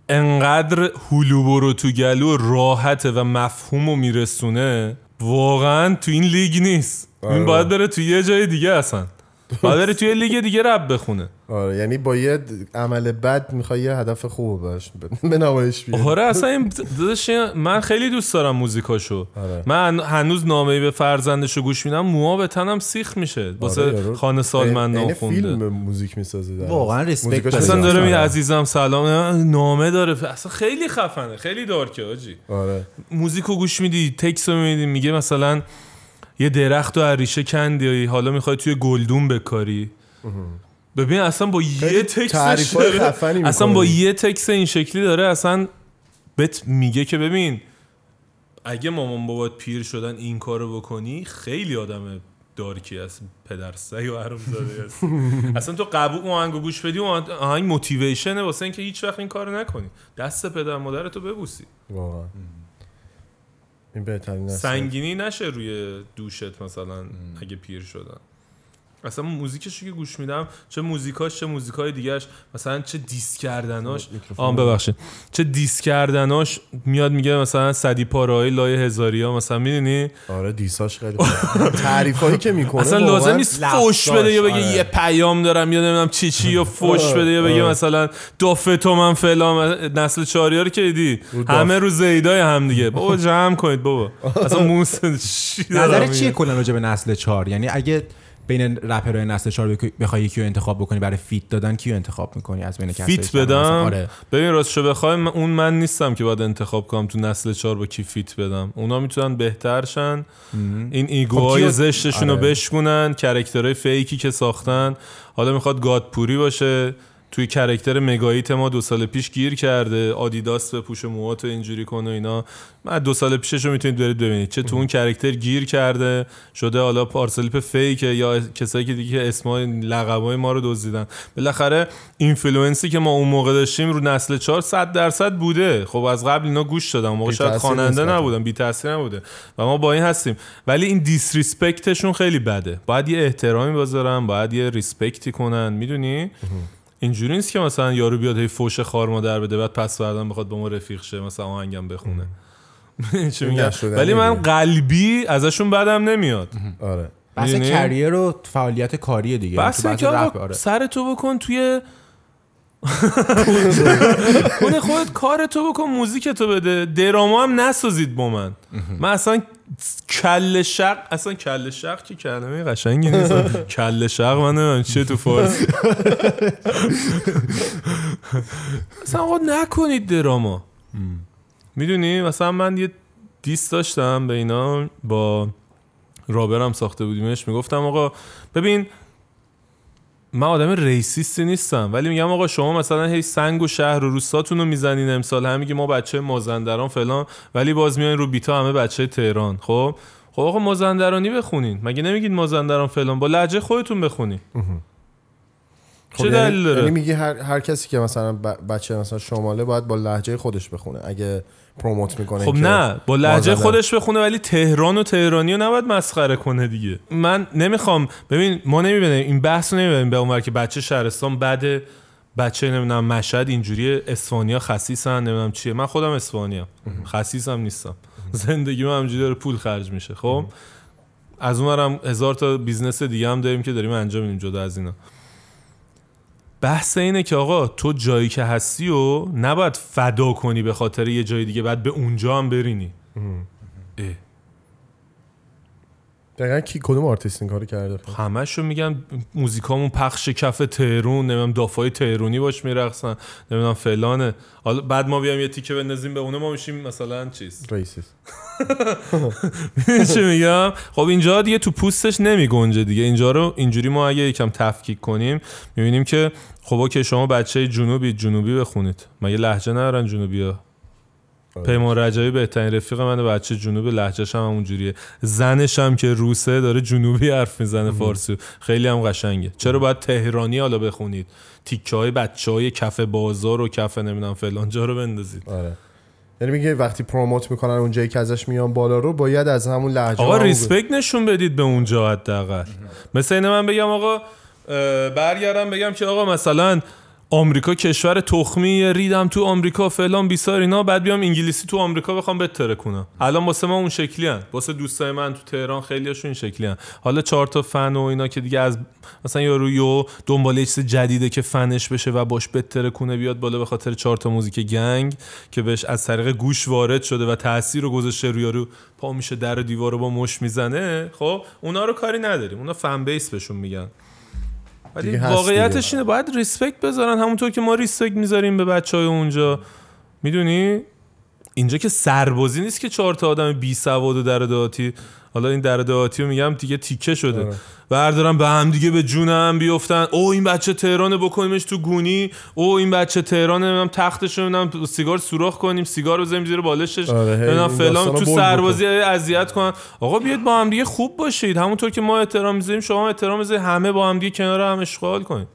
انقدر هلو برو تو گلو راحته و مفهوم رو میرسونه واقعا تو این لیگ نیست. این آره. باید بره تو یه جای دیگه اصلا. باید بره توی لیگ دیگه رب بخونه. آره یعنی با یه عمل بد می‌خوای یه هدف خوب باش به نمایش بیاری. آره اصلا این من خیلی دوست دارم موزیکاشو. آره. من هنوز نامه به فرزندشو گوش میدم موها به تنم سیخ میشه. واسه آره، خانه سالمند عین ناخونده. فیلم موزیک می‌سازه در واقعا. respect. اصلا خیلی داره میگه آره. عزیزم سلام. نامه داره. اصلا خیلی خفنه خیلی dark ه آجی. آره. موزیکو گوش میدی تکس رو میدی میگه مثلا یه درخت و ریشه کندی حالا می‌خوای توی گلدون بکاری. ببین اصلا با یه تکس اصلا. با یه تکس این شکلی داره اصلا بهت میگه که ببین اگه مامان بابات پیر شدن این کارو بکنی خیلی آدم دارکی هست پدر سگ و حروم زاده هست اصلا تو قبول آهنگو گوش بدی آهنگ موتیویشنه واسه اینکه هیچ وقت این کارو نکنی. دست پدر مادرتو ببوسی. واقعا. این بهترین سنگینی نشه روی دوشت مثلا اگه پیر شدن. اصلا موزیکش که گوش میدم چه موزیکاش چه موزیکای دیگهش مثلا چه دیس کردناش. آم ببخشید. چه دیس کردناش میاد میگه مثلا صدی پارهای لای هزاریا مثلا می‌دونی؟ آره diss اش خیلی تعریفایی که می‌کنه اصلا لازم نیست فوش بده یا بگه آره. یه پیام دارم یا نمی‌دونم چی چی یا فوش آره، بده یا بگه آره. مثلا دافه تو من فلان نسل چهاری ها رو که دیدی. همه رو زیدای هم دیگه. بابا جمع کنید بابا. اصلا موس میگم؟ چیه کلا راجع به نسل چهار؟ یعنی اگه بین رپرهای نسل چهار بخوای- بخوای یکی رو انتخاب بکنی برای feat دادن کیو انتخاب می‌کنی؟ از بین کسایی feat بدم؟ آره. ببین راستشو بخوای اون من نیستم که باید انتخاب کنم تو نسل چهار با کی feat بدم. اونا می‌تونن بهتر شن این ego های کیو- زشتشون رو آره. بشکنن character های fake ی که ساختن. حالا می‌خواد گادپوری باشه. توی character مگاییت ما دو سال پیش گیر کرده. آدیداس بپوش موهاتو اینجوری کنه و اینا. من دو سال پیشش رو می‌تونید برید ببینید. چه تو اون character گیر کرده شده حالا پارسلیپ fake ه یا کسایی که دیگه اسمای لقبای ما رو دزدیدن. بالاخره influence ی که ما اون موقع داشتیم رو نسل 4 100 درصد بوده. خب از قبل اینا گوش اون موقع شاید خواننده. نبودن بی تاثیر نبوده. و ما با این هستیم. ولی این دیسریسپکتشون خیلی بده. باید یه احترامی بذارن باید یه ریسپکتی کنن. می‌دونی؟ اینجوری نیست که مثلا یارو بیاد هی فوش خار مادر بده بعد پس بعدم بخواد با ما رفیق شه مثلا آهنگم بخونه. چی میگم؟ ولی من. قلبی ازشون بدم نمیاد. آره. بس؟ کریر و فعالیت کاری دیگه. بس بحث که آره. سر تو بکن توی خود خودت کار تو بکن موزیک تو بده. دراما هم نسازید با من. من اصلا کل شق اصلا کل شق که کلمه قشنگی نیست. کل شق من نمی‌دونم چیه تو فارسی اصلا آقا نکنید دراما. می‌دونی؟ مثلا من یه دیست داشتم به اینا با رابرم ساخته بودیمش. می‌گفتم آقا ببین من آدم ریسیستی نیستم ولی میگم آقا شما مثلا هی سنگ و شهر و روستاتون رو می‌زنین امسال هم میگی ما بچه مازندران فلان ولی باز میایین رو بیتا همه بچه تهران. خب؟ خب آقا مازندرانی بخونین. مگه نمیگید مازندران فلان؟ با لهجه خودتون بخونین. خب چه یعنی- دلیل داره؟ یعنی میگی هر, هر کسی که مثلا بچه مثلا شماله باید با لهجه خودش بخونه. اگه پروموت می‌کنه خب نه با مازندران. خودش بخونه ولی تهران و تهرانی رو نباید مسخره کنه دیگه. من نمی‌خوام ببین ما نمی‌بینیم این بحث رو نمی‌بینیم به اونور که بچه شهرستان بده بچه نمی‌دونم مشهد اینجوری اصفهانیا خسیسن نمی‌دونم چیه. من خودم اصفهانیا خسیسم نیستم. زندگی من همجوری داره پول خرج میشه خب؟ از اونورم هزار تا business دیگه هم داریم که داریم انجام میدیم جدا از اینا. بحث اینه که آقا تو جایی که هستی و نباید فدا کنی به خاطر یه جای دیگه بعد به اونجا هم برینی اه. دقیقا کی کدوم آرتیست این کارو کرده؟ همشو میگن موزیکامون پخش کف تهرون نمی‌دونم دافای تهرونی باش میرقصن نمی‌دونم فلانه. حالا بعد ما بیایم یه تیکه بندازیم به اونه ما میشیم مثلا چیز. ریسیست چی میگم؟ خب اینجا دیگه تو پوستش نمی گنجه دیگه. اینجا رو اینجوری ما اگه یکم تفکیک کنیم می‌بینیم که خب که شما بچه جنوبی جنوبی بخونید. مگه لهجه ندارن جنوبی ها پیمان رجبی بهترین رفیق من بچه جنوب لهجهش هم همونجوریه. زنش هم که روسه داره جنوبی حرف می‌زنه فارسی. خیلی هم قشنگه. چرا باید تهرانی حالا بخونید؟ تیکه های بچه های کف بازار و کف نمی‌دونم فلان جا رو بندازید. آره. یعنی میگه وقتی پروموت می‌کنن اونجایی که ازش میان بالا رو باید از همون لهجه آقا ریسپکت نشون بدید به اونجا حداقل. مثل اینه من بگم آقا برگردم بگم که آقا مثلا آمریکا کشور تخمی ریدم تو آمریکا فلان بیسار اینا. بعد بیام انگلیسی تو آمریکا بخوام بتره کنم. الان واسه ما اون شکلی هن. واسه دوستای من تو تهران خیلیاشون این شکلی هن. حالا چهار تا فن و اینا که دیگه از مثلا یارو یو دنبال چیز جدیده که فنش بشه و باش بتره کنه بیاد بالا به خاطر چهار تا موزیک gang که بهش از طریق گوش وارد شده و تاثیر رو گذاشته روی یارو. پا میشه در دیوار رو با مشت می‌زنه. خب اونا رو کاری نداریم. اونا fan base بهشون میگن. ولی واقعیتش. اینه باید respect بذارن. همونطور که ما respect می‌ذاریم به بچه های اونجا. می‌دونی؟ اینجا که سربازی نیست که چهار تا آدم بی سواد و در دهاتی. حالا این در دهاتی رو میگم دیگه تیکه شده. آره. بردارن به هم دیگه به جون هم بیفتن. او این بچه تهرانه بکنیمش تو گونی. او این بچه تهرانه نمی‌دونم تختش رو سیگار سوراخ کنیم سیگار بزنیم زیر بالشش. آره، نمی‌دونم این فلان تو سربازی اذیت کنن. آقا بیاید با هم دیگه خوب باشید. همونطور که ما احترام می‌ذاریم شما احترام بذارید همه با هم دیگه کنار هم اشغال کنید.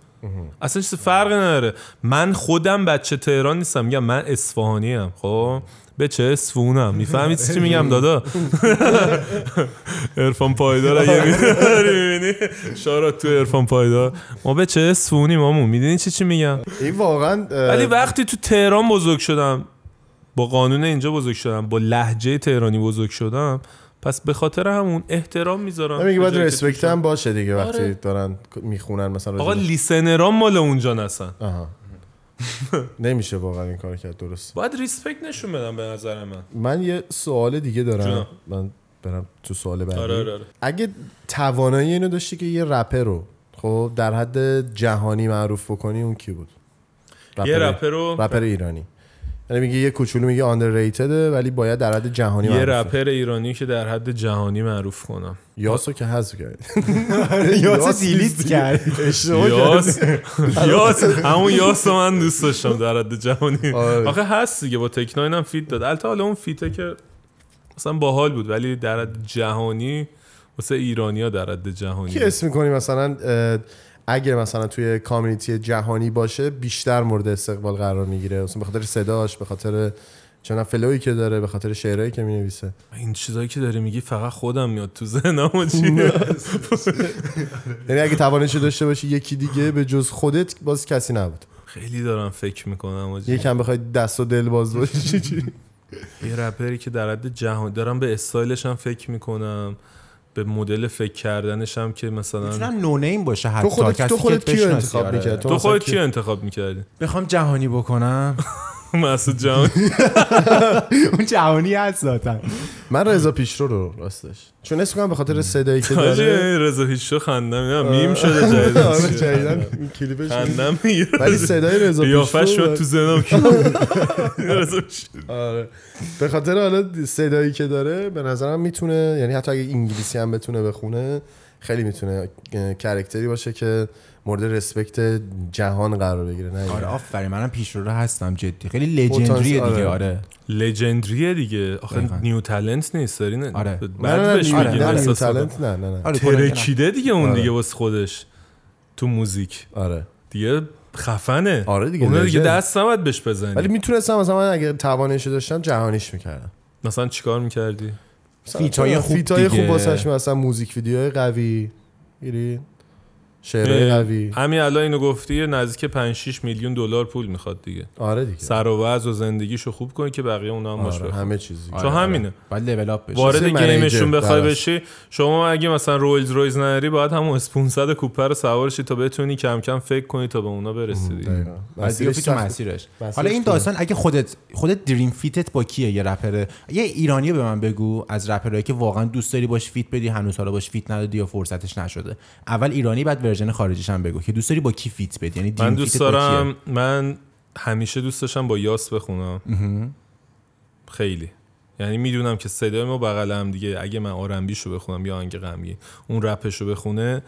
اصلا چیز فرقی نداره. من خودم بچه تهران نیستم. میگم من اصفهانی ام خب؟ به چه اصفونم می‌فهمید چی میگم دادا؟ ارفان پایدار اگه می‌بینی؟ شارات تو ارفان پایدار. ما به چه اصفونی مامون؟ می‌دونی چی چی میگم؟ این واقعا ولی وقتی تو تهران بزرگ شدم با قانون اینجا بزرگ شدم با لحجه تهرانی بزرگ شدم پس به خاطر همون احترام می‌ذارم نمیگه به باید توشم. هم باشه دیگه وقتی آره. دارن می‌خونن مثلا آقا لیسنران مال اونجا نسن. آها. نمیشه واقعا این کار کرد درست. باید ریسپکت نشون بدم به نظر من. من یه سوال دیگه دارم. جونم. من برم تو سوال بعدی. آره آره آره. اگه توانایی اینو داشتی که یه رپر رو خب در حد جهانی معروف بکنی اون کی بود؟ یه رپر رو رپر ایرانی. یعنی میگه یه کوچولو میگه آندرریتده ولی باید در حد جهانی یه رپر ایرانی که در حد جهانی معروف کنم. یاسو که حذف کرد. یاس دیلیت کرد. یاس یاس همون یاس من دوست داشتم در حد جهانی. آره. آخه هست دیگه با تکناین هم فیت داد. البته حالا اون فیته که مثلا باحال بود ولی در حد جهانی واسه ایرانیا در حد جهانی کی اسم می‌کنی مثلا؟ اگه مثلا توی کامیونیتی جهانی باشه بیشتر مورد استقبال قرار می‌گیره. مثلا به خاطر صداش به خاطر چون فلویی که داره به خاطر شعرهایی که می‌نویسه. این چیزایی که داری میگی فقط خودم میاد تو ذهنم. یعنی اگه توانش داشته باشی یکی دیگه به جز خودت باز کسی نبود. خیلی دارم فکر می‌کنم یکم بخوای دست و دل باز باشی. یه رپری که در حد جهانی دارم به استایلش هم فکر می‌کنم. به مدل فکر کردنش هم که مثلا می‌تونم نونیم باشه حتی تو خودت کسی تو خودت کیو انتخاب. می‌کردی؟ تو مثلا خودت کی- کی انتخاب می‌کردی بخوام جهانی بکنم مسعود جان. اون جهانی هست ذاتاً. من رضا پیشرو رو راستش. چون اسم کنم به خاطر صدایی که داره رضا هیچ خندم. میم شده آره، جدیدن. این کلیپش خندم می‌گیره ولی صدای رضا پیشرو شد تو زنم رضا پیشرو. آره. به خاطر حالا صدایی که داره به نظرم می‌تونه یعنی حتی اگه انگلیسی هم بتونه بخونه خیلی می‌تونه کرکتری باشه که مورد رسپکت جهان قرار بگیره نه آره آفرین منم پیشرو رو هستم جدی. خیلی لژندریه دیگه آره. آره. legendary ه دیگه. آخه دقیقاً. new talent نیست داری نه. آره. بعد نه بهش نه آره، نه new talent نه نه نه. آره. ترکیده دیگه اون آره. دیگه واسه خودش تو موزیک. آره. دیگه خفنه. آره دیگه، اون دیگه. دست نباید بهش بزنی ولی می‌تونستم مثلا من اگه توانش داشتم جهانیش می‌کردم. مثلا چیکار می‌کردی؟ feat ای خوب feat ای خوب. واسش مثلا موزیک ویدیوهای قوی. گیری شعرهای قوی همین الان اینو گفتی نزدیک 5 6 میلیون دلار پول می‌خواد دیگه آره دیگه سر و وضع و زندگیشو خوب کنی که بقیه اونا هم آره. همه چیزی آره، چون آره. همینه. باید level up بشه وارد game شون بخوای. بشی شما اگه مثلا رولز رویز نری باید همون اسپونسر کوپه رو سوار شی تا بتونی کم کم فکر کنی تا به اونا برسی دیگه. بعد مسیرش تو. مسیرش حالا این. داستان اگه خودت خودت dream feat ت با کیه یه رپره یه ایرانی به من بگو از رپرایی که واقعا دوست داری باش feat بدی هنوز حالا باش feat ندادی یا فرصتش نشده اول ایرانی بعد version خارجیش هم بگو که دوست داری با کی feat بدی؟ یعنی من دوست؟ دارم من همیشه دوست داشتم با یاس بخونم. خیلی. یعنی می‌دونم که صدای ما بغل هم دیگه اگه من آرنبیشو بخونم یا آهنگ غمگین اون رپشو بخونه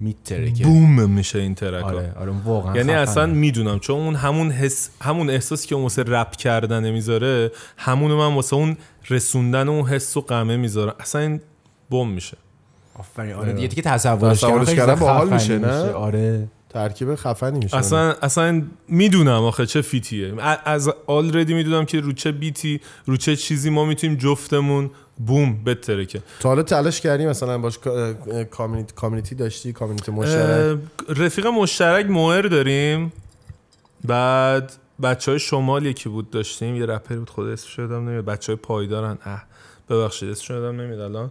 میتره که بوم میشه این ترکا. آره آره واقعا یعنی خفنه. اصلا می‌دونم چون اون همون حس همون احساسی که اون واسه رپ کردن می‌ذاره همونو من واسه اون رسوندن اون حس و غمه می‌ذارم. اصلا این بم میشه. آفرین. آره دیگه که تصورش کردن باحال میشه، نه؟ آره. ترکیب خفنی میشه. اصلا اصلا می‌دونم آخه چه فیتیه. از آلردی می‌دونم که رو چه بیتی رو چه چیزی ما می‌تونیم جفتمون بوم بترکه تا حالا تلاش کردی مثلا باش کامیونیتی کامیونیتی داشتی کامیونیتی مشترک؟ رفیق مشترک موهر داریم. بعد بچه های شمال یکی بود داشتیم یه رپری بود خود اسمش شدم نمیاد. بچه های پایدارن. اه ببخشید اسمش شدم نمیاد الان.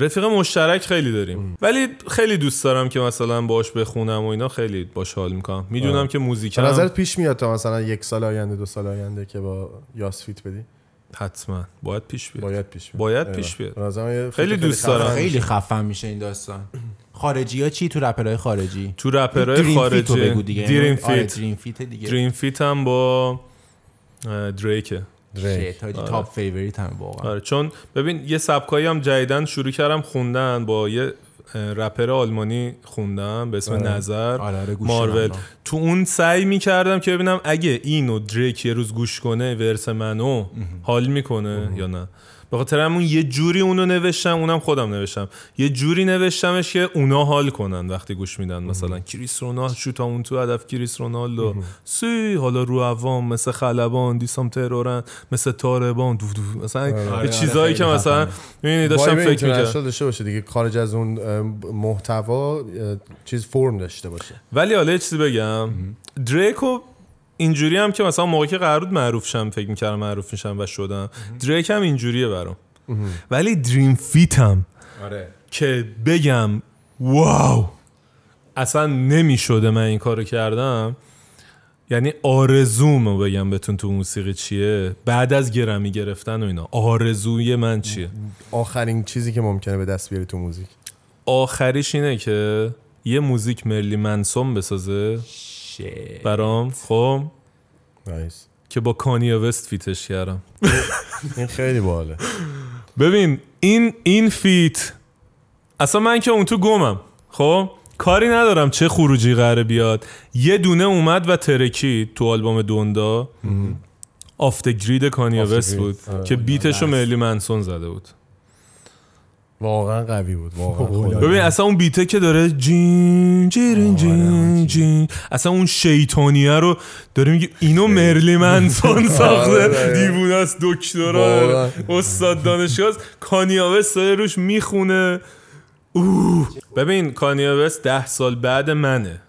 رفیق مشترک خیلی داریم. ولی خیلی دوست دارم که مثلا باش بخونم و اینا خیلی باش حال می‌کنم. می‌دونم آه. که به موزیکم نظرت پیش میاد تا مثلا یک سال آینده دو سال آینده که با یاس feat بدی؟ حتما. باید پیش بیاد. باید پیش بیاد. باید. پیش بیاد. خیلی دوست دارم. خیلی. خفن میشه این داستان. خارجی ها چی؟ تو رپرهای خارجی. تو رپرهای dream feat رو خارجی. dream آره، feat dream feat دیگه. dream feat هم با دریکه دریک. shit، top favorite هم واقعا. آره چون ببین یه سبکایی هم جدیدن شروع کردم خوندن با یه رپر آلمانی خوندم به اسم آره. نظر. آره، آره، مارول. تو اون سعی می‌کردم که ببینم اگه اینو دریک یه روز گوش کنه ورس منو حال می‌کنه یا نه. به خاطر همون یه جوری اونو نوشتم اونم خودم نوشتم. یه جوری نوشتمش که اونا حال کنن وقتی گوش میدن. مثلا کریس رونالد شوت اون تو هدف کریس رونالدو. سی حالا رو عوام مثل خلبان دیسام ترورن مثل تاربان دو دو مثلا یه آره، چیزایی که مثلا. می‌بینی داشتم فکر می‌کردم. داشته باشه دیگه. خارج از اون محتوا چیز فرم داشته باشه. ولی حالا چیزی بگم. دریکو اینجوری هم که مثلا موقعی که قرار بود معروف شم فکر می‌کردم معروف میشم و شدم. دریک هم اینجوریه برام. ولی دریم فیت هم آره. که بگم واو اصلا نمی‌شده من این کارو کردم. یعنی آرزومو بگم بهتون تو موسیقی چیه. بعد از گرمی گرفتن و اینا آرزوی من چیه؟ آخرین چیزی که ممکنه به دست بیاری تو موزیک. آخریش اینه که یه موزیک مرلین منسون بسازه. برام خب. nice که با کانیا وست feat ش کردم. این خیلی باحاله. ببین این این feat اصلا من که اون تو گمم. خب؟ کاری ندارم چه خروجی قراره بیاد. یه دونه اومد و ترکید تو آلبوم دوندا. آفت گرید کانیا وست. بود. آره. که بیتشو مرلی منسون زده بود. واقعا قوی بود واقعا. خب،. ببین اصلا اون بیته که داره جین جیرین جین جین. اصلا اون شیطانیه رو داره میگه اینو مرلی منسون ساخته. آره. دیوونه است دکترا واقعا. استاد دانشگاه است. کانیا وست داره روش می‌خونه. اوه. ببین کانیا وست ده سال بعد منه.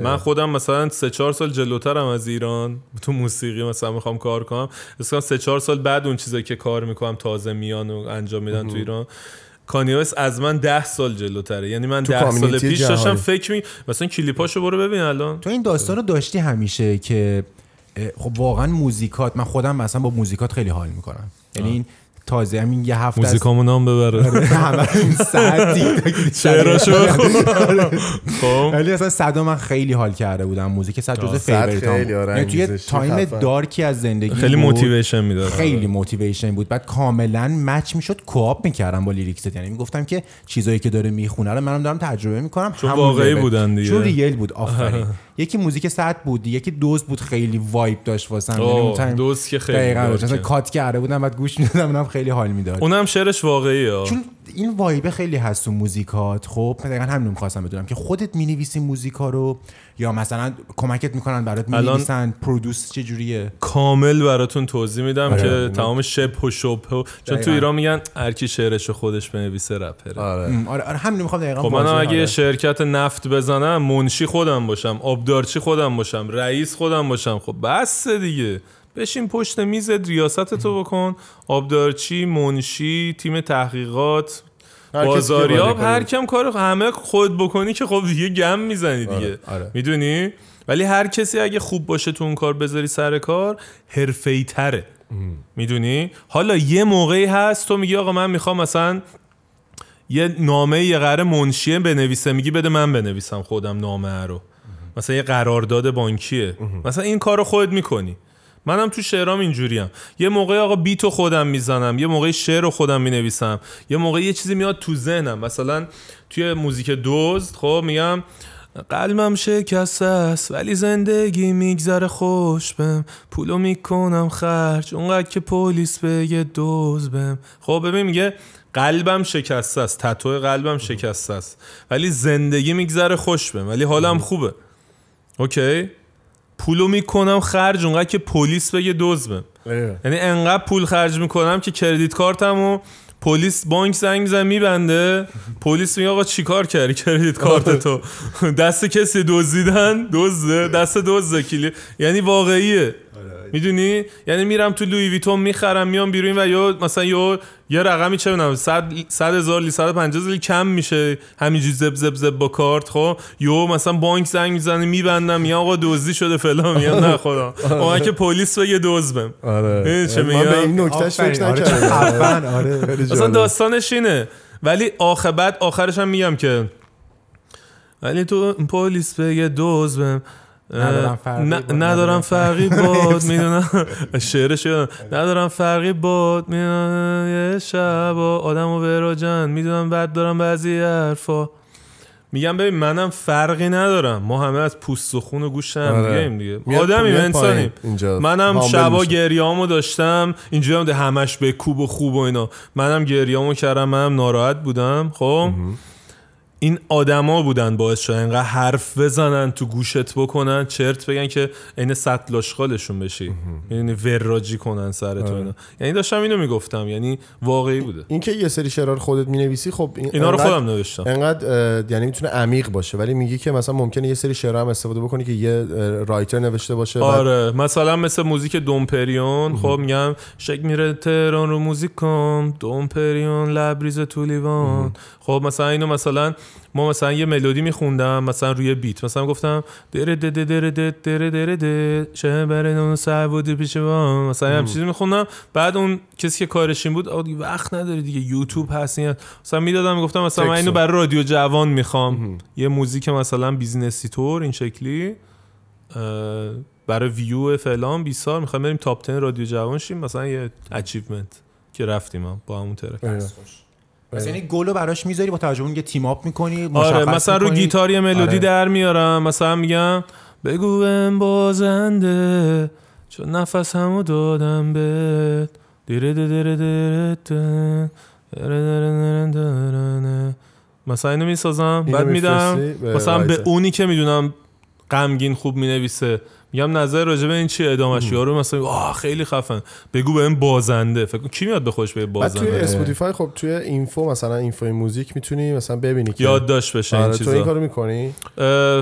من خودم مثلا سه چهار سال جلوترم از ایران. تو موسیقی مثلا می‌خوام کار کنم. مثلا سه چهار سال بعد اون چیزایی که کار می‌کنم تازه میان و انجام میدن تو ایران. کانی وست از من ده سال جلوتره. یعنی من ده سال پیش داشتم. فکر می مثلا کلیپاشو برو ببین الان. تو این داستان رو داشتی همیشه که خب واقعا موزیکات من خودم مثلا با موزیکات خیلی حال می‌کنم. یعنی این تازه همین یه هفته از- موزیکامو نام ببره. همه این ساعت تیک تاک شعراشو بخون. خب. ولی اصلا صدا من خیلی حال کرده بودم. موزیک صد جزء favorite ام آره، یعنی توی time. dark ی از زندگی خیلی. motivation می‌داد خیلی motivation بود. بعد کاملا match می‌شد کوآپ می‌کردم با lyrics ت یعنی می‌گفتم که چیزایی که داره می‌خونه رو منم دارم تجربه می‌کنم. چون واقعی بودن دیگه. چون real بود. آفرین. یکی موزیک ساعت بود یکی دوز بود خیلی vibe داشت واسم. یعنی اون دوز که خیلی دقیقاً. مثلا cut کرده بودم بعد گوش می‌دادم اونم خیلی حال می‌داد. اونم شعرش واقعی ها چون این وایبه خیلی هست تو موزیکات. خب دقیقا همین می‌خواستم بدونم که خودت می‌نویسی موزیکا رو یا مثلا کمکت می‌کنن برات می‌نویسن پرودوس چه جوریه کامل براتون توضیح میدم آره. که تمام شبه و شبه و- چون تو. ایران میگن هر کی شعرشو خودش بنویسه رپره. آره. ام، آره آره همین می‌خوام دقیقا خب منم واضح- اگه یه آره. شرکت نفت بزنم منشی خودم باشم آبدارچی خودم باشم رئیس خودم باشم. خب بس دیگه. بشین پشت میزت ریاست تو بکن. آبدارچی منشی تیم تحقیقات. بازاریاب هر. کم کار همه خود بکنی که خب دیگه گم می‌زنی دیگه. آره، آره. می‌دونی؟ ولی هر کسی اگه خوب باشه تو اون کار بذاری سر کار حرفه‌ای تره. می‌دونی؟ حالا یه موقعی هست تو میگی آقا من می‌خوام مثلا یه نامه یه قرار منشیه بنویسه میگی بده من بنویسم خودم نامه رو. مثلا یه قرارداد بانکیه. مثلا این کار رو خودت می‌کنی. منم تو شعرام اینجوریم. یه موقع آقا بیتو خودم می‌زنم یه موقع شعر رو خودم می‌نویسم یه موقع یه چیزی میاد تو ذهنم. مثلا توی موزیک دوزد خب میگم قلبم شکسته است ولی زندگی میگذره خوش بم پولو می‌کنم خرج اونقدر که پلیس بگه دوز بم خب ببین میگه قلبم شکسته است تتو قلبم شکسته است ولی زندگی میگذره خوش بم ولی حالم خوبه. اوکی؟ پولو می‌کنم خرج اونقدر که پلیس بگه دوز بم آره. یعنی انقدر پول خرج می‌کنم که credit card مو پلیس بانک زنگ می‌زنه میبنده. پلیس میگه آقا چیکار کردی credit card تو دست کسی دزدیدن؟ دزده. دست دزده کلی. یعنی واقعیه. می‌دونی؟ یعنی میرم تو لوی ویتون می‌خرم میام بیرون و یا مثلا یا یه رقمی چه می‌دونم 100 100 هزار لی 150 هزار لی کم میشه. همینجوری زب زب زب با کارت خب؟ یو مثلا بانک زنگ می‌زنه میبندم یا آقا دزدی شده فلان میگم نه خدا. اون که پلیس بگه دزدم آره. می‌دونی چه من میگم؟ به این نکتهش فکر آره، نکردم. خفن، آره. خیلی اصلا. داستانش اینه. ولی آخر بعد آخرش هم میگم که ولی تو پلیس بگه دوز بهم. ندارم فرقی ندارم ندارم فرقی باد می‌دونم. شعرش ندارم فرقی باد می‌دونم. یه شب و آدم و براجن می‌دونم بعد دارم بعضی حرفا. میگم ببین منم فرقی ندارم. ما همه از پوست و خون و گوشت هم آره. دیگه. دیگه آدمیم میاد انسانیم. منم شبا. گریامو داشتم. اینجوری هم همش به کوب و خوب و اینا. منم گریامو کردم منم ناراحت بودم. خب؟ این آدما بودن باعث شد انقدر حرف بزنن تو گوشت بکنن چرت بگن که عین سطل اشغالشون بشی. یعنی وراجی کنن سر تو اینا یعنی داشتم اینو می‌گفتم یعنی واقعی بوده. اینکه یه سری شعرها رو خودت می‌نویسی خب این اینا رو خودم نوشتم. انقدر یعنی می‌تونه عمیق باشه ولی میگی که مثلا ممکنه یه سری شعرها هم استفاده بکنی که یه رایتر نوشته باشه بعد- آره. مثلا مثل موزیک دومپریون خب میگم شک میره تهران رو موزیک کن دومپریون لبریز تو لیوان خب مثلا اینو مثلا ما مثلا یه ملودی میخوندم مثلا روی بیت. مثلا گفتم دره ده ده دره ده دره دره ده شه بره اون سر بودی پیش ما. مثلا هم چیزی میخوندم. بعد اون کسی که کارش این بود آقا وقت نداری دیگه یوتیوب هست این. مثلا می‌دادم می‌گفتم مثلا من اینو. برای رادیو جوان می‌خوام. یه موزیک مثلا بیزنسی تور این شکلی. برای ویو فلان 20 سال می‌خوایم بریم تاپ 10 رادیو جوان شیم. مثلا یه اچیومنت که رفتیم هم با همون ترک. بله. مثلا یعنی گلو براش می‌ذاری با توجه یه تیم اپ می‌کنی آره مثلا می‌کنی. رو گیتار آره. ملودی آره. در میارم. مثلا میگم بگو بازنده چون نفس همو دادم بهت. دیره دیره دیره مثلا اینو می‌سازم. بعد میدم مثلا به اونی که می‌دونم غمگین خوب می‌نویسه. میگم نظر راجع به این چی ادامش؟ یارو مثلا آه خیلی خفن. بگو بهم بازنده. فکر کن کی میاد به خوش به بعد توی بازنده؟ اسپاتیفای خب توی info مثلا info ی موزیک می‌تونی مثلا ببینی که یادداشت بشه این آره تو این چیزا کارو می‌کنی؟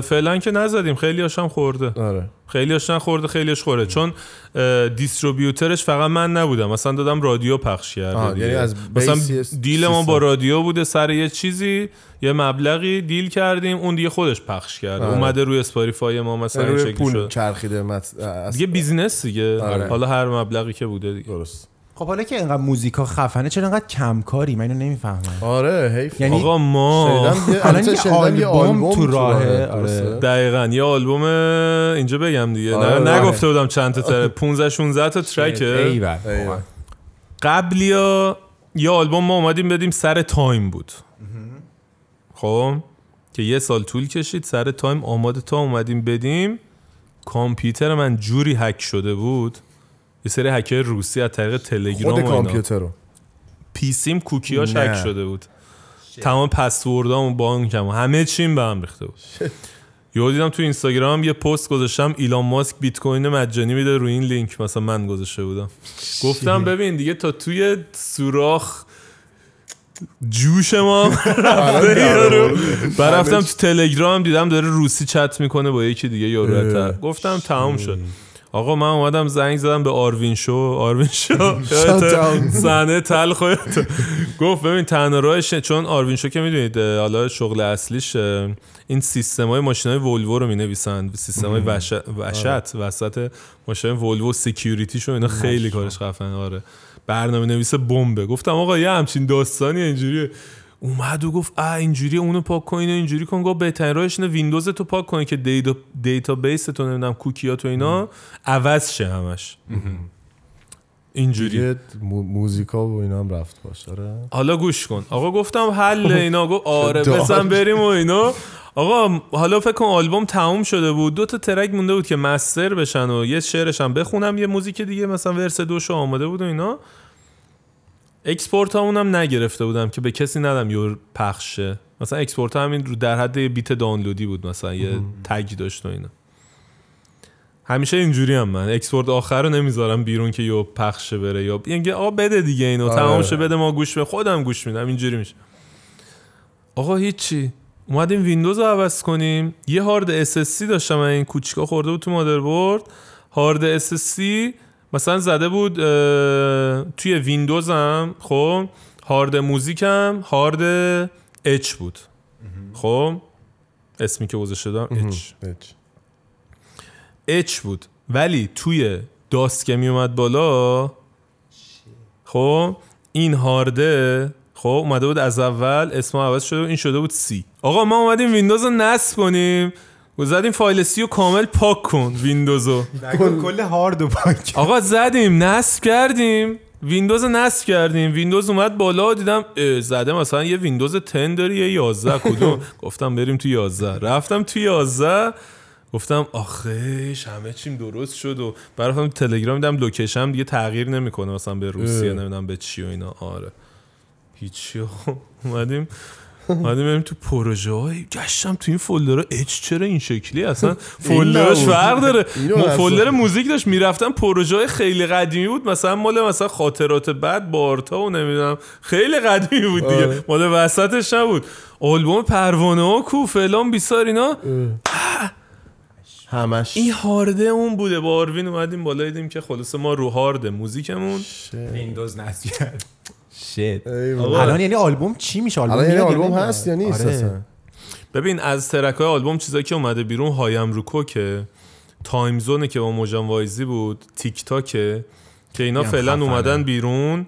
فعلا که نزدیم. خیلی هاشم خورده. آره. خیلی هاشم خورده خیلیش خورده چون اه، distributor ش فقط من نبودم مثلا دادم رادیو پخش دیگه. یعنی از مثلا deal ما. با رادیو بوده سر یه چیزی یه مبلغی deal کردیم اون دیگه خودش پخش کرده آره. اومده روی اسپاتیفای ما مثلا این روی شکلی پول شد چرخیده مت... از- دیگه business دیگه آره. حالا هر مبلغی که بوده دیگه درست خب حالا که اینقدر موزیکا خفنه چرا اینقدر کمکاری؟ من اینو نمی‌فهمم. آره حیف. یعنی آقا ما الان یه آلبوم تو راهه،؟ آره. دقیقا. یه آلبوم اینجا بگم دیگه. آره، نه آره. نگفته بودم چند تا ترکه. 15 16 تا ترکه. ایول. ایول. قبلیا یه آلبوم ما اومدیم بدیم سر تایم بود. خب؟ که یه سال طول کشید سر تایم آماده تا اومدیم بدیم. کامپیوتر من جوری هک شده بود. یه سری هکر روسی از طریق تلگرام خود کامپیوتر رو. پیسیم کوکیاش نه. هک شده بود. تمام پسوردام و بانکم و همه چیم به هم ریخته بود. یهو دیدم تو اینستاگرام یه پست گذاشتم ایلان ماسک بیت کوین مجانی میده روی این لینک. مثلا من گذاشته بودم. گفتم ببین دیگه تا توی سوراخ جوش ما رفته یارو. بعد رفتم تو تلگرام دیدم داره روسی چت می‌کنه با یکی دیگه یارو. گفتم تمام شد. آقا من اومدم زنگ زدم به آروین شو. آروین شو. صحنه تلخ و- گفت ببین تنها راهش چون آروین شو که می‌دونید حالا شغل اصلیش این سیستم های ماشین های ولوو رو می نویسن سیستم های وشت وسط ماشین ولوو security شو اینا خیلی کارش خفن آره. برنامه نویس بمبه. گفتم آقا یه همچین داستانی اینجوریه. اومد و گفت اه اینجوری اونو پاک کن اینجوری کن. گفت بهترین راهش اینه ویندوز تو پاک کنی که دیتا database تو نمی‌دونم کوکیات و اینا عوض شه همش. اینجوری. موزیکا و اینا هم رفت باش آره. حالا گوش کن. آقا گفتم حل اینا. گفت آره. بزن بریم و اینا. آقا حالا فکر کن آلبوم تموم شده بود. دو تا ترک مونده بود که master بشن و یه شعرش هم بخونم یه موزیک دیگه مثلا verse دوشو آماده بود و اینا. export هم نگرفته بودم که به کسی ندم یهو پخشه. مثلا export همین رو در حد beat دانلودی بود مثلا یه tag داشت و اینا. همیشه اینجوری هم من. export آخر رو نمی‌ذارم بیرون که یهو پخشه بره یا یعنی آقا بده دیگه اینو آره. تمام شه بده ما گوش به خودم گوش میدم. اینجوری میشه. آقا هیچی. اومدیم ویندوز رو عوض کنیم. یه هارد SSD داشتم. من این کوچیکا خورده بود تو مادربرد هارد SSD مثلا زده بود توی ویندوزم خب هارد موزیکم هارد H بود. خب اسمی که گذاشته دارم H. H. بود. ولی توی DOS که می اومد بالا خب این هارده خب اومده بود از اول اسم عوض شده بود، این شده بود C. آقا ما اومدیم ویندوز رو نصب کنیم. و زدیم فایل C رو کامل پاک کن ویندوز رو. کل هارد و پاک آقا زدیم نصب کردیم. ویندوز نصب کردیم. ویندوز اومد بالا دیدم زده مثلا یه ویندوز 10 داری یه 11 کدوم؟ گفتم بریم تو 11 رفتم تو 11 گفتم آخه همه چیم درست شد و برفتم تو تلگرام دیدم location دیگه تغییر نمی‌کنه مثلا به روسیه. نمی‌دونم به چی و اینا. آره. هیچی. اومدیم. اومدیم بریم تو پروژه های. گشتم تو این folder H چرا این شکلی؟ اصلا folder ش. فرق داره. folder موزیک داشت. می‌رفتم پروژه های خیلی قدیمی بود. مثلا مال مثلا خاطرات بد بارتا و نمی‌دونم. خیلی قدیمی بود دیگه. آره. مال وسطش نبود. آلبوم پروانه ها کو فلان بیسار اینا. همش. این هارده اون بوده. با آروین اومدیم بالا. دیدیم که خلاصه ما رو هارد موزیکمون. ویندوز نصب کرد. آقا. بابا. الان یعنی آلبوم چی میشه آلبوم الان یعنی میاد یا آلبوم؟ هست یا نیست آره. اصلا ببین از ترک های آلبوم چیزایی که اومده بیرون هایم روکو که تایم زونه که با موجان وایزی بود تیک تاکه که اینا فعلا. اومدن بیرون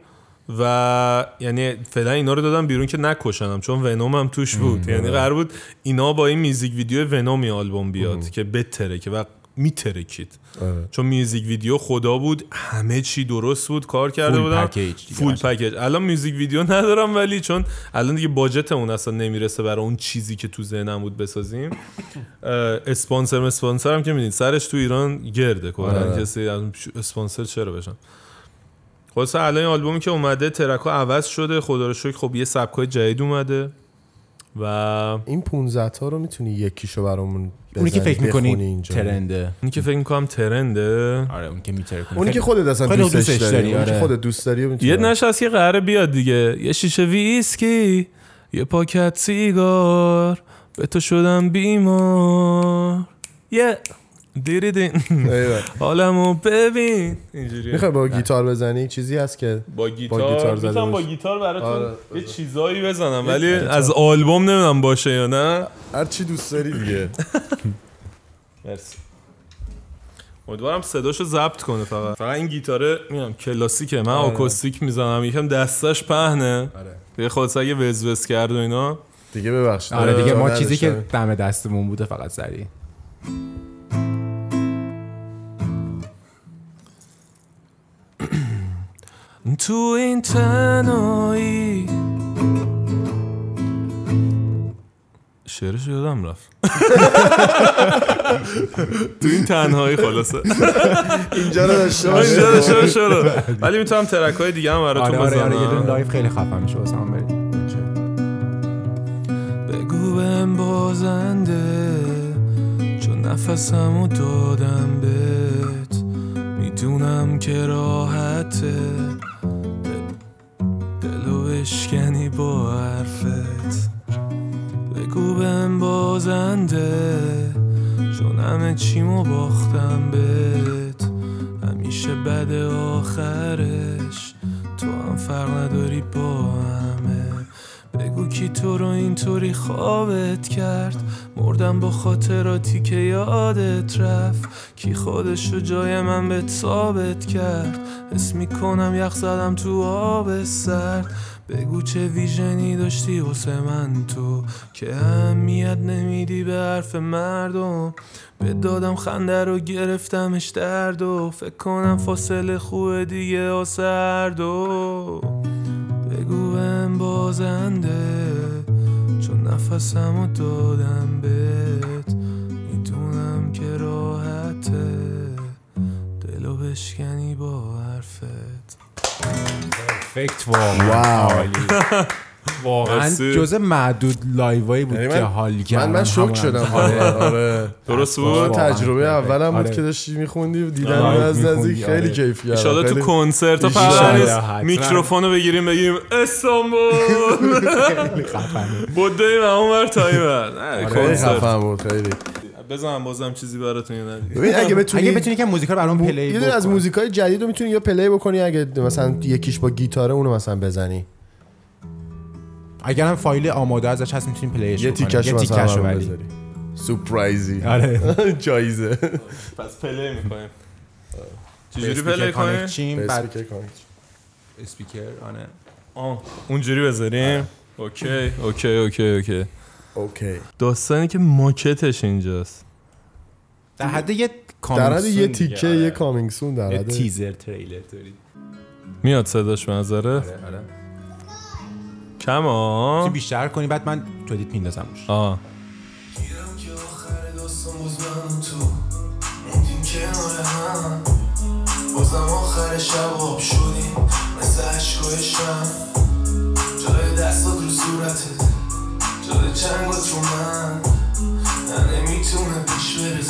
و یعنی فعلا اینا رو دادم بیرون که نکشنم چون ونوم هم توش بود یعنی قرار بود اینا با این music video ونومی آلبوم بیاد که بتره که و میترکید. آره. چون music video خدا بود همه چی درست بود کار کرده full بودم. package دیگه full. package الان music video ندارم ولی چون الان دیگه budget مون اصلا نمی‌رسه برای اون چیزی که تو ذهنم بود بسازیم. اسپانسر اسپانسر هم که میدین. سرش تو ایران گرده. کلا آره. کسی از اون اسپانسر چرا بشن؟ خلاصه الان این آلبومی که اومده ترک ها عوض شده. خدا رو شکر خب یه سبکای جدید اومده. و این 15 تا رو می‌تونی یکیشو برامون اونی که بزنی، فکر می‌کنی اینجا. ترنده. اونی که فکر می‌کنم ترنده. آره اون که میتره کنی. اونی که خودت اصلا دوستش دوستش داری داری، اونی که آره. خودت دوست داری یه نش هست که قراره بیاد دیگه. یه شیشه ویسکی یه پاکت سیگار. به تو شدم بیمار. یه دیریدین ایوه. حالمو ببین. اینجوری می‌خوای با گیتار بزنی؟ چیزی هست که با گیتار, با گیتار با. گیتار براتون آره، یه چیزایی بزنم ولی از آلبوم نمی‌دونم باشه یا نه. هر چی دوست داری دیگه. مرسی. امیدوارم صداشو ضبط کنه فقط. فقط این گیتاره میام کلاسیکه. من آکوستیک می‌زنم. یکم دستش پهنه. یه خودت اگه وزوز کرد و اینا. دیگه ببخشید. آره دیگه ما. چیزی که دم دستمون بوده فقط سری تو این تنهایی شعرش یادم رفت. تو این تنهایی خلاصه اینجا رو داشته. اینجا داشته رو. ولی می‌تونم ترک های دیگه هم براتون آره آره آره یه دونه بزنم live خیلی خفن میشه. واسه هم بریم بگو بهم بازنده. نفسمو دادم بهت. می‌دونم که راحته. دل- دلو بشکنی با حرفت. بگو بهم بازنده. چون همه چیمو باختم بهت. همیشه بد آخرش. تو هم فرق نداری با همه. بگو کی تو رو اینطوری خوابت کرد؟ مردم با خاطراتی که یادت رفت. کی خودشو جای من به ثابت کرد؟ حس می‌کنم یخ زدم تو آب سرد. بگو چه ویژنی داشتی واسه من تو؟ که اهمیت نمیدی به حرف مردم. به دادم خنده رو گرفتمش درد و فکر کنم فاصله خوبه دیگه هر دو بگو بهم بازنده چون نفسمو دادم بهت. می‌دونم که راحته دلو بشکنی با حرفت. فکت واقعا. واو. واقعا. جزء معدود لایوایی بود یعنی که من- حال من کردم من شوک شدم آره آره درست واقعا بود؟ تجربه اولم بود آره. که داشتی میخوندی آره، از نزدیک خیلی آره. کیف کردم ایشالا تو خیلی- کنسرت ها ایشالا. فقط نیست حتما. میکروفون رو بگیریم بگیم استانبول. بوده و اون ور تایمر کنسرت خفن بود خیلی بزنم بازم چیزی براتون یا نه ببین اگه بتونی اگه بتونی که موزیکا رو برام play یه از. موزیکای جدید رو می‌تونی یا play بکنی اگه مثلا یکیش با گیتاره اونو مثلا بزنی اگرم فایل آماده ازش هست می‌تونیم play ش یه بکنیم. تیکش یه تیکش رو. بذاری surprise ی آره. جایزه. پس play می‌کنیم. چجوری play کنیم؟ speaker. speaker آره. آه اونجوری بذاریم. OK OK OK OK. OK. داستانی که ماکتش اینجاست. در حد یه در حد یه تیکه دیگه، یه آره. coming soon در یه حد تیزر تریلر دارید. میاد صداش به نظره آره آره. کم آه بیشتر کنی؟ بعد من تو edit میندازمش آه. گیرم که آخر داستان باز من و تو موندیم کنار هم بازم آخر شب آب شدیم مثل عشقای شم جای دستات رو صورتت. جای چنگات رو من. نه نمی‌تونه پیش بره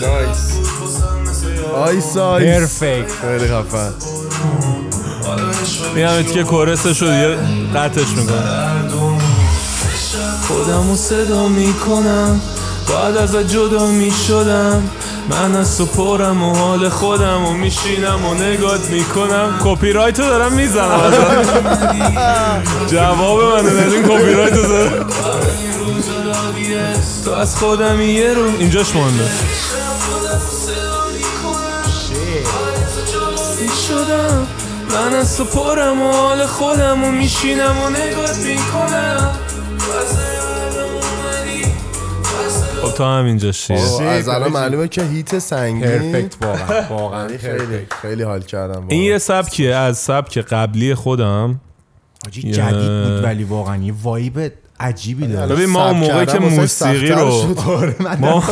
نایس. آیس آیس perfect خیلی خفن میام که chorus ش شد یه قطعش می‌کنم. خودم رو صدا می‌کنم. بعد از جدا می‌شدم. من از تو پرم و حال خودم و میشینم و نگات می‌کنم. کپی رایت رو دارم می‌زنم. جواب من ندین کپی رایت رو زدم تو از خودم یه رو اینجاش مونده شدم؟ من از تو پرم و حال خودم و میشینم و نگات می‌کنم. خب تا همینجا آه، از الان معلومه که هیت سنگین پرفکت واقعا. واقعا. خیلی خیلی حال کردم این یه سبکیه. از سبک قبلی خودم. حاجی جدید بود ولی واقعا یه وایب عجیبی داره. الان ببین ما موقعی که موسیقی رو. ما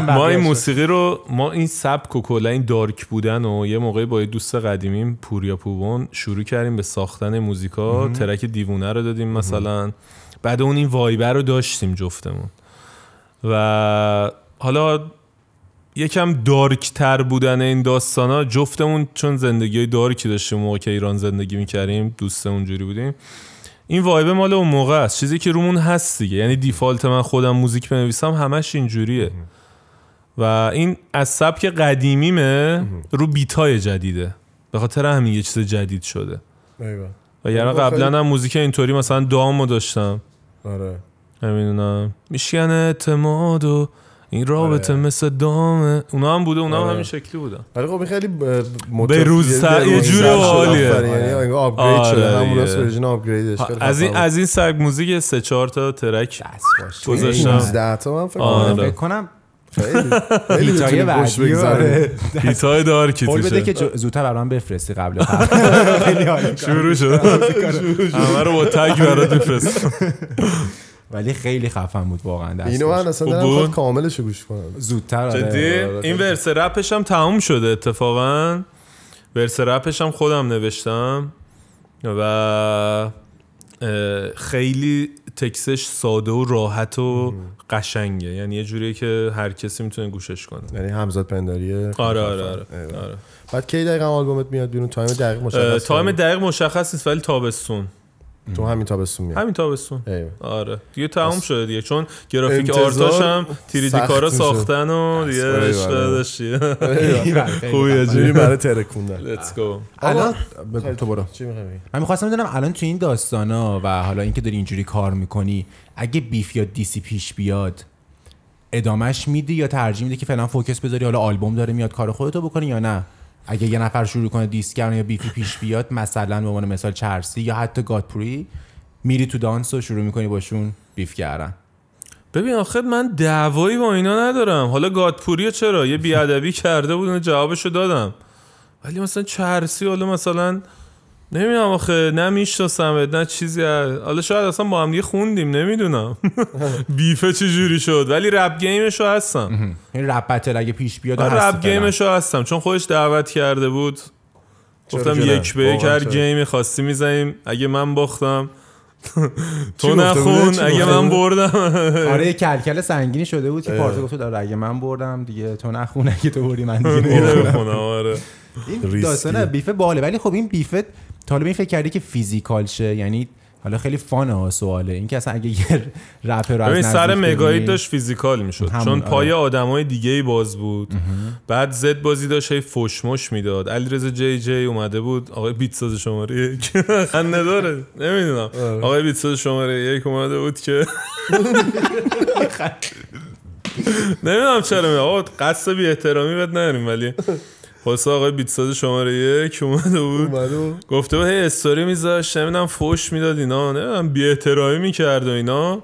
ما این. موسیقی رو ما این سبک و کلا این دارک بودن و یه موقعی با یه دوست قدیمیم پوریا پوبون شروع کردیم به ساختن موزیکا. ترک دیوونه رو دادیم مثلا. بعد اون این وایبر رو داشتیم جفتمون. و حالا یکم دارک تر بودن این داستان ها جفتمون چون زندگی های دارکی داشتیم موقع که ایران زندگی می‌کردیم دوست اونجوری بودیم. این وایب مال اون موقع است. چیزی که رومون هست دیگه. یعنی دیفالت من خودم موزیک بنویسم همش اینجوریه. و این از سبک قدیمیمه رو بیتای جدیده. به خاطر همین یه چیز جدید شده. و یعنی خب، قبلا هم موزیک اینطوری مثلا دامو داشتم. آره. نمی‌دونم. میشکن اعتماد و این رابطه مثل دامه اونا هم بوده اونا هم آره. همین شکلی بودن ولی خب این خیلی به روز سر- یه جور. حالیه. آفرین. یعنی upgrade شده آره همون دیگه. version upgrade ش از این از این سگ موزیک سه چهار تا track. گذاشتم. 15 تا من فکر آره. کنم خیلی خیلی خوش بعدی. آره. beat ای dark ی قول بده که زودتر برام بفرستی قبل شروع شد همه رو با tag برات میفرست ولی خیلی خفن بود واقعا دست اینو. من اصلا خوب دارم کاملش رو گوش کنم. زودتر آره. جدی؟ آره، این verse rap ش هم تموم شده اتفاقا. verse rap ش هم خودم نوشتم. و خیلی تکسش ساده و راحت و قشنگه. یعنی یه جوریه که هر کسی می‌تونه گوشش کنه. یعنی همزاد پنداریه. آره آره آره. آره. بعد کی دقیقا آلبومت میاد بیرون؟ time دقیق مشخص time؟ دقیق مشخص نیست ولی تابستون. تو همین تابستون میاد همین تابستون. آره دیگه تموم شده دیگه چون گرافیک art اش هم 3D سخت کارا. ساختن و دیگه عشق. داشتی خیلی بله، خیلی خوبیه خفن. جی. میریم برای ترکوندن Let's go الان تو برو چی؟ من می‌خواستم بدونم الان تو این داستانا و حالا اینکه داری اینجوری کار می‌کنی اگه beef یا diss ی پیش بیاد ادامش میدی یا ترجیح میدی که فعلا focus بذاری حالا آلبوم داره میاد کار خودتو بکنی یا نه اگه یه نفر شروع کنه diss کردن یا beef ی پیش بیاد مثلا به عنوان مثال چرسی یا حتی گادپوری میری تو دانس و شروع می‌کنی باشون beef کردن. ببین آخه من دعوایی با اینا ندارم. حالا گادپوری چرا؟ یه بیادبی کرده بود جوابشو دادم. ولی مثلا چرسی حالا مثلا نمی‌دونم آخه نه می‌شناسم نه چیزی هست. حالا شاید اصلا با هم دیگه خوندیم نمی‌دونم beef ه چه جوری شد ولی rap game شو هستم این rap battle اگه پیش بیاد آره، rap. game شو هستم چون خودش دعوت کرده بود گفتم؟ یک به یک هر؟ game ی خواستی می‌زنیم اگه من باختم تو؟ نخون اگه من؟ بردم آره کلکل سنگینی شده بود که. پارسا گفت داره اگه من بردم دیگه تو نخون اگه تو بردی من دیگه نمی‌خونم. آره این. داستان بیفه باله ولی خب این بیفه تا حالا این فکر کردی که فیزیکال شه؟ یعنی حالا خیلی فانه ها سواله. این که اصلا اگه یه رپر رو از سر ببینی- داشت فیزیکال می‌شد. چون آره. پای آدمای دیگه ای باز بود. بعد زد بازی داشت هی فشمش می‌داد. علیرضا جی جی اومده بود. آقای بیت ساز شماره یک. خنده داره. نمی‌دونم. آره. آقای بیت ساز شماره یک اومده بود که نمی‌دونم چرا آقا قصد بی احترامی بد نریم ولی خلاصه آقای بیت ساز شماره یک اومده بود. اومد و گفته بود هی استوری میذاشت. نمی‌دونم فوش می‌داد اینا. نمی‌دونم بی احترامی می‌کرد و اینا.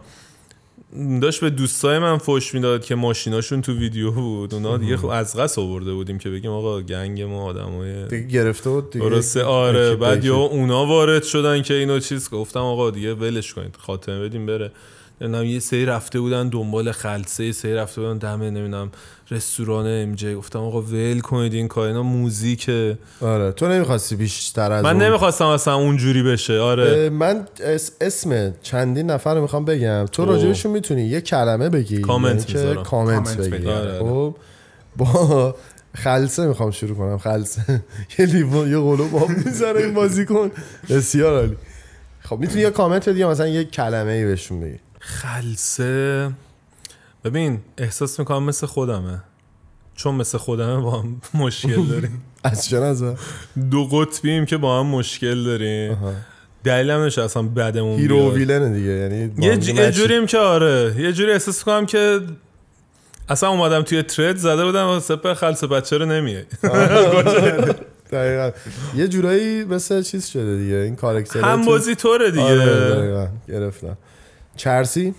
داشت به دوستای من فوش می‌داد که ماشیناشون تو ویدیو بود. اونا دیگه خب از قصد آورده بودیم که بگیم آقا گنگ ما آدمای دیگه گرفته بود دیگه. درسته آره. بعد. یا اونا وارد شدن که اینو چیز. گفتم آقا دیگه ولش کنید. خاتمه بدیم بره. نمی‌دونم یه سری رفته بودن دنبال خلصه یه سری رفته بودن دم نمی‌دونم رستوران ام جی. گفتم آقا ول کنید این کار اینا موزیکه. آره تو نمی‌خواستی بیشتر از من اون- نمی‌خواستم اصلا اونجوری بشه آره. من اس- اسم چندین نفر رو می‌خوام بگم. تو. راجبشون می‌تونی یه کلمه بگی کامنت یعنی که. کامنت بگی. آره. خب با خلصه می‌خوام شروع کنم. خلصه. یه لیوان یه قلوب آب می‌ذاره این بازیکن. بسیار عالی. خب می‌تونی یه کامنت بدی مثلا یه کلمه ای بهشون بگی. خلصه. ببین احساس می‌کنم مثل خودمه. چون مثل خودمه با هم مشکل داریم. از چه نظر؟ دو قطبیم که با هم مشکل داریم. دلیلم نشه اصلا بدمون هیرو و. ویلنه دیگه یعنی یه, ج... یه. جوریم که آره. یه جوری احساس کنم که اصلا اومدم توی ترد زده بودم و سپر خلصه بچه رو نمیای دقیقاً. یه جورایی مثل چیز شده دیگه. این کارکتر هم بازی طوره دیگه. آره. گرفتم. چرسی.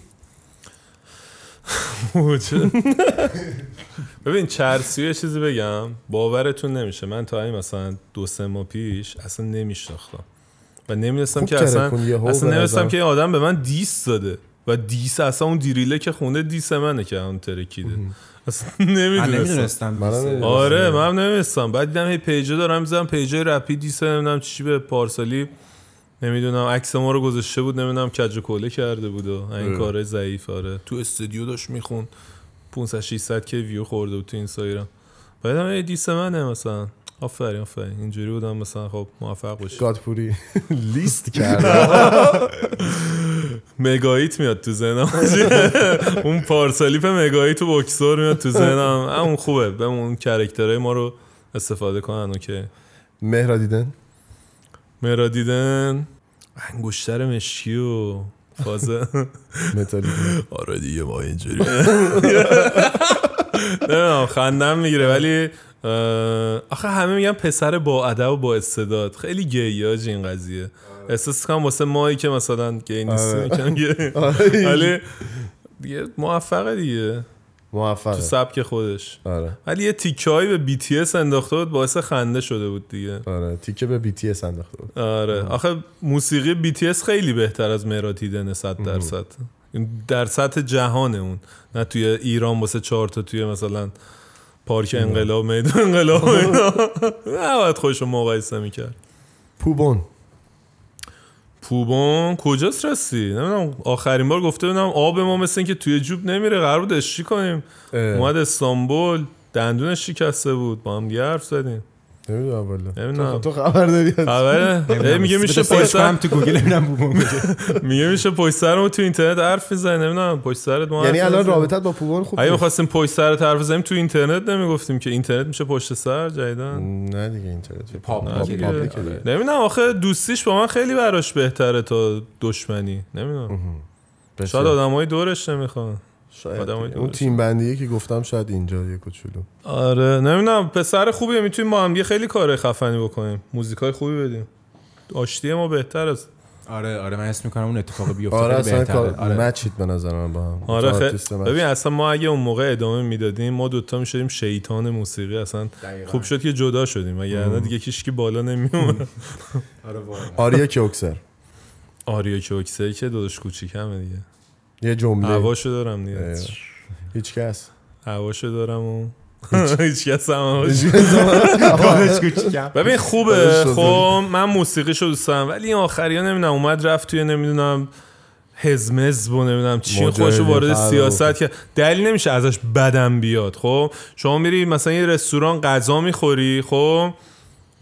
ببین چرسی یه چیزی بگم. باورتون نمیشه. من تا این مثلا دو سه ماه پیش اصلا نمیشناختم. و نمی‌دونستم خوب که اصلا اصلا نمی‌دونستم نظرم. که این آدم به من دیست داده. و دیس اصلا اون دیریله که خونده دیس منه که اون ترکیده. اصلا نمی‌دونستم. نمی‌دونستم نمی‌دونستم. آره من نمیستم بعد دیدم هی پیجه دارم می‌زنم پیجه رپی دیسه نمی‌دونم چی به پارسالی. نمی‌دونم عکس ما رو گذاشته بود نمی‌دونم کج و کوله کرده بود و این اه. کاره ضعیف آره. تو استودیو داشت میخون 500 600 که ویو خورده بود تو اینستاگرام. بعدم ای دیس منه مثلا. آفرین آفرین. اینجوری بودم مثلا خب موفق باشی. گادپوری. لیست کرد مگایت میاد تو ذهنم. اون پارسالیپ مگایت و بوکسور میاد تو ذهنم. اون خوبه. به اون کرکترهای ما رو استفاده کنن اوکی. مهرا دیدن؟ مرا دیدن؟ انگشتر مشکی و فازه. متالی آره دیگه ما اینجوری. نمی‌دونم خندم می‌گیره ولی آخه همه میگن پسر با ادب و با استعداد. خیلی گیاج این قضیه. احساس کنم واسه مایی که مثلا گی نیستیم آره. گی. ولی دیگه موفقه دیگه. تو موفقه سبک خودش. آره. ولی یه تیکه به BTS انداخته بود باعث خنده شده بود دیگه. آره تیکه به BTS انداخته بود. آره. آخه موسیقی BTS خیلی بهتر از مهراد هیدن 100 درصد. در سطح جهانه اون. نه توی ایران واسه چهار تا توی مثلا پارک انقلاب میدان انقلاب و اینا. نباید خودش رو مقایسه می‌کرد. پوبون. پوبون کجاست راستی؟ نمی‌دونم آخرین بار گفته بودم آب ما مثل اینکه توی جوب نمیره. قرار بود کنیم. اومد استانبول دندونش شکسته بود. با هم حرف زدیم. نمی‌دونم والا نمی‌دونم. تو- خبر داری از- خبره میگه میشه پشت کنم تو گوگل ببینم میگه میشه پشت سرمون تو اینترنت حرف می‌زنه نمی‌دونم پشت سرت ما یعنی حرف الان. رابطت با پوبون خوب اگه؟ می‌خواستیم پشت سرت حرف بزنیم تو اینترنت نمی‌گفتیم که اینترنت میشه پشت سر جدیدن نه دیگه اینترنت دیگه. نمی‌دونم آخه دوستیش با من خیلی براش بهتره تا دشمنی. نمی‌دونم. شاید آدمای دورش نمی‌خوان. شاید اون. تیم بندیه که گفتم شاید اینجا یه کوچولو. آره نمی‌دونم. پسر خوبیه می‌تونیم با هم دیگه خیلی کار خفنی بکنیم. موزیکای خوبی بدیم. آشتی ما بهتر است آره آره من اسم می‌کنم اون اتفاق بیفته آره اصلا بهتره. کار آره. مچید به نظر من با هم. آره مچ. ببین اصلا ما اگه اون موقع ادامه می‌دادیم ما دوتا می‌شدیم شیطان موسیقی. اصلا دقیقاً. خوب شد که جدا شدیم. وگرنه دیگه کیشکی بالا نمیومد آره واقعا. آریا کیوکسر. آریا کوکسه که داداش کوچیکمه دیگه. یه جمله. هواشو دارم دیگه. هیچ کس. هواشو دارم و هیچ. کس هم. ببین خوبه. خب من موسیقیشو دوست دارم. ولی این آخری ها نمی‌دونم اومد رفت توی نمی‌دونم هزمز و نمی‌دونم چی خودشو وارد. سیاست که دلیل نمیشه ازش بدم بیاد خب؟ شما میری مثلا یه رستوران غذا می‌خوری خب؟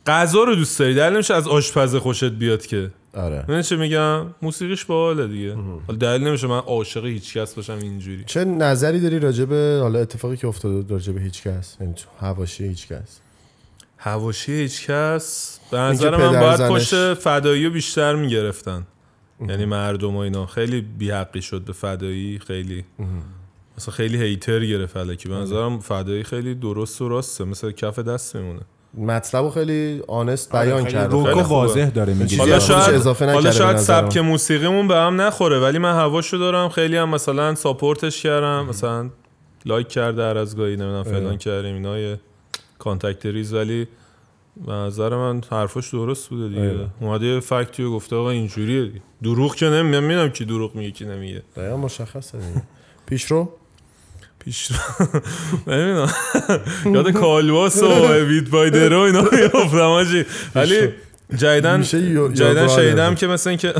غذا رو دوست داری. دلیل نمیشه از آشپز خوشت بیاد که. آره. من چه میگم؟ موسیقیش باحاله دیگه. حالا دلیل نمیشه من عاشق هیچ کس باشم اینجوری. چه نظری داری راجع به حالا اتفاقی که افتاده راجع به هیچ کس یعنی تو حواشی هیچ کس هواشی هیچ کس به نظر من باید زنش- پشت فدایی رو بیشتر می‌گرفتن. یعنی مردم و اینا. خیلی بیحقی شد به فدایی خیلی. مثلا خیلی هیتر گرفت الکی. به نظرم فدایی خیلی درست و راسته مثل کف دست میمونه. مطلب رو خیلی honest بیان آره، خیلی کرده رک خیلی و خوبه. واضح داره میگه حالا شاید اضافه حالا شاید. سبک موسیقیمون به هم نخوره ولی من هواشو دارم خیلی هم مثلا support ش کردم مثلا like کرده هر از گاهی نمی‌دونم فلان. کردیم اینا یه contact ریز ولی به نظر من حرفش درست بوده دیگه. اومده یه fact ی رو گفته آقا اینجوریه دروغ که نمی‌دونم می‌دونم کی دروغ میگه کی نمیگه دقیقا مشخصه دیگه پیشرو پیش نمی‌دونم. یاد کالواس و ویت بایدرو اینا میافتم ولی جدیدن یو- جدیدن شنیدم. که مثلا که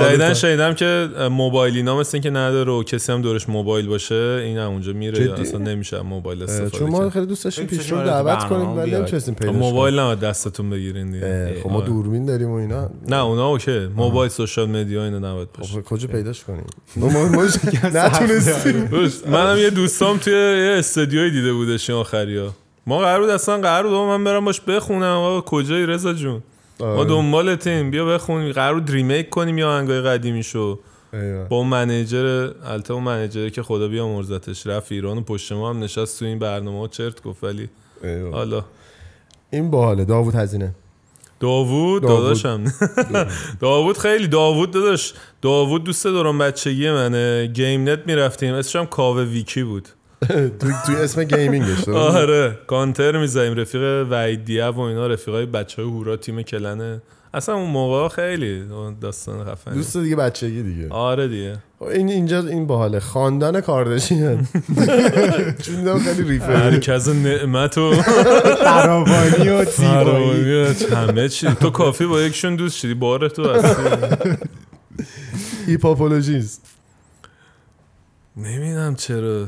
جدیدن شنیدم که موبایل اینا مثل اینکه نداره و کسی هم دورش موبایل باشه این هم اونجا میره جدی؟ اصلا نمیشه موبایل استفاده چون ما خیلی دوست داشتیم دوست داشتیم دعوت کنیم ولی. نمی‌تونستیم خب پیداش موبایل نه دستتون بگیرین دیگه. خب ما آره. دوربین داریم و اینا. نه اونا OK. موبایل social media اینا نباید باشه. خب کجا پیداش کنیم؟ ما نتونستیم. درست. منم یه دوستام توی یه استدیوی دیده بودش این آخریا. ما قرار بود اصلا قرار بود من برم باش بخونم. آقا کجایی رضا جون؟ ما آره. دنبالتیم بیا بخونیم. قرار بود ریمیک کنیم یا آهنگای قدیمیشو. با اون منیجر البته اون منیجره که خدا بیامرزتش رفت ایران و پشت ما هم نشست تو این برنامه. ها چرت گفت ولی. حالا. این باحاله. داوود هزینه. داوود؟ داوود. داداشم. داوود خیلی داوود داداش. داوود دوست دارم. بچگی منه. game net می‌رفتیم. اسمش هم کاوه ویکی بود. توی توی اسم gaming ش؟ آره کانتر می‌زنیم رفیق وحید دیاب و اینا رفیقای بچه های هورا تیم کلن اصلا اون موقع خیلی داستان خفنی. دوست دیگه بچگی دیگه. آره دیگه. خب این اینجا این باحاله. خاندان کارداشیان چون خیلی ریفه. مرکز نعمت و فراوانی و زیبایی. همه چی. تو کافی با یکشون دوست شدی بار تو هستی. Hiphopologist نمی‌دونم چرا.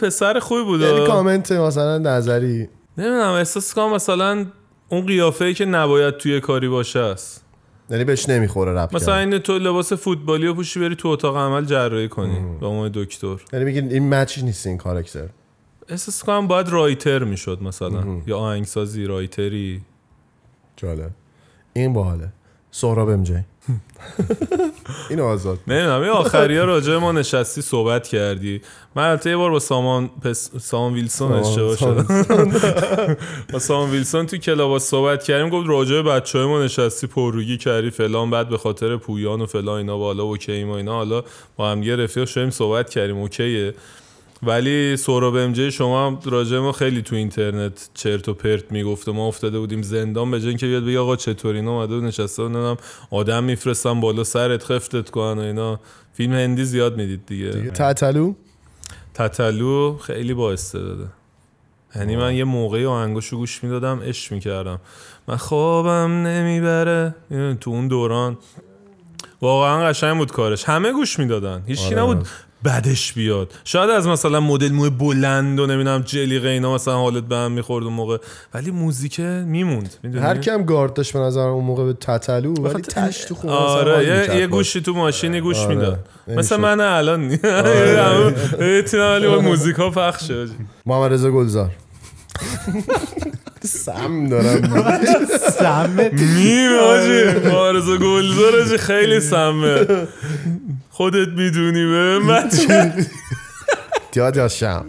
پسر خوبی بود. یعنی کامنت مثلا نظری. نمی‌دونم احساس کنم مثلا اون قیافه ای که نباید توی کاری باشه است. یعنی بهش نمی‌خوره rap مثلا. این تو لباس فوتبالی رو پوشی بری تو اتاق عمل جراحی کنی به عنوان دکتر. یعنی میگین این match نیست این کاراکتر احساس کنم باید writer می‌شد مثلا. یا آهنگسازی writer ی. جالب. این باحاله. سهراب ام جی. این آزاد نمی‌دونم. این آخریا راجع ما نشستی صحبت کردی. من البته یه بار با سامان پس... سامان ویلسون اشتباه شدم با سامان ویلسون تو کلابا صحبت کردیم. گفت راجع بچه های ما نشستی پرروگی کردی فلان بعد به خاطر پویان و فلان اینا بالا okay ما اینا حالا با هم یه رفیق شدیم صحبت کردیم. اوکیه. ولی سهراب ام شما هم راجع ما خیلی تو اینترنت چرت و پرت می‌گفت و ما افتاده بودیم زندان به جای اینکه بیاد بگه آقا چطور اینا اومده نشسته نمی‌دونم آدم میفرستم بالا سرت خفتت کنن و اینا. فیلم هندی زیاد می‌دید دیگه, دیگه. تتلو؟ تتلو خیلی با استعداده. یعنی من یه موقعی آهنگاشو گوش می‌دادم عشق می‌کردم. من خوابم نمی‌بره. یعنی تو اون دوران. واقعا قشنگ بود کارش. همه گوش می‌دادن. هیچکی آره. نبود. بدش بیاد. شاید از مثلا مدل موی بلند و نمی‌دونم جلیقه اینا مثلا حالت به هم می‌خورد اون موقع. ولی موزیک میموند. می‌دونی؟ هر کم گارد داشت به نظر اون موقع به تتلو ولی تش تو خونه مثلا آره یه, یه. گوشی تو ماشینی گوش آره. می‌داد. نمی‌شد. مثل من الان نی- بتونم ولی با موزیک ها محمد رضا گلزار. سم دارم. سمه. میم آجی مارزا گلزار آجی خیلی سمه. خودت می‌دونی به من یاد یا شم.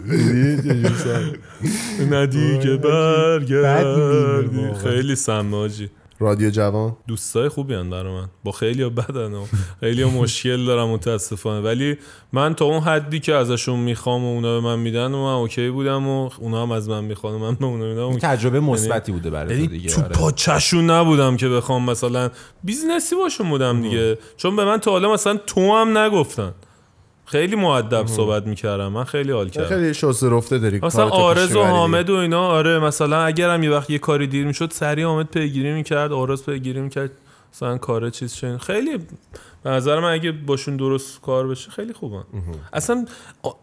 ندی که می‌بینه برگردی. خیلی سمه آجی رادیو جوان. دوستای خوبی هن برای من. با خیلی ها بدن و خیلی ها مشکل دارم متاسفانه. ولی من تا اون حدی که ازشون می‌خوام و اونا به من میدن و من okay بودم و اونا هم از من می‌خوان و من به اونا میدم okay. تجربه مثبتی بوده برای تو یعنی دیگه. تو آره. پاچشون نبودم که بخوام مثلا business ی باشون بودم دیگه. چون به من تا حالا مثلا تو هم نگفتن. خیلی مؤدب صحبت می‌کردم. من خیلی حال کردم. خیلی شسته رفته داری مثلا آرز و. حامد و اینا آره مثلا اگرم یه وقت یه کاری دیر می‌شد سریع حامد پیگیری می‌کرد آرز پیگیری می‌کرد مثلا کار چیز شد خیلی به نظر من اگه باشون درست کار بشه خیلی خوبن اصلا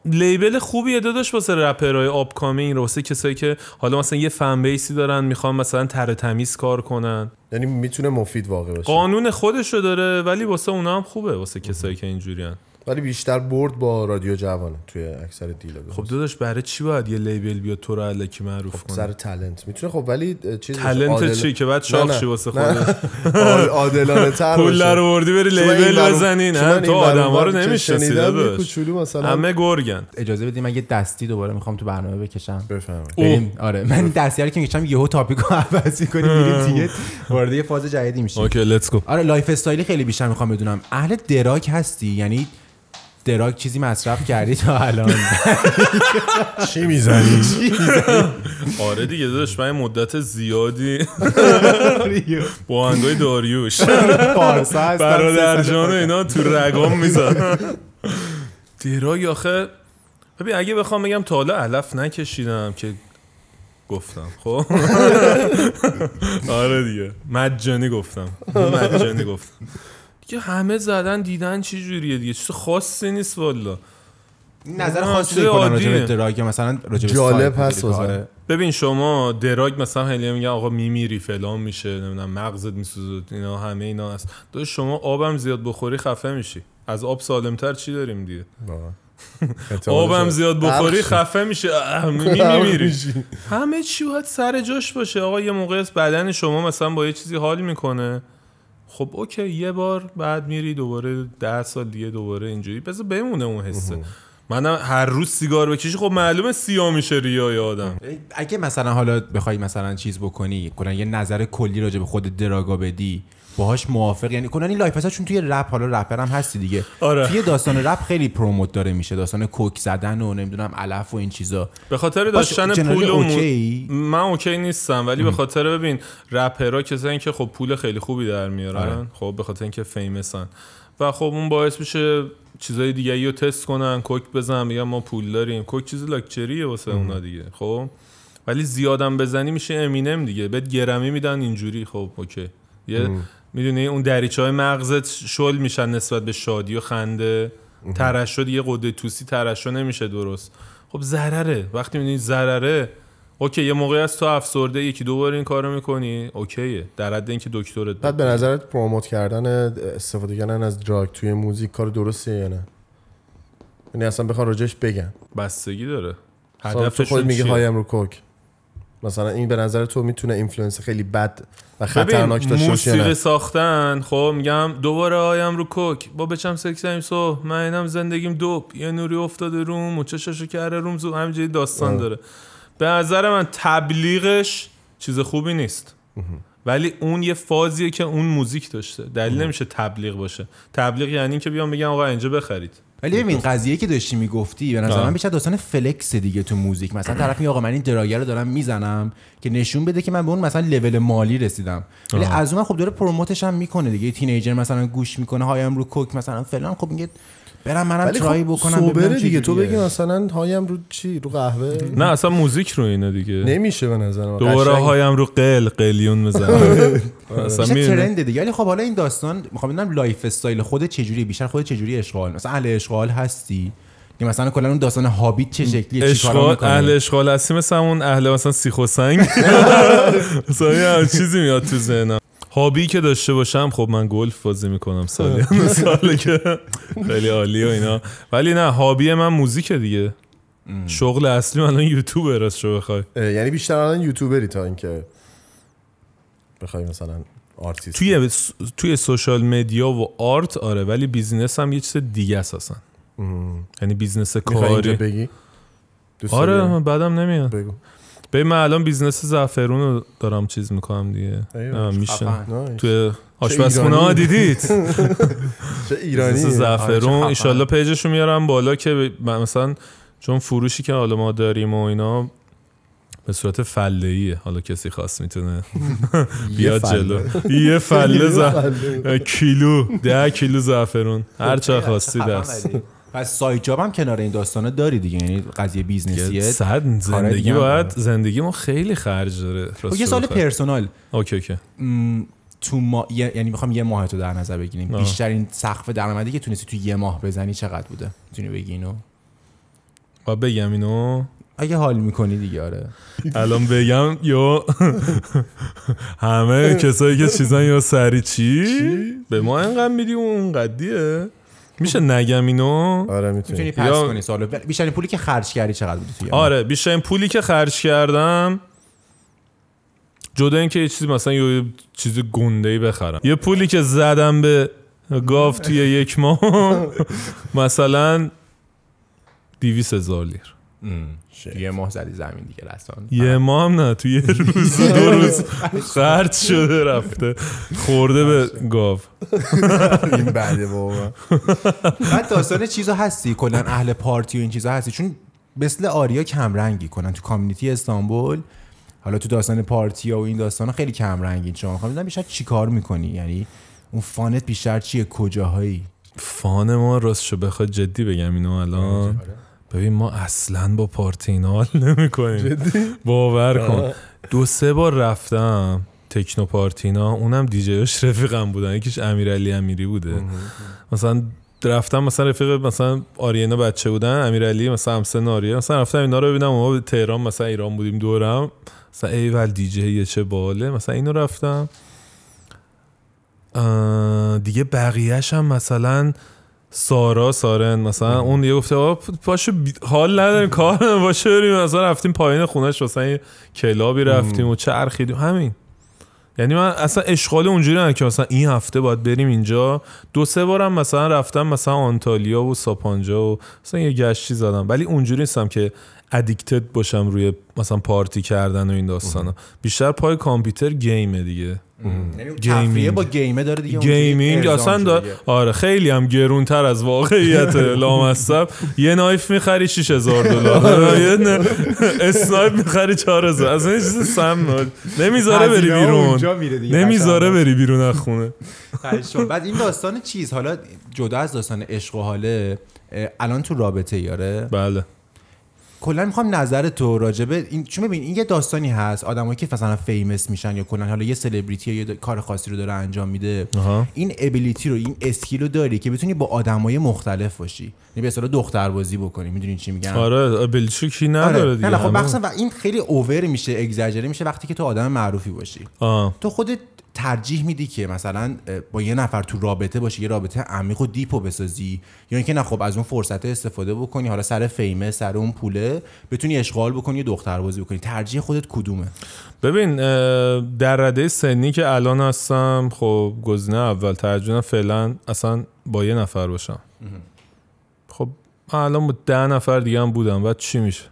label خوبیه داداش واسه رپرهای upcoming واسه کسایی که حالا مثلا یه fan base ی دارن می‌خوان مثلا تر تمیز کار کنن. یعنی می‌تونه مفید واقع باشه قانون خودشو داره ولی واسه اونا هم خوبه واسه کسایی که اینجوریان. ولی بیشتر برد با رادیو جوانه توی اکثر deal ا خب داداش برای چی باید یه label بیاد تو رو الکی معروف کنه؟ سر talent می‌تونه خب ولی چیز talent چی که بعد شاخ شی واسه خودت عادلانه تر پول در آوردی بری label بزنی نه؟ تو آدم ها رو نمی‌شناسی داداش. کوچولو مثلا همه گرگن. اجازه بدید من یه دستی دوباره می‌خوام تو برنامه بکشم. بریم آره من دستی رو که می‌کشم یهو topic رو عوض می‌کنیم میریم دیگه. وارد یه فاز جدیدی میشیم. okay let's go آره lifestyle ی خیلی بیشتر می‌خوام بدونم. اهل drug هستی؟ یعنی دراگ چیزی مصرف کردی تا الان؟ چی می‌زنی؟ آره دیگه داداش من مدت زیادی با هنگای داریوش. برادر جان و اینا تو رگام میزن دیراگ آخه ببین اگه بخوام بگم تا حالا علف نکشیدم که گفتم خب؟ آره دیگه. مجانی گفتم. مجانی گفتم. دیگه همه زدن دیدن چی جوریه دیگه؟ چیز خاصی نیست والا. نظر خاصی کنن راجع. به دراگ مثلا راجع به جالب هست. ببین شما دراگ مثلا خیلی میگن آقا میمیری فلان میشه نمی‌دونم مغزت میسوزه اینا همه اینا هست. تو شما آبم زیاد بخوری خفه میشی. از آب سالمتر چی داریم دیگه؟ آبم زیاد بخوری خفه میشه میمیری. همه چی باید سر جاش باشه. آقا یه موقع است بدن شما مثلا با یه چیزی حال می‌کنه. خب okay یه بار بعد میری دوباره ده سال دیگه دوباره اینجوری. بذار بمونه اون حسه منم هر روز سیگار بکشی خب معلومه سیاه میشه ریای آدم. اگه مثلا حالا بخوای مثلا چیز بکنی کلا یه نظر کلی راجع به خود drug ا بدی باهاش موافق. یعنی کنن این life چون توی رپ حالا رپر هم هستی دیگه. آره. توی داستان رپ خیلی promote داره میشه. داستان coke زدن و نمی‌دونم علف و این چیزا. به خاطر داشتن پول و okay؟ من okay نیستم ولی به خاطر ببین رپرها کسایی که خب پول خیلی خوبی در میارن. آره. خب به خاطر اینکه famous ن و خب اون باعث میشه چیزای دیگه رو تست کنن coke بزن میگن ما پول داریم. coke چیز لاکچریه واسه اونا دیگه خب؟ ولی زیادم بزنی میشه امینم دیگه. بهت گرمی میدن اینجوری خب okay. یه می‌دونی؟ اون دریچه های مغزت شل میشن نسبت به شادی و خنده. ترشح دیگه غده توسی ترشح نمیشه درست. خب ضرره. وقتی می‌بینی ضرره okay یه موقعی از تو افسرده یکی دو بار این کارو می‌کنی okay ه. در حد اینکه دکترت بعد به نظرت promote کردن استفاده کردن از drug توی موزیک کار درستیه یا نه؟ یعنی اصلا بخوان راجش بگن. بستگی داره. هدفشون خود میگی چیه؟ high م رو coke. مثلا این به نظر تو می‌تونه influence خیلی بد و خطرناک داشته باشه موسیقی نه ساختن خب میگم دوباره high م رو coke. با بچم سکسیم so من اینم زندگیم dope. یه نوری افتاده روم و چششو کرده روم زو همینجوری داستان آه. داره. به نظر من تبلیغش چیز خوبی نیست. ولی اون یه فازیه که اون موزیک داشته. دلیل نمیشه تبلیغ باشه. تبلیغ یعنی که بیام بگم آقا اینجا بخرید. ولی ببین قضیه که داشتی می‌گفتی به نظر. من بیشتر داستان flex دیگه تو موزیک. مثلا طرف میگه آقا من این drug رو دارم می‌زنم که نشون بده که من به اون مثلا لول مالی رسیدم. ولی از اون خب داره promote ش هم می‌کنه دیگه. teenager مثلا گوش می‌کنه high م رو coke مثلا فلان. خب میگه برم منم try خب بکنم سوبره ببینم دیگه. تو. بگی مثلا high م رو چی؟ رو قهوه؟ نه اصلا موزیک رو اینه دیگه. نمیشه به نظر من. دوباره. هایم رو قل قلیون می‌زنم؟ ترند دیگه. ولی خب حالا این داستان می‌خوام بدونم لایف استایل خود چجوری بیشتر خود چجوری اشغال؟ مثلا اهل اشغال هستی؟ که مثلا کلا اون داستان هابیت چه شکلیه؟ اشغال اهل اشغال هستی مثل اون اهل مثلا سیخ و سنگ. مثلا یه چیزی میاد تو ذهنم. هابی که داشته باشم خب من گلف بازی می‌کنم سالی. ساله که خیلی عالی و اینا. ولی نه hobby من موزیکه دیگه. شغل اصلی من الان یوتیوبر است شو بخوای. یعنی بیشتر الان یوتیوبری تا اینکه بخوای مثلا آرتیست توی توی social media و art آره ولی business هم یه چیز دیگه است اصلا. یعنی business کاری. بگی؟ آره؟ من بدم نمیاد. بگو. ببین من الان business زعفرون رو دارم چیز می‌کنم دیگه. میشه. توی آشپزخونه ها. دیدید؟ چه ایرانی؟ business زعفرون آره، چه ایشالله page شو میارم بالا که مثلا چون فروشی که حالا ما داریم و اینا به صورت فله ایه حالا کسی خواست می‌تونه بیاد جلو. یه فله کیلو. ده کیلو زعفرون. هر چه خواستی دست پس side job هم کنار این داستانه داری دیگه. یعنی قضیه business یه صد زندگی باید. زندگی ما خیلی خرج داره. یه سال. personal. OK OK. تو ما یه- یعنی می‌خوام یه ماه تو در نظر بگیریم. بیشترین سقف درآمدی که تونستی تو یه ماه بزنی چقدر بوده؟ می‌تونی بگی اینو؟ و بگم اینو. اگه حال می‌کنی دیگه آره. الان بگم یا همه کسایی که چیزان یا سری چی؟ به ما اینقدر میدی؟ و اون قدیه میشه نگم اینو؟ آره می‌تونی. می‌تونی pass یا- کنی سوالو. بیشترین پولی که خرج کردی چقدر بوده تو یه ماه؟ آره بیشترین پولی که خرج کردم جدا اینکه یه چیزی مثلا یه چیز گنده ای بخرم. یه پولی که زدم به گاو توی یک ماه مثلا دیویس هزار لیر. یه ماه زدی زمین دیگه رسان یه ماه هم نه تو یه روز دو روز. خرج شده رفته. خورده به گاو. این بعده بابا. بعد داستان چیزا هستی؟ کلا اهل پارتی و این چیزا هستی؟ چون مثل آریا کمرنگی کنن. تو کامیونیتی استانبول حالا تو داستان پارتی و این داستان خیلی کمرنگی شما می‌خوام بدونم بیشتر چی کار می‌کنی؟ یعنی اون فانت بیشتر چیه؟ کجاهایی؟ فان ما راستشو بخواد جدی بگم اینو الان. ببین ما اصلا با پارتی اینا حال نمی کنیم باور کن. دو سه بار رفتم تکنو پارتینا اونم دیجیاش رفیقم بودن. یکیش امیرعلی امیری بوده. مثلا رفتم مثلا رفیق مثلا آرینا بچه بودن امیرعلی مثلا همسن آریه مثلا رفتم اینا رو ببینم ما به تهران مثلا ایران بودیم دورم. مثلا ایول دیجی چه باله. مثلا اینو رفتم. دیگه بقیهش هم مثلا سارا سارن مثلا اون یه گفته آقا پاشو حال نداریم کار باشه بریم. مثلا رفتیم پایین خونش مثلا یه کلابی رفتیم و چرخیدیم همین. یعنی من اصلا اشغال اونجوری نه که مثلا این هفته باید بریم اینجا. دو سه بارم مثلا رفتم مثلا آنتالیا و ساپانجا و مثلا یه گشتی زدم. ولی اونجوری نیستم که addicted باشم روی مثلا پارتی کردن و این داستانا. بیشتر پای کامپیوتر game ه دیگه. تفریح ما game ه داره دیگه gaming اصلا دا... آره خیلی هم گرونتر از واقعیت لامصب. یه knife می‌خری 6000 دلار. یه نه- snipe می‌خری 4000 اصلا یه چیز سم. نمی‌ذاره بری بیرون. نمی‌ذاره. بری بیرون از خونه. بعد این داستان چیز؟ حالا جدا از داستان عشق و حاله الان تو رابطه‌ای؟ آره بله. کلا می‌خوام نظر تو راجب این چون ببین این یه داستانی هست. آدمایی که مثلا famous میشن یا کلا حالا یه سلبریتی یا یه کار خاصی رو داره انجام میده. این ability رو این skill رو داری که بتونی با آدمای مختلف باشی. یعنی به اصطلاح دختر بازی بکنی. می‌دونی چی میگم؟ آره ability کی نداره آره. دیگه. نه خب و این خیلی over میشه اگزاجره میشه وقتی که تو آدم معروفی باشی. آه. تو خودت ترجیح میدی که مثلا با یه نفر تو رابطه باشی یه رابطه عمیق و دیپو بسازی یا اینکه نه خب از اون فرصت استفاده بکنی حالا سر فیمه سر اون پوله بتونی اشغال بکنی یه دختر بازی بکنی. ترجیح خودت کدومه؟ ببین در رده سنی که الان هستم خب گزینه اول ترجیحاً فعلا اصلا با یه نفر باشم. خب من الان با ده نفر دیگه هم بودم بعد چی میشه؟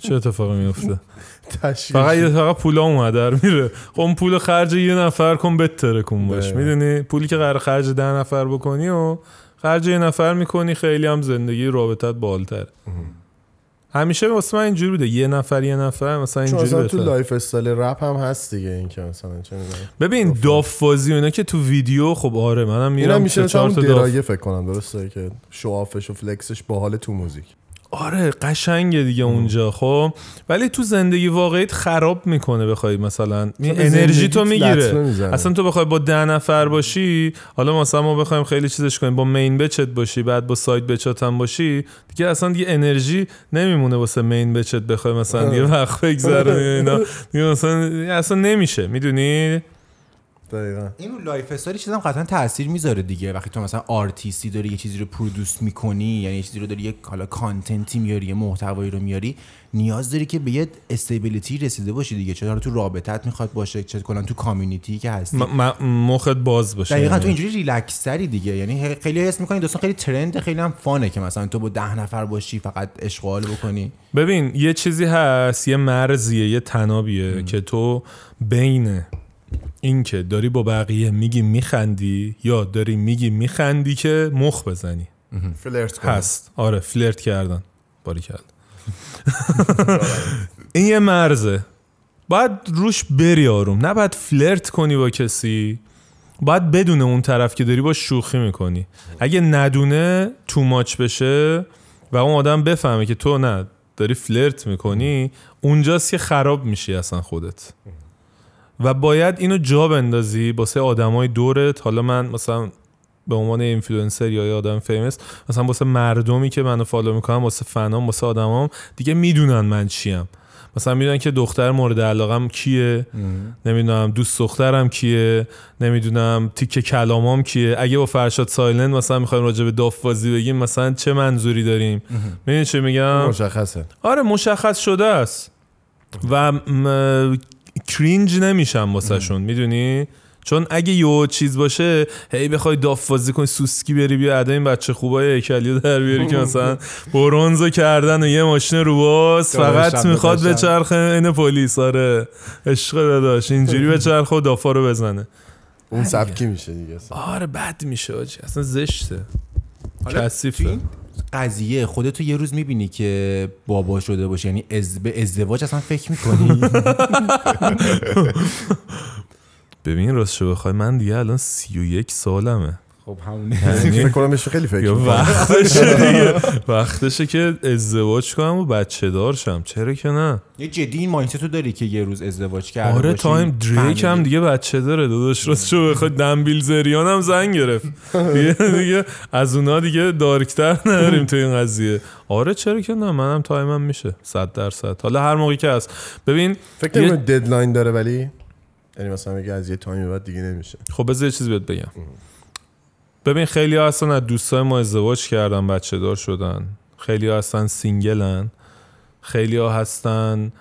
چه اتفاقی میفته. فقط یه فقط پولا هدر میره. خب اون پول خرج یه نفر کن بهتره کن باش. بله. می‌دونی؟ پولی که قرار خرج ده نفر بکنی و خرج یه نفر می‌کنی خیلی هم زندگی رابطت بالتر همیشه واسه من اینجوری بوده. یه نفر یه نفر مثلا چون اینجوری اصلا تو. life style رپ هم هست دیگه این که مثلا چه. ببین داف‌بازی اینا که تو ویدیو خب آره منم میرم میشه چهار تا درایه فکر کنم درسته؟ که شوافش و flex ش باحال تو موزیک. آره قشنگه دیگه اونجا خب. ولی تو زندگی واقعیت خراب می‌کنه بخوای مثلا انرژی تو می‌گیره. اصلا تو بخوای با ده نفر باشی حالا مثلا ما بخوایم خیلی چیزش کنیم با main bitch ت باشی بعد با side bitch ت هم باشی دیگه اصلا دیگه انرژی نمیمونه واسه main bitch ت بخوای مثلا یه وقت بگذرونی اینا. دیگه مثلا اصلا نمیشه می‌دونی؟ دقیقا. این رو lifestyle چیزام قطعا تاثیر می‌ذاره دیگه. وقتی تو مثلا آرتیستی داری یه چیزی رو produce می‌کنی یعنی یه چیزی رو داری یه حالا content ی میاری یه محتوایی رو میاری نیاز داری که به یه استیبیلیتی رسیده باشی دیگه. حالا تو رابطت می‌خواد باشه؟ چه کلا تو کامیونیتی که هستی. م- م- مخت باز باشه. دقیقا یعنی. تو اینجوری ریلکس تری دیگه. یعنی خیلی حس می‌کنی دوستان خیلی ترند خیلی هم فانه که مثلا تو با ده نفر باشی فقط اشغال بکنی. ببین یه چیزی هست یه مرزیه یه تنابیه که تو بین این که داری با بقیه میگی میخندی یا داری میگی میخندی که مخ بزنی. فلرت. هست. آره فلرت کردن. باری کرد. این یه مرزه. باید روش بری آروم. نه باید فلرت کنی با کسی. باید بدونه اون طرف که داری با شوخی می‌کنی. اگه ندونه تو ماچ بشه و اون آدم بفهمه که تو نه داری فلرت می‌کنی اونجاست که خراب میشی اصلا خودت. و باید اینو جا بندازی واسه آدمای دورت. حالا من مثلا به عنوان اینفلوئنسر یا یه آدم famous مثلا واسه مردمی که منو follow می‌کنم واسه فنام واسه آدمام دیگه می‌دونن من چیم. مثلا می‌دونن که دختر مورد علاقم کیه. نمی‌دونم دوست دخترم کیه. نمی‌دونم تیکه کلامام کیه. اگه با فرشاد سایلند مثلا می‌خوایم راجع به داف بازی بگیم مثلا چه منظوری داریم؟ می‌دونی چه میگم؟ مشخصه. آره مشخص شده است. و م... cringe نمیشم واسه شون می‌دونی؟ چون اگه یه چیز باشه هی بخوای داف بازی کنی سوسکی بری بیا ادا این بچه خوبای هیکلی در بیاری که مثلا برونزو کردن و یه ماشین رو باز فقط می‌خواد. به چرخ این پلیس آره. عشق داداش اینجوری به چرخ و دافا رو بزنه. اون سبکی میشه دیگه. آره بد میشه آجی اصلا زشته. حالا این قضیه. خودتو یه روز می‌بینی که بابا شده باشی یعنی از... به ازدواج اصلا فکر می‌کنی؟ ببین راستشو بخوای من دیگه الان سی و یک سالمه. خب همونه یعنی؟ فکر کنم بهش خیلی فکر. وقتشه دیگه. وقتشه که ازدواج کنم و بچه دارشم. چرا که نه؟ یه جدی این mindset تو داری که یه روز ازدواج کرده آره time دریک هم. دیگه بچه داره داداش. راستشو بخوای دن بیلزریان هم زنگ گرفت. دیگه, دیگه از اونا دیگه دارکتر نداریم تو این قضیه. آره چرا که نه؟ منم time م میشه. صد درصد. حالا هر موقعی که هست. ببین فکر یه- نمی‌کنی deadline داره ولی یعنی مثلا میگه از یه time ی بعد دیگه نمیشه. خب بذار یه چیزی بهت بگم. ببین خیلی ها هستن از دوستای ما ازدواج کردن بچه دار شدن. خیلی ها هستن single ن. خیلی ها هستن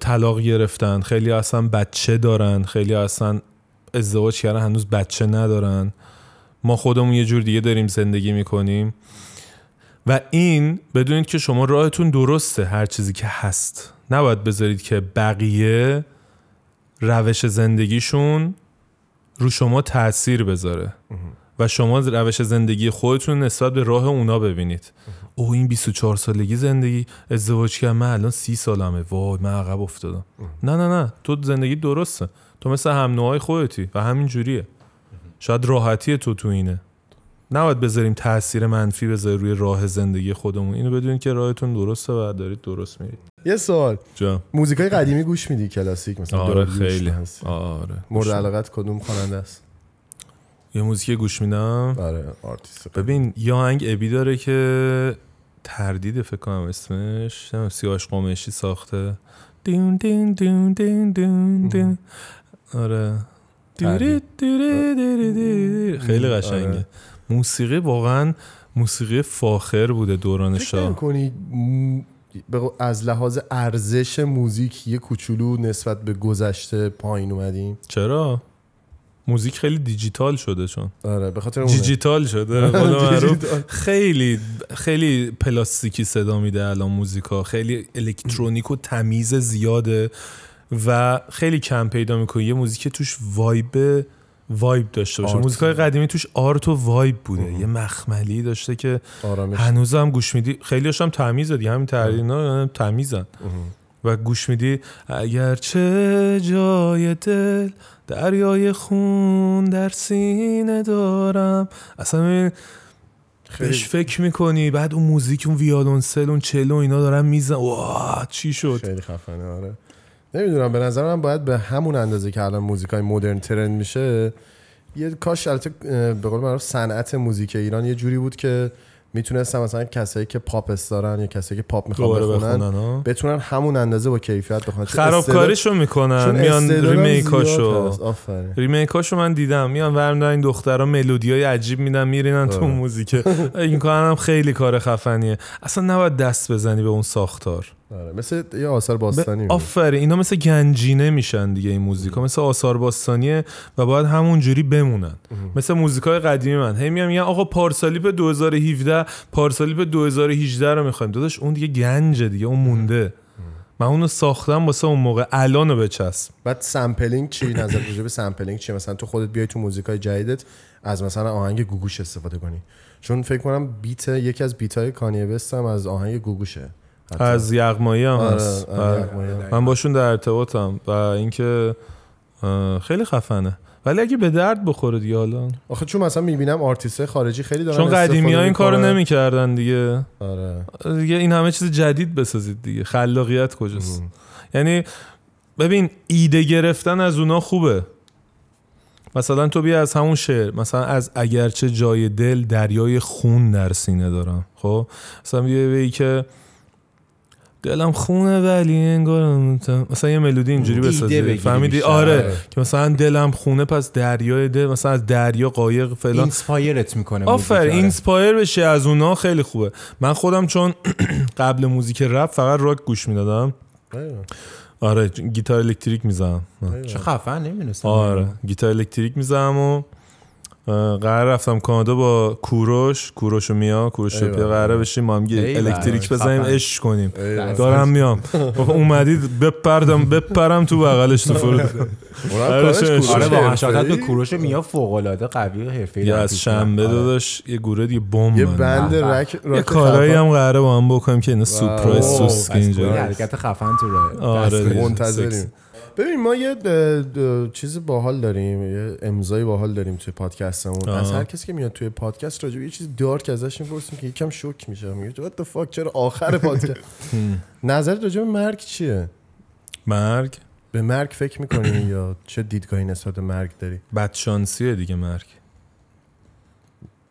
طلاق گرفتن. خیلی ها هستن بچه دارن. خیلی ها هستن ازدواج کردن هنوز بچه ندارن. ما خودمون یه جور دیگه داریم زندگی می‌کنیم. و این بدونید که شما راهتون درسته هر چیزی که هست. نباید بذارید که بقیه روش زندگیشون رو شما تاثیر بذاره. و شما روش زندگی خودتون نسبت به راه اونا ببینید. او این 24 سالگی زندگی. ازدواج کردم. من الان 30 سالمه. وای من عقب افتادم. نه نه نه. تو زندگی درسته. تو مثل هم نوعای خودتی و همین جوریه. شاید راحتی تو تو اینه. نباید بذاریم تاثیر منفی بذاره روی راه زندگی خودمون. اینو بدونید که راهتون درسته و دارید درست میرید. یه سوال. جا موزیکای قدیمی گوش میدی؟ کلاسیک مثلا آره خیلی. آره. مورد علاقت کدوم خواننده است؟ یه موزیک گوش میدم. آره آرتیست ببین یه آهنگ ابی داره که تردید فکر کنم اسمش. سیاوش قمیشی ساخته. دون دون دون دون دون دون. آره. تردید. دوری دوری دوری. خیلی آره. موسیقی واقعا موسیقی فاخر بوده دوران شاه کنی از لحاظ ارزش موزیک یه کوچولو نسبت به گذشته پایین اومدیم؟ چرا؟ موزیک خیلی دیجیتال شده چون. آره به خاطر. دیجیتال شده. خیلی خیلی پلاستیکی صدا میده الان موزیکا. خیلی الکترونیک و تمیز زیاده و خیلی کم پیدا می‌کنی. یه موزیک توش vibe vibe داشته باشه. موزیکای قدیمی توش art و vibe بوده. یه مخملی داشته که آرامش. هنوز هم گوش میدی. خیلی هم تمیزه دیگه همین تردینا تمیزن. و گوش میدی. اگر چه جای دل دریای خون در سینه دارم. اصلا ببین بهش فکر می‌کنی. بعد اون موزیک اون ویالونسل اون چلو اینا دارن میزن. واه چی شد؟ خیلی خفنه آره. نمی‌دونم به نظر من باید به همون اندازه که الان موزیکای مدرن trend میشه یه کاش البته به قول معروف صنعت موزیک ایران یه جوری بود که می‌تونستن مثلا کسایی که پاپ دارن یا کسایی که پاپ می‌خوان بخونن, بخونن بتونن همون اندازه با کیفیت بخونن. خرابکاریشو می‌کنن چون میان ریمیکاشو. ریمیکاشو من دیدم. میان ورمیدارن دخترها ملودی های عجیب میدن میرینن تو آره. موزیک. این کارم خیلی کار خفنیه. اصلا نباید دست بزنی به اون ساختار. آره. مثل یه آثار باستانی ب-. آفرین اینا مثل گنجینه میشن دیگه این موزیکا مثل آثار باستانیه و باید همون جوری بمونن. مثل موزیکای قدیمی من. هی میام میگن آقا پارسالیپ 2017 پارسالیپ 2018 رو می‌خوایم. داداش اون دیگه گنجه دیگه اون مونده. من اونو ساختم واسه اون موقع. الانو بچسب. بعد sampling چی نظر؟ راجع به sampling چی؟ مثلا تو خودت بیای تو موزیکای جدیدت از مثلا آهنگ گوگوش استفاده کنی. چون فکر کنم beat یکی از beat های Kanye هم از آهنگ گوگوشه. حتی. از یغمایی هم آره، هست. آره، هم. من باشون در ارتباطم و اینکه خیلی خفنه. ولی اگه به درد بخوره دیگه حالا. آخه چون مثلا می‌بینم آرتیست خارجی خیلی دارن چون قدیمی ها این کارو. نمی‌کردن دیگه. آره. دیگه این همه چیز جدید بسازید دیگه. خلاقیت کجاست؟ یعنی ببین ایده گرفتن از اونا خوبه. مثلا تو بیا از همون شعر مثلا از اگرچه جای دل دریای خون در سینه دارم خب؟ مثلا بیا که دلم خونه ولی انگار مثلا یه ملودی اینجوری بسازی. فهمیدی؟ بیشتر. آره. آره. که مثلا دلم خونه پس دریای دل مثلا از دریا قایق فلان. inspire ت می‌کنه آفرین. inspire بشه از اونا خیلی خوبه. من خودم چون قبل موزیک رپ فقط راک گوش می‌دادم. آره گیتار الکتریک می‌زنم. چه خفن نمی‌دونستم. آره. گیتار الکتریک می‌زنم و قرار رفتم کانادا با کوروش کوروش و میا کوروش و. پیا قراره بشیم ما هم. الکتریک بزنیم. اش کنیم. دارم میام اومدید بپردم بپرم تو بغلش تو فرود آره، آره واقعا. شاید به کوروش میا فوق العاده قوی و حرفه‌ای از شنبه. داداش یه گروه دیگه بمب یه. بند. رک یه کارایی. هم قراره با هم بکنیم که اینا سورپرایز سوسکی اینجا حرکت خفن تو راه آره. منتظریم. ببین ما یه د- د- چیز باحال داریم یه امضای باحال داریم توی پادکستمون. از هر کسی که میاد توی پادکست راجع به یه چیز دارک ازش می‌پرسیم که یکم شوک میشه. میگه what the fuck چرا آخر پادکست؟ نظرت راجع به مرگ چیه؟ مرگ؟ به مرگ فکر می‌کنی یا چه دیدگاهی نسبت به مرگ داری؟ بدشانسیه دیگه مرگ.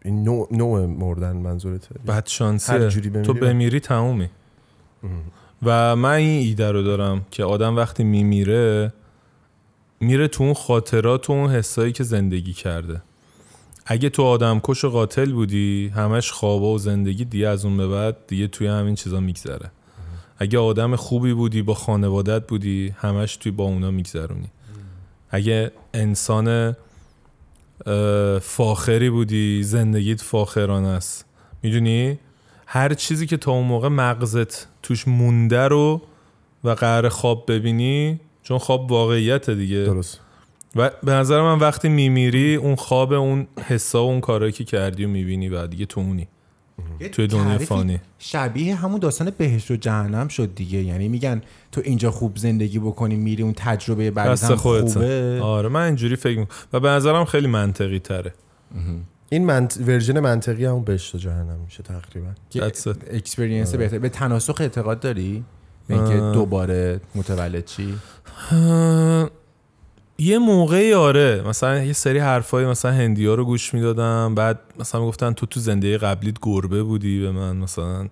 این نوع, نوع مردن منظورته. بدشانسیه. تو بمیری تمومی. و من این ایده رو دارم که آدم وقتی میمیره میره تو اون خاطرات و اون حسایی که زندگی کرده. اگه تو آدم کش و قاتل بودی همش خوابه و زندگی دیگه از اون به بعد دیگه توی همین چیزا میگذره. اگه آدم خوبی بودی با خانوادت بودی همش توی با اونا میگذرونی. اگه انسان فاخری بودی زندگیت فاخرانه است. می‌دونی؟ هر چیزی که تا اون موقع مغزت توش مونده رو و قرار خواب ببینی چون خواب واقعیت دیگه. درست. و به نظر من وقتی میمیری اون خواب اون حسا و اون کارایی که کردی و می‌بینی و دیگه تو اونی. توی دنیای تعریفی فانی. شبیه همون داستان بهشت و جهنم شد دیگه. یعنی میگن تو اینجا خوب زندگی بکنی میری اون تجربه بعد دست هم خودت خوبه. آره من اینجوری فکر می‌کنم. و به نظرم خیلی منطقی تره. این منط... version منطقی همون بهشت و جهنم میشه تقریبا. experience بهتر. به تناسخ اعتقاد داری؟ به اینکه دوباره متولد چی؟ یه موقعی آره. مثلا یه سری حرفای مثلا هندی ها رو گوش می‌دادم. بعد مثلا گفتن تو تو زندگی قبلیت گربه بودی به من مثلا.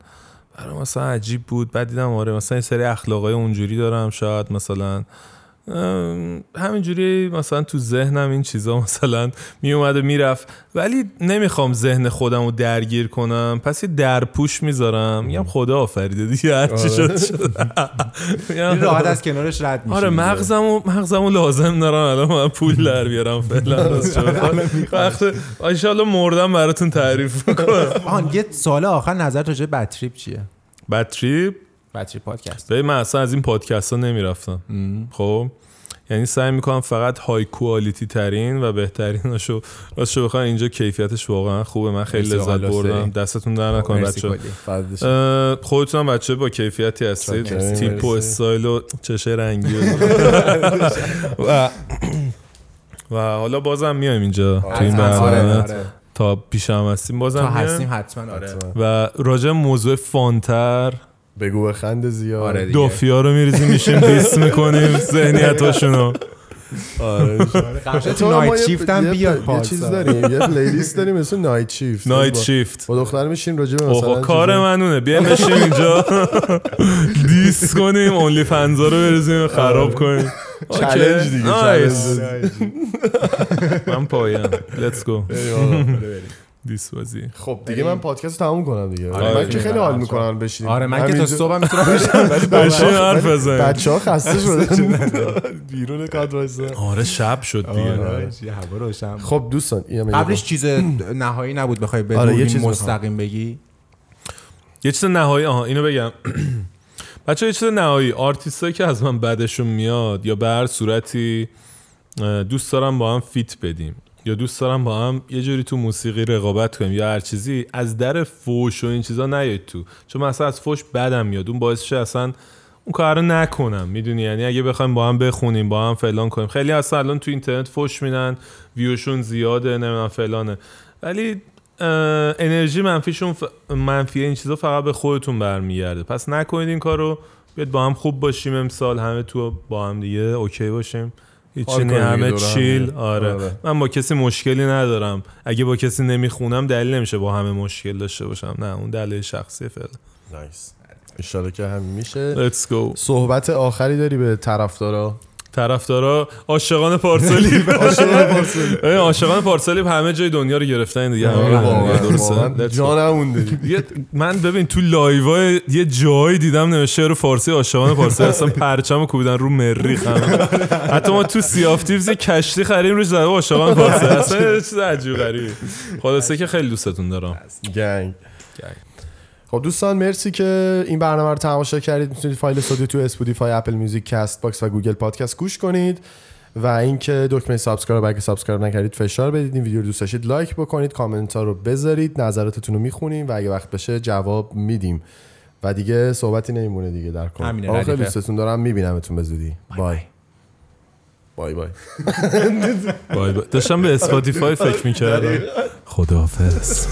برای مثلا عجیب بود. بعد دیدم آره مثلا یه سری اخلاقای اونجوری دارم. شاید مثلا همینجوری مثلا تو ذهنم این چیزا مثلا می اومده می‌رفت. ولی نمی‌خوام ذهن خودم رو درگیر کنم. پس یه درپوش می‌ذارم. میگم خدا آفریده دیگه هرچی شد شد. این راحت از کنارش رد میشه آره مغزمو مغزمو لازم دارم. الان من پول در بیارم. فعلا شد. وقت ان مردم براتون تعریف می‌کنم. آن یه سال آخر نظر راجع به بتریپ چیه؟ بطری بتری پادکست ببین من اصلا از این پادکست ها نمی‌رفتم خب یعنی سعی می‌کنم فقط های کوالیتی ترین و بهتریناشو راستشو بخوام اینجا کیفیتش واقعا خوبه من خیلی لذت بردم. دستتون در نکنه مرسی بچه. خودتون هم بچه با کیفیتی هستید. تیپ و. استایل و چشه رنگی و و حالا بازم میایم اینجا تو این. برنامه آره، آره. تا پیشم هستیم بازم تا. هستیم حتما آره و راجع موضوع فانتر بگو بخند زیاد. آره. دافیا رو میریزیم میشیم diss می‌کنیم ذهنیتاشونو. آره. تو Night Shift هم یه- بیا یه چیز داریم یه playlist داریم مثل Night Shift Night با- شیفت با دختر میشیم راجع به مثلا کار منونه. بیایم بشیم اینجا. diss کنیم OnlyFans ا رو بریزیم خراب کنیم. چالش دیگه. من پایم. let's go. دیس بازی. خب دیگه من پادکست رو تموم کنم دیگه. آره، من. که خیلی حال می‌کنم بشینیم. آره من که تا صبح هم می‌تونم بشم بشین حرف بزنیم بچه ها خسته شدن. بیرون کادر وایسا. آره شب شد دیگه. آره، یه هوا روشن. خب دوستان قبلش چیز نهایی نبود بخوای به آره، یه آره چیز مستقیم بگی؟ یه چیز نهایی آها اینو بگم. بچه یه چیز نهایی. آرتیستایی که از من بعدشون میاد یا به هر صورتی دوست دارم با هم فیت بدیم. یا دوست دارم با هم یه جوری تو موسیقی رقابت کنیم یا هر چیزی از در فوش و این چیزا نیاید تو. چون مثلا از فوش بدم میاد اون باعث شه اصلا اون کار رو نکنم. می‌دونی؟ یعنی اگه بخوایم با هم بخونیم با هم فلان کنیم. خیلی اصلا الان تو اینترنت فوش میدن ویوشون زیاده نمی‌دونم فلانه. ولی انرژی منفیشون ف... منفی این چیزا فقط به خودتون برمیگرده. پس نکنید این کارو. بیاد با هم خوب باشیم امسال همه تو با هم دیگه اوکی باشیم. هیچی همه هم چیل. آره. آره. من با کسی مشکلی ندارم. اگه با کسی نمی‌خونم دلیل نمیشه با همه مشکل داشته باشم. نه اون دلیل شخصی فعلا. نایس اشاره که همین میشه. Let's go. صحبت آخری داری به طرفدارا؟ طرفدارا عاشقان پارسالی. عاشقان پارسالی. همه جای دنیا رو گرفتن دیگه. همه درسته. من ببین تو لایوای یه جایی دیدم نوشته رو فارسی عاشقان پارسالی. اصلا پرچم کوبیدن رو مریخ. حتی ما تو Sea of Thieves یه کشتی خریم روش زده عاشقان پارسالی. اصلا چیز عجیب غریبی خلاصه که خیلی دوستتون دارم. gang. خب دوستان مرسی که این برنامه رو تماشا کردید. می‌تونید فایل صوتی تو Spotify Apple Music Castbox و Google Podcast گوش کنید و اینکه دکمه subscribe اگه subscribe نکردید فشار بدید. این ویدیو رو دوست داشتید like بکنید کامنت ها رو بذارید. نظراتتون رو می‌خونیم و اگه وقت بشه جواب میدیم. و دیگه صحبتی نمیمونه دیگه در خیلی ردیفه. دوستتون دارم. میبینمتون به زودی. بای بای. بای. بای بای. داشتم به اسپاتیفای فکر می‌کردم. خداحافظ.